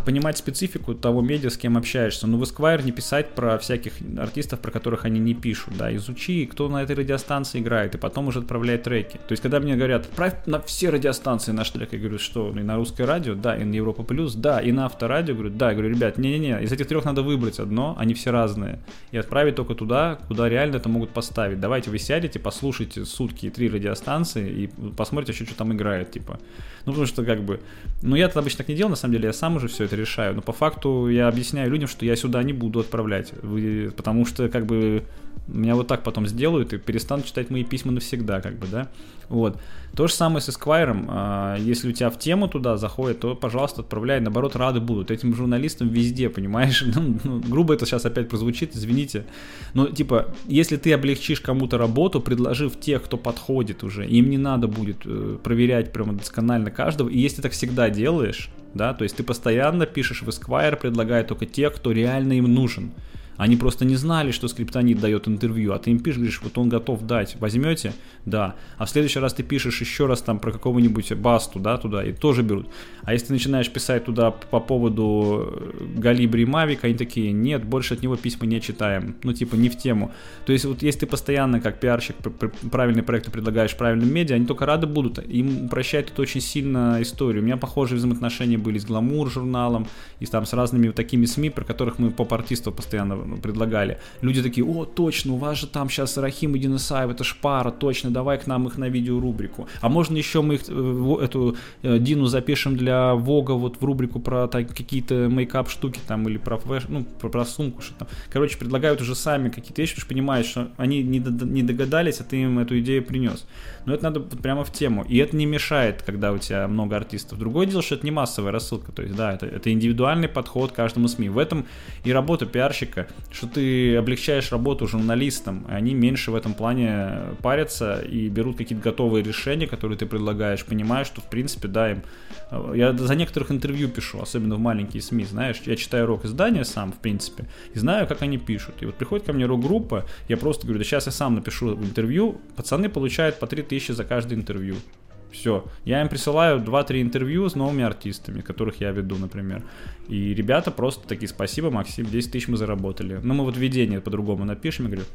S2: понимать специфику того медиа, с кем общаешься. Ну, в Esquire не писать про всяких артистов, про которых они не пишут, да, изучи, кто на этой радиостанции играет, и потом уже отправляй треки. То есть, когда мне говорят, отправь на все радиостанции наш трек, я говорю, что, и на русское радио, да, и на Европа Плюс, да, и на авторадио, говорю, да, я говорю, ребят, не-не-не, из этих трех надо выбрать одно, они все разные, и отправить только туда, куда реально это могут поставить. Давайте вы сядете, послушайте сутки три радиостанции и посмотрите что там играет, типа. Ну, потому что, как бы, ну, я это обычно так не делал, на самом деле, я сам уже все это решаю, но по факту я объясняю людям, что я сюда не буду отправлять, вы, потому что, как бы, меня вот так потом сделают и перестанут читать мои письма навсегда, как бы, да. Вот. То же самое с Esquire. А, если у тебя в тему туда заходит, то, пожалуйста, отправляй. Наоборот, рады будут. Этим журналистам везде, понимаешь? Ну, ну, грубо это сейчас опять прозвучит, извините. Но, типа, если ты облегчишь кому-то работу, предложив тех, кто подходит уже, им не надо будет э, проверять прямо досконально каждого. И если так всегда делаешь, да, то есть ты постоянно пишешь в Esquire, предлагая только тех, кто реально им нужен. Они просто не знали, что скриптонит дает интервью, а ты им пишешь, говоришь, вот он готов дать, возьмете? Да. А в следующий раз ты пишешь еще раз там про какого-нибудь басту, да, туда, и тоже берут. А если ты начинаешь писать туда по поводу э, Галибри и Мавик, они такие, нет, больше от него письма не читаем. Ну, типа, не в тему. То есть, вот если ты постоянно, как пиарщик, правильные проекты предлагаешь правильным медиа, они только рады будут. Им упрощает это очень сильно историю. У меня похожие взаимоотношения были с Гламур журналом, и там с разными вот такими СМИ, про которых мы поп-артистов постоянно ну, предлагали. Люди такие, о, точно, у вас же там сейчас Рахим и Динасаев, это ж пара, точно, давай к нам их на видеорубрику. А можно еще мы их, э, эту э, Дину запишем для Вога вот в рубрику про так, какие-то мейкап штуки там или про ну, про, про сумку, что там. Короче, предлагают уже сами какие-то вещи, потому что понимаешь, что они не, не догадались, а ты им эту идею принес. Но это надо вот прямо в тему. И это не мешает, когда у тебя много артистов. Другое дело, что это не массовая рассылка. То есть, да, это, это индивидуальный подход к каждому СМИ. В этом и работа пиарщика, что ты облегчаешь работу журналистам, они меньше в этом плане парятся и берут какие-то готовые решения, которые ты предлагаешь, понимая, что, в принципе, да, им... Э, я за некоторых интервью пишу, особенно в маленькие СМИ, знаешь, я читаю рок-издания сам, в принципе, и знаю, как они пишут. И вот приходит ко мне рок-группа, я просто говорю, да сейчас я сам напишу интервью, пацаны получают по 3000 за каждое интервью. Все. Я им присылаю 2-3 интервью с новыми артистами, которых я веду, например. И ребята просто такие, спасибо, Максим, 10 тысяч мы заработали. Но мы вот введение по-другому напишем, я говорю,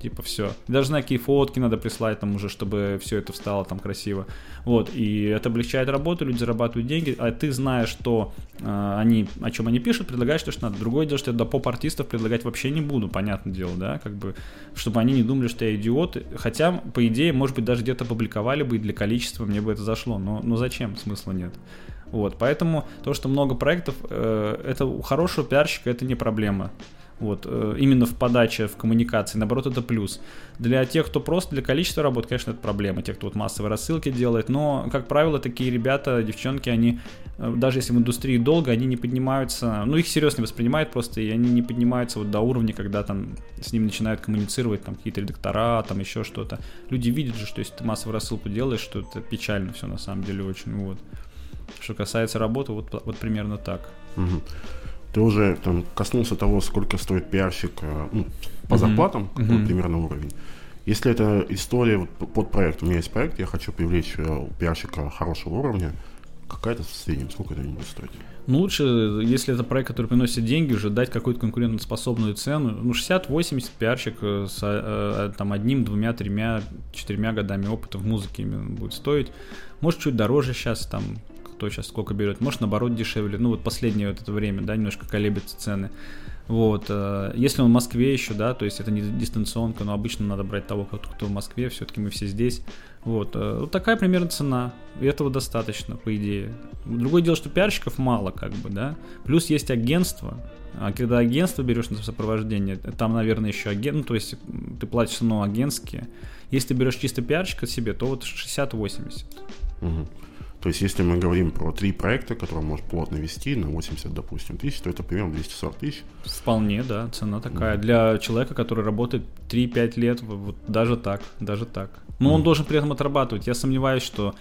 S2: Типа все. Даже на какие фотки надо прислать там уже, чтобы все это встало там красиво. Вот, и это облегчает работу, люди зарабатывают деньги, а ты знаешь, что э, они, о чем они пишут, предлагаешь то, что надо. Другое дело, что я до поп-артистов предлагать вообще не буду, понятное дело, да, как бы, чтобы они не думали, что я идиот. Хотя, по идее, может быть, даже где-то публиковали бы и для количества мне бы это зашло, но, но зачем, смысла нет. Вот, поэтому то, что много проектов, э, это у хорошего пиарщика это не проблема. Вот, э, именно в подаче, в коммуникации, наоборот, это плюс. Для тех, кто просто для количества работ, конечно, это проблема. Тех, кто вот массовые рассылки делает. Но, как правило, такие ребята, девчонки, они, э, даже если в индустрии долго, они не поднимаются, ну, их серьезно воспринимают просто, и они не поднимаются вот до уровня, когда там с ним начинают коммуницировать там какие-то редактора, там еще что-то. Люди видят же, что если ты массовую рассылку делаешь, что это печально все на самом деле очень, вот. Что касается работы, вот, вот примерно так.
S1: Угу. Ты уже там коснулся того, сколько стоит пиарщик э, ну, по угу. зарплатам, какой угу. примерно уровень. Если это история вот, под проект, у меня есть проект, я хочу привлечь э, пиарщика хорошего уровня, какая-то в среднем, сколько это будет стоить?
S2: Ну, лучше, если это проект, который приносит деньги, уже дать какую-то конкурентоспособную цену. Ну, 60-80 пиарщик с э, там одним, двумя, тремя, четырьмя годами опыта в музыке именно будет стоить. Может, чуть дороже сейчас, там, кто сейчас сколько берет. Может, наоборот, дешевле. Ну, вот последнее вот это время, да, немножко колеблются цены. Вот. Э, если он в Москве еще, да, то есть это не дистанционка, но обычно надо брать того, кто в Москве, все-таки мы все здесь. Вот. Э, вот такая примерно цена. И этого достаточно, по идее. Другое дело, что пиарщиков мало, как бы, да. Плюс есть агентство. А когда агентство берешь на сопровождение, там, наверное, еще агент, ну, то есть ты платишь, ну, агентские. Если ты берешь чисто пиарщика себе, то вот 60-80.
S1: Угу. То есть, если мы говорим про три проекта, которые может плотно вести на 80, допустим, тысяч, то это примерно 240 тысяч.
S2: Вполне, да, цена такая. Mm. Для человека, который работает 3-5 лет, вот даже так, даже так. Но mm. он должен при этом отрабатывать. Я сомневаюсь, что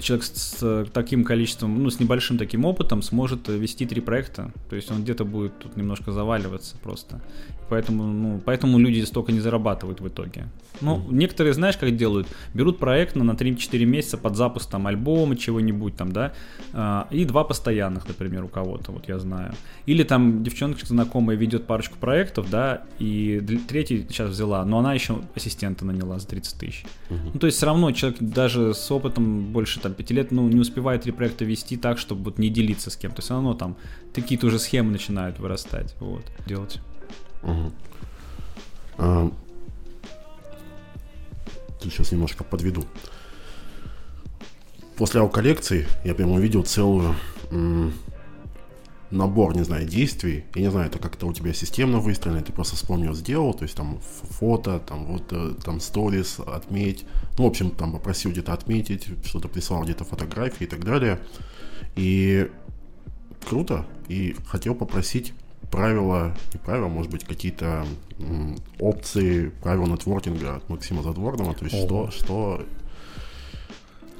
S2: человек с, с таким количеством, ну, с небольшим таким опытом сможет вести три проекта. То есть он где-то будет тут немножко заваливаться просто. Поэтому, ну, поэтому люди столько не зарабатывают в итоге. Ну, mm-hmm. некоторые, знаешь, как делают? Берут проект на, на 3-4 месяца под запуск там альбома, чего-нибудь там, да, э, и два постоянных, например, у кого-то, вот я знаю. Или там девчонка знакомая ведет парочку проектов, да, и третий сейчас взяла, но она еще ассистента наняла за 30 тысяч. Mm-hmm. Ну, то есть все равно человек даже с опытом больше там 5 лет, ну, не успевает три проекта вести так, чтобы вот не делиться с кем-то. Все равно там какие-то уже схемы начинают вырастать, вот, делать. Угу.
S1: А, сейчас немножко подведу. После коллекции я прямо увидел целую набор, не знаю, действий. Я не знаю, это как-то у тебя системно выстроено, ты просто вспомнил, сделал, то есть там фото, там вот э, там сторис, отметь. Ну, в общем, там попросил где-то отметить, что-то прислал где-то фотографии и так далее. И круто. И хотел попросить правила, не правила, может быть, какие-то опции правил нетворкинга от Максима Задворного, то есть что, что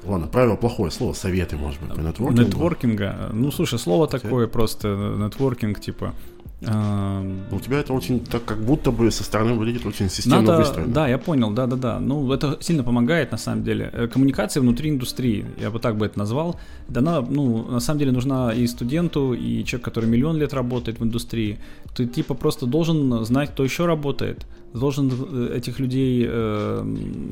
S1: Ладно, правило плохое слово, советы, может быть, по
S2: нетворкингу. Нетворкинга. Ну, слушай, слово такое просто, нетворкинг, типа,
S1: у тебя это очень, так как будто бы со стороны выглядит очень системно Надо, выстроено.
S2: Да, я понял, да, да, да. Ну, это сильно помогает, на самом деле. Э, коммуникация внутри индустрии, я бы так бы это назвал, она, ну, на самом деле нужна и студенту, и человек, который миллион лет работает в индустрии. Ты, типа, просто должен знать, кто еще работает, должен э, этих людей, э,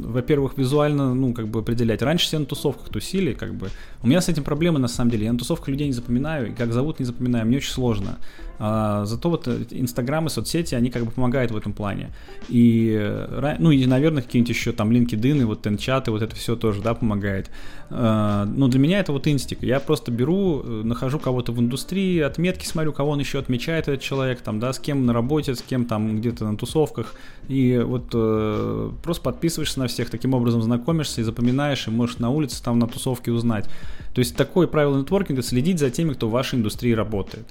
S2: во-первых, визуально, ну, как бы определять. Раньше все на тусовках тусили, как бы. У меня с этим проблемы, на самом деле. Я на тусовках людей не запоминаю, и как зовут не запоминаю, мне очень сложно. А, зато вот э, Инстаграм и соцсети, они как бы помогают в этом плане. И, э, ну, и, наверное, какие-нибудь еще там LinkedIn и вот Тенчаты, вот это все тоже, да, помогает. А, но для меня это вот инстик. Я просто беру, нахожу кого-то в индустрии, отметки смотрю, кого он еще отмечает, этот человек, там, да, с кем на работе, с кем там где-то на тусовках. И вот э, просто подписываешься на всех, таким образом знакомишься и запоминаешь, и можешь на улице там на тусовке узнать. То есть такое правило нетворкинга следить за теми, кто в вашей индустрии работает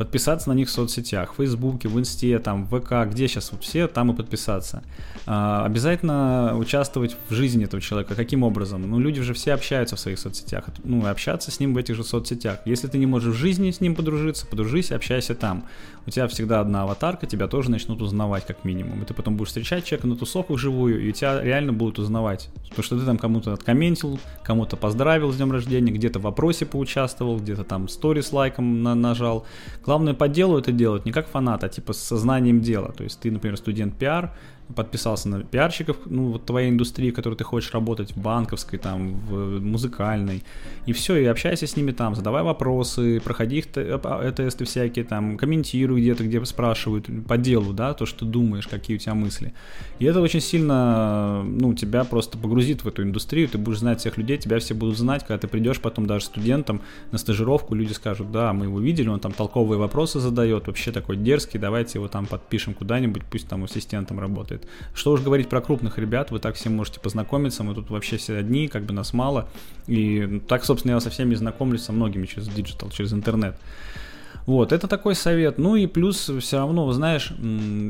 S2: подписаться на них в соцсетях, в Фейсбуке, в Инсте, там, в ВК, где сейчас вот все, там и подписаться. А, обязательно участвовать в жизни этого человека. Каким образом? Ну, люди же все общаются в своих соцсетях. Ну, общаться с ним в этих же соцсетях. Если ты не можешь в жизни с ним подружиться, подружись, общайся там. У тебя всегда одна аватарка, тебя тоже начнут узнавать как минимум. И ты потом будешь встречать человека на тусовках живую, и тебя реально будут узнавать. Потому что ты там кому-то откомментил, кому-то поздравил с днем рождения, где-то в вопросе поучаствовал, где-то там сторис лайком на нажал. Главное по делу это делать, не как фанат, а типа с сознанием дела. То есть ты, например, студент пиар, подписался на пиарщиков, ну, вот твоей индустрии, в которой ты хочешь работать, в банковской, там, в музыкальной, и все, и общайся с ними там, задавай вопросы, проходи их а, тесты всякие, там, комментируй где-то, где спрашивают по делу, да, то, что думаешь, какие у тебя мысли. И это очень сильно, ну, тебя просто погрузит в эту индустрию, ты будешь знать всех людей, тебя все будут знать, когда ты придешь потом даже студентам на стажировку, люди скажут, да, мы его видели, он там толковые вопросы задает, вообще такой дерзкий, давайте его там подпишем куда-нибудь, пусть там ассистентом работает работает. Что уж говорить про крупных ребят, вы так все можете познакомиться, мы тут вообще все одни, как бы нас мало. И так, собственно, я со всеми знакомлюсь, со многими через digital, через интернет. Вот, это такой совет. Ну и плюс все равно, знаешь,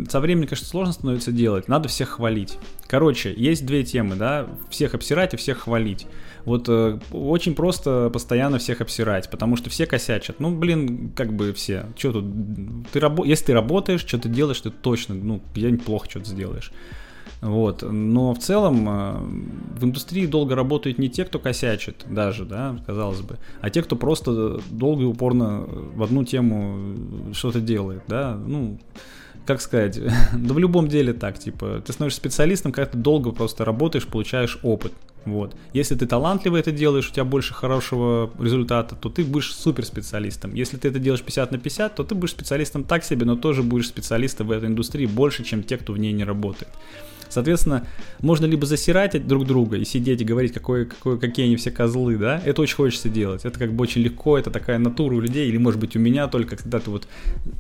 S2: со временем, конечно, сложно становится делать, надо всех хвалить. Короче, есть две темы, да, всех обсирать и всех хвалить. Вот э, очень просто постоянно всех обсирать, потому что все косячат. Ну, блин, как бы все. Что тут? Ты рабо... Если ты работаешь, что ты делаешь, ты точно, ну, я неплохо что-то сделаешь. Вот. Но в целом э, в индустрии долго работают не те, кто косячит даже, да, казалось бы, а те, кто просто долго и упорно в одну тему что-то делает, да, ну, как сказать, да в любом деле так, типа, ты становишься специалистом, когда ты долго просто работаешь, получаешь опыт, вот. Если ты талантливо это делаешь, у тебя больше хорошего результата, то ты будешь супер специалистом. Если ты это делаешь 50 на 50, то ты будешь специалистом так себе, но тоже будешь специалистом в этой индустрии больше, чем те, кто в ней не работает. Соответственно, можно либо засирать друг друга и сидеть и говорить, какой, какой, какие они все козлы, да, это очень хочется делать. Это как бы очень легко, это такая натура у людей, или может быть у меня только, когда ты вот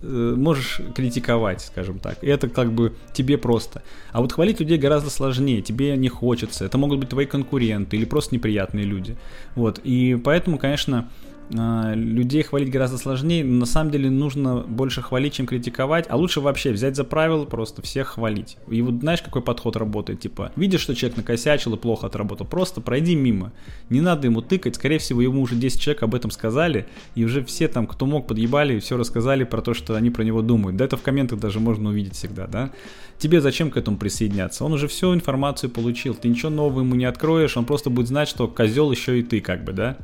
S2: э, можешь критиковать, скажем так. И это как бы тебе просто. А вот хвалить людей гораздо сложнее, тебе не хочется. Это могут быть твои конкуренты или просто неприятные люди. Вот, и поэтому, конечно, людей хвалить гораздо сложнее, но на самом деле нужно больше хвалить, чем критиковать, а лучше вообще взять за правило просто всех хвалить. И вот знаешь, какой подход работает, типа, видишь, что человек накосячил и плохо отработал, просто пройди мимо, не надо ему тыкать, скорее всего, ему уже 10 человек об этом сказали, и уже все там, кто мог, подъебали и все рассказали про то, что они про него думают. Да это в комментах даже можно увидеть всегда, да. Тебе зачем к этому присоединяться? Он уже всю информацию получил, ты ничего нового ему не откроешь, он просто будет знать, что козел еще и ты, как бы, да.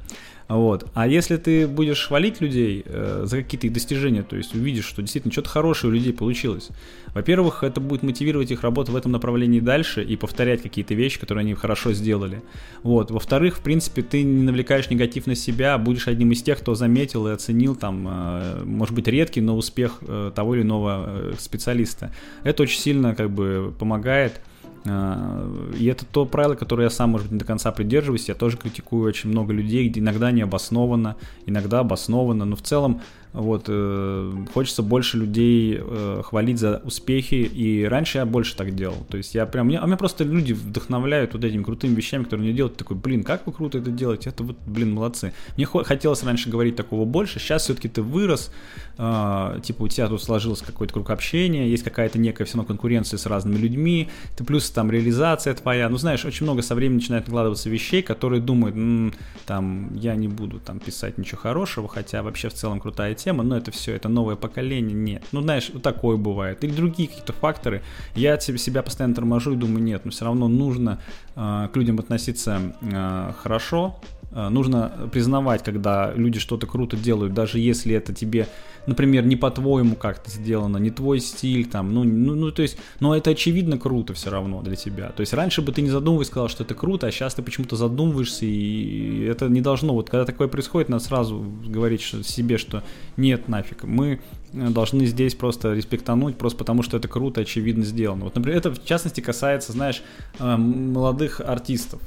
S2: Вот. А если ты будешь хвалить людей э, за какие-то их достижения, то есть увидишь, что действительно что-то хорошее у людей получилось, во-первых, это будет мотивировать их работу в этом направлении дальше и повторять какие-то вещи, которые они хорошо сделали. Вот. Во-вторых, в принципе, ты не навлекаешь негатив на себя, будешь одним из тех, кто заметил и оценил там, э, может быть, редкий, но успех э, того или иного э, специалиста. Это очень сильно как бы помогает и это то правило, которое я сам, может быть, не до конца придерживаюсь. Я тоже критикую очень много людей, где иногда необоснованно, иногда обоснованно. Но в целом вот, э, хочется больше людей э, хвалить за успехи, и раньше я больше так делал. То есть я прям, а меня просто люди вдохновляют вот этими крутыми вещами, которые они делают. Такой, блин, как вы круто это делаете, это вот, блин, молодцы. Мне хотелось раньше говорить такого больше, сейчас все-таки ты вырос, э, типа у тебя тут сложилось какой-то круг общения, есть какая-то некая все равно конкуренция с разными людьми, ты плюс там реализация твоя, ну знаешь, очень много со временем начинает накладываться вещей, которые думают, м-м, там, я не буду там писать ничего хорошего, хотя вообще в целом крутая тема, но это все, это новое поколение, нет. Ну, знаешь, вот такое бывает. Или другие какие-то факторы. Я себя постоянно торможу и думаю, нет, но все равно нужно э, к людям относиться э, хорошо, нужно признавать, когда люди что-то круто делают, даже если это тебе например, не по-твоему как-то сделано, не твой стиль, там, ну, ну, ну, то есть, но это очевидно круто все равно для тебя. То есть раньше бы ты не задумываясь сказал, что это круто, а сейчас ты почему-то задумываешься, и это не должно. Вот когда такое происходит, надо сразу говорить что, себе, что нет, нафиг, мы должны здесь просто респектануть, просто потому что это круто, очевидно сделано. Вот, например, это в частности касается, знаешь, э, молодых артистов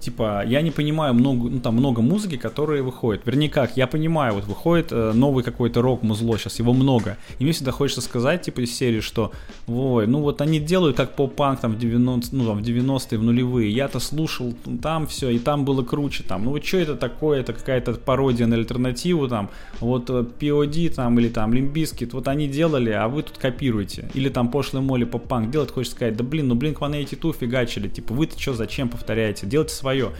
S2: типа, я не понимаю много, ну, там много музыки, которые выходят. Вернее, как, я понимаю, вот выходит э, новый какой-то рок-музло, сейчас его много. И мне всегда хочется сказать, типа, из серии, что, ой, ну вот они делают как поп-панк там в 90, ну, там, в 90-е, в нулевые. Я-то слушал там все, и там было круче, там. Ну вот что это такое, это какая-то пародия на альтернативу, там. Вот P.O.D. э, там, или там Limp Bizkit, вот они делали, а вы тут копируете. Или там Пошлая Молли поп-панк делать, хочешь сказать, да блин, ну блин, Blink-182 фигачили, типа, вы-то что, зачем повторяете? Делайте свое свое.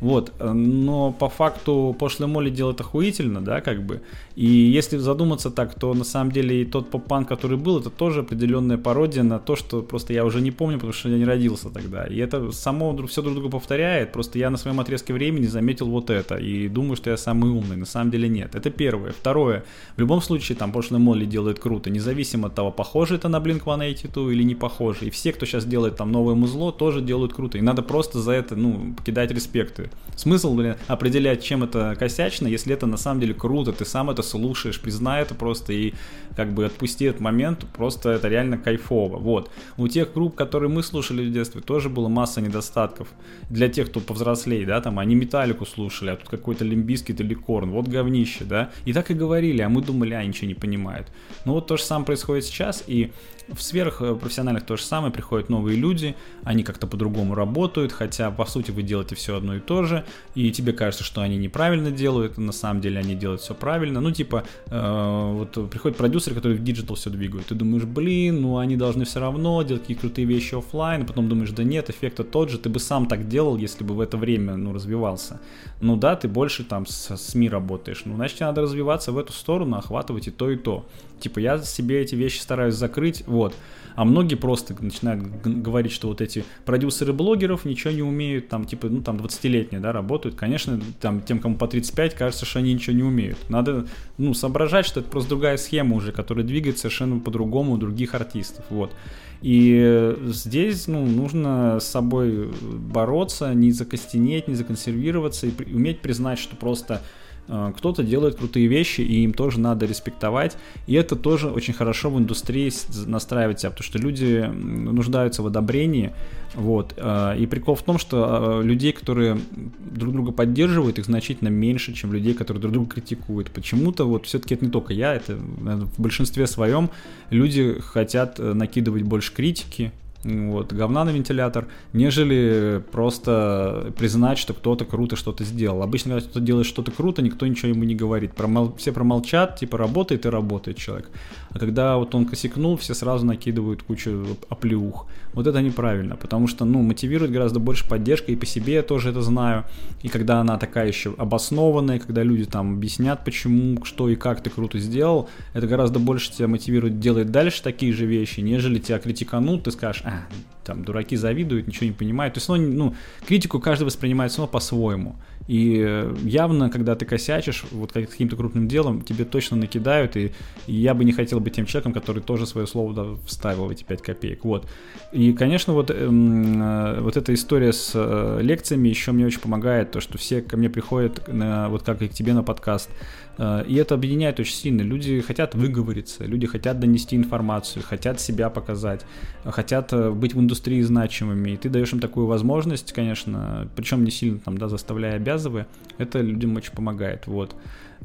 S2: Вот, но по факту пошлый моли делает охуительно, да, как бы. И если задуматься так, то на самом деле и тот поп-пан, который был, это тоже определенная пародия на то, что просто я уже не помню, потому что я не родился тогда. И это само все друг друга повторяет, просто я на своем отрезке времени заметил вот это, и думаю, что я самый умный. На самом деле нет. Это первое. Второе. В любом случае, там пошлый моли делает круто, независимо от того, похоже это на Blink-182 или не похоже. И все, кто сейчас делает там новое музло, тоже делают круто. И надо просто за это, ну, покидать респекты. Смысл, блин, определять, чем это косячно, если это на самом деле круто, ты сам это слушаешь, признай это просто и как бы отпусти этот момент, просто это реально кайфово. Вот. У тех групп, которые мы слушали в детстве, тоже было масса недостатков. Для тех, кто повзрослей, да, там, они металлику слушали, а тут какой-то лимбискит или корн, вот говнище, да. И так и говорили, а мы думали, а, ничего не понимают. Ну вот то же самое происходит сейчас, и в сферах э, то же самое, приходят новые люди, они как-то по-другому работают, хотя по сути вы делаете все одно и то тоже, и тебе кажется, что они неправильно делают, на самом деле они делают все правильно. Ну, типа, э, вот приходит продюсер, который в digital все двигает. Ты думаешь, блин, ну они должны все равно делать какие крутые вещи офлайн, а потом думаешь, да нет, эффект тот же, ты бы сам так делал, если бы в это время, ну, развивался. Ну да, ты больше там с СМИ работаешь, ну, значит, тебе надо развиваться в эту сторону, охватывать и то, и то. Типа, я себе эти вещи стараюсь закрыть, вот. А многие просто начинают говорить, что вот эти продюсеры блогеров ничего не умеют, там, типа, ну, там, 20-летние, да, работают. Конечно, там, тем, кому по 35, кажется, что они ничего не умеют. Надо, ну, соображать, что это просто другая схема уже, которая двигается совершенно по-другому у других артистов, вот. И здесь, ну, нужно с собой бороться, не закостенеть, не законсервироваться и уметь признать, что просто кто-то делает крутые вещи, и им тоже надо респектовать. И это тоже очень хорошо в индустрии настраивать себя, потому что люди нуждаются в одобрении. Вот. Э, и прикол в том, что э, людей, которые друг друга поддерживают, их значительно меньше, чем людей, которые друг друга критикуют. Почему-то вот все-таки это не только я, это в большинстве своем люди хотят накидывать больше критики, вот, говна на вентилятор, нежели просто признать, что кто-то круто что-то сделал. Обычно, когда кто-то делает что-то круто, никто ничего ему не говорит. Промол... Все промолчат, типа работает и работает человек. А когда вот он косякнул, все сразу накидывают кучу оплеух. Вот это неправильно, потому что, ну, мотивирует гораздо больше поддержка, и по себе я тоже это знаю. И когда она такая еще обоснованная, когда люди там объяснят, почему, что и как ты круто сделал, это гораздо больше тебя мотивирует делать дальше такие же вещи, нежели тебя критиканут, ты скажешь, а, там, дураки завидуют, ничего не понимают. То есть, ну, ну критику каждый воспринимает равно по-своему. И явно, когда ты косячишь вот каким-то крупным делом, тебе точно накидают, и, я бы не хотел быть тем человеком, который тоже свое слово да, вставил в эти 5 копеек. Вот. И, конечно, вот, эм, э, вот эта история с э, лекциями еще мне очень помогает, то, что все ко мне приходят, на, вот как и к тебе на подкаст, Э, и это объединяет очень сильно. Люди хотят выговориться, люди хотят донести информацию, хотят себя показать, хотят э, быть в индустрии значимыми. И ты даешь им такую возможность, конечно, причем не сильно там, да, заставляя обязывая, это людям очень помогает. Вот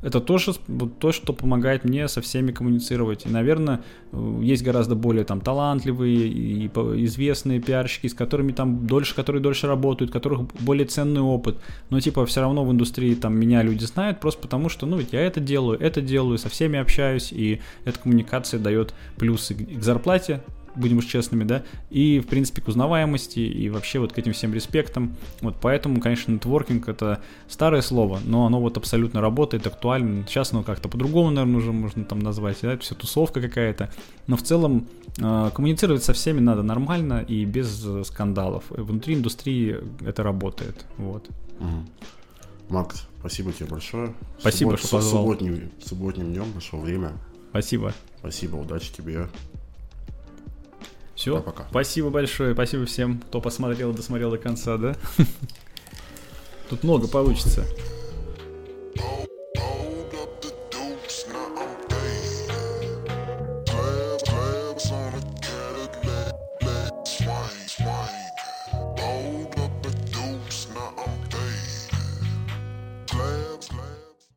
S2: это тоже то, что помогает мне со всеми коммуницировать. И, наверное, э, есть гораздо более там талантливые и известные пиарщики, с которыми там дольше, которые дольше работают, у которых более ценный опыт. Но типа все равно в индустрии там меня люди знают просто потому, что ну ведь я это делаю, это делаю, со всеми общаюсь, и эта коммуникация дает плюсы к зарплате, будем уж честными, да, и, в принципе, к узнаваемости, и вообще вот к этим всем респектам. Вот поэтому, конечно, нетворкинг — это старое слово, но оно вот абсолютно работает, актуально. Сейчас оно как-то по-другому, наверное, уже можно там назвать, да, все тусовка какая-то. Но в целом э, коммуницировать со всеми надо нормально и без скандалов. Внутри индустрии это работает, вот.
S1: Угу. Макс, спасибо тебе большое.
S2: Спасибо, Суббот, что позвал.
S1: Субботним, субботним днем пришло время.
S2: Спасибо.
S1: Спасибо, удачи тебе.
S2: Все. Да, пока. Спасибо большое. Спасибо всем, кто посмотрел, досмотрел до конца, да? Тут много получится.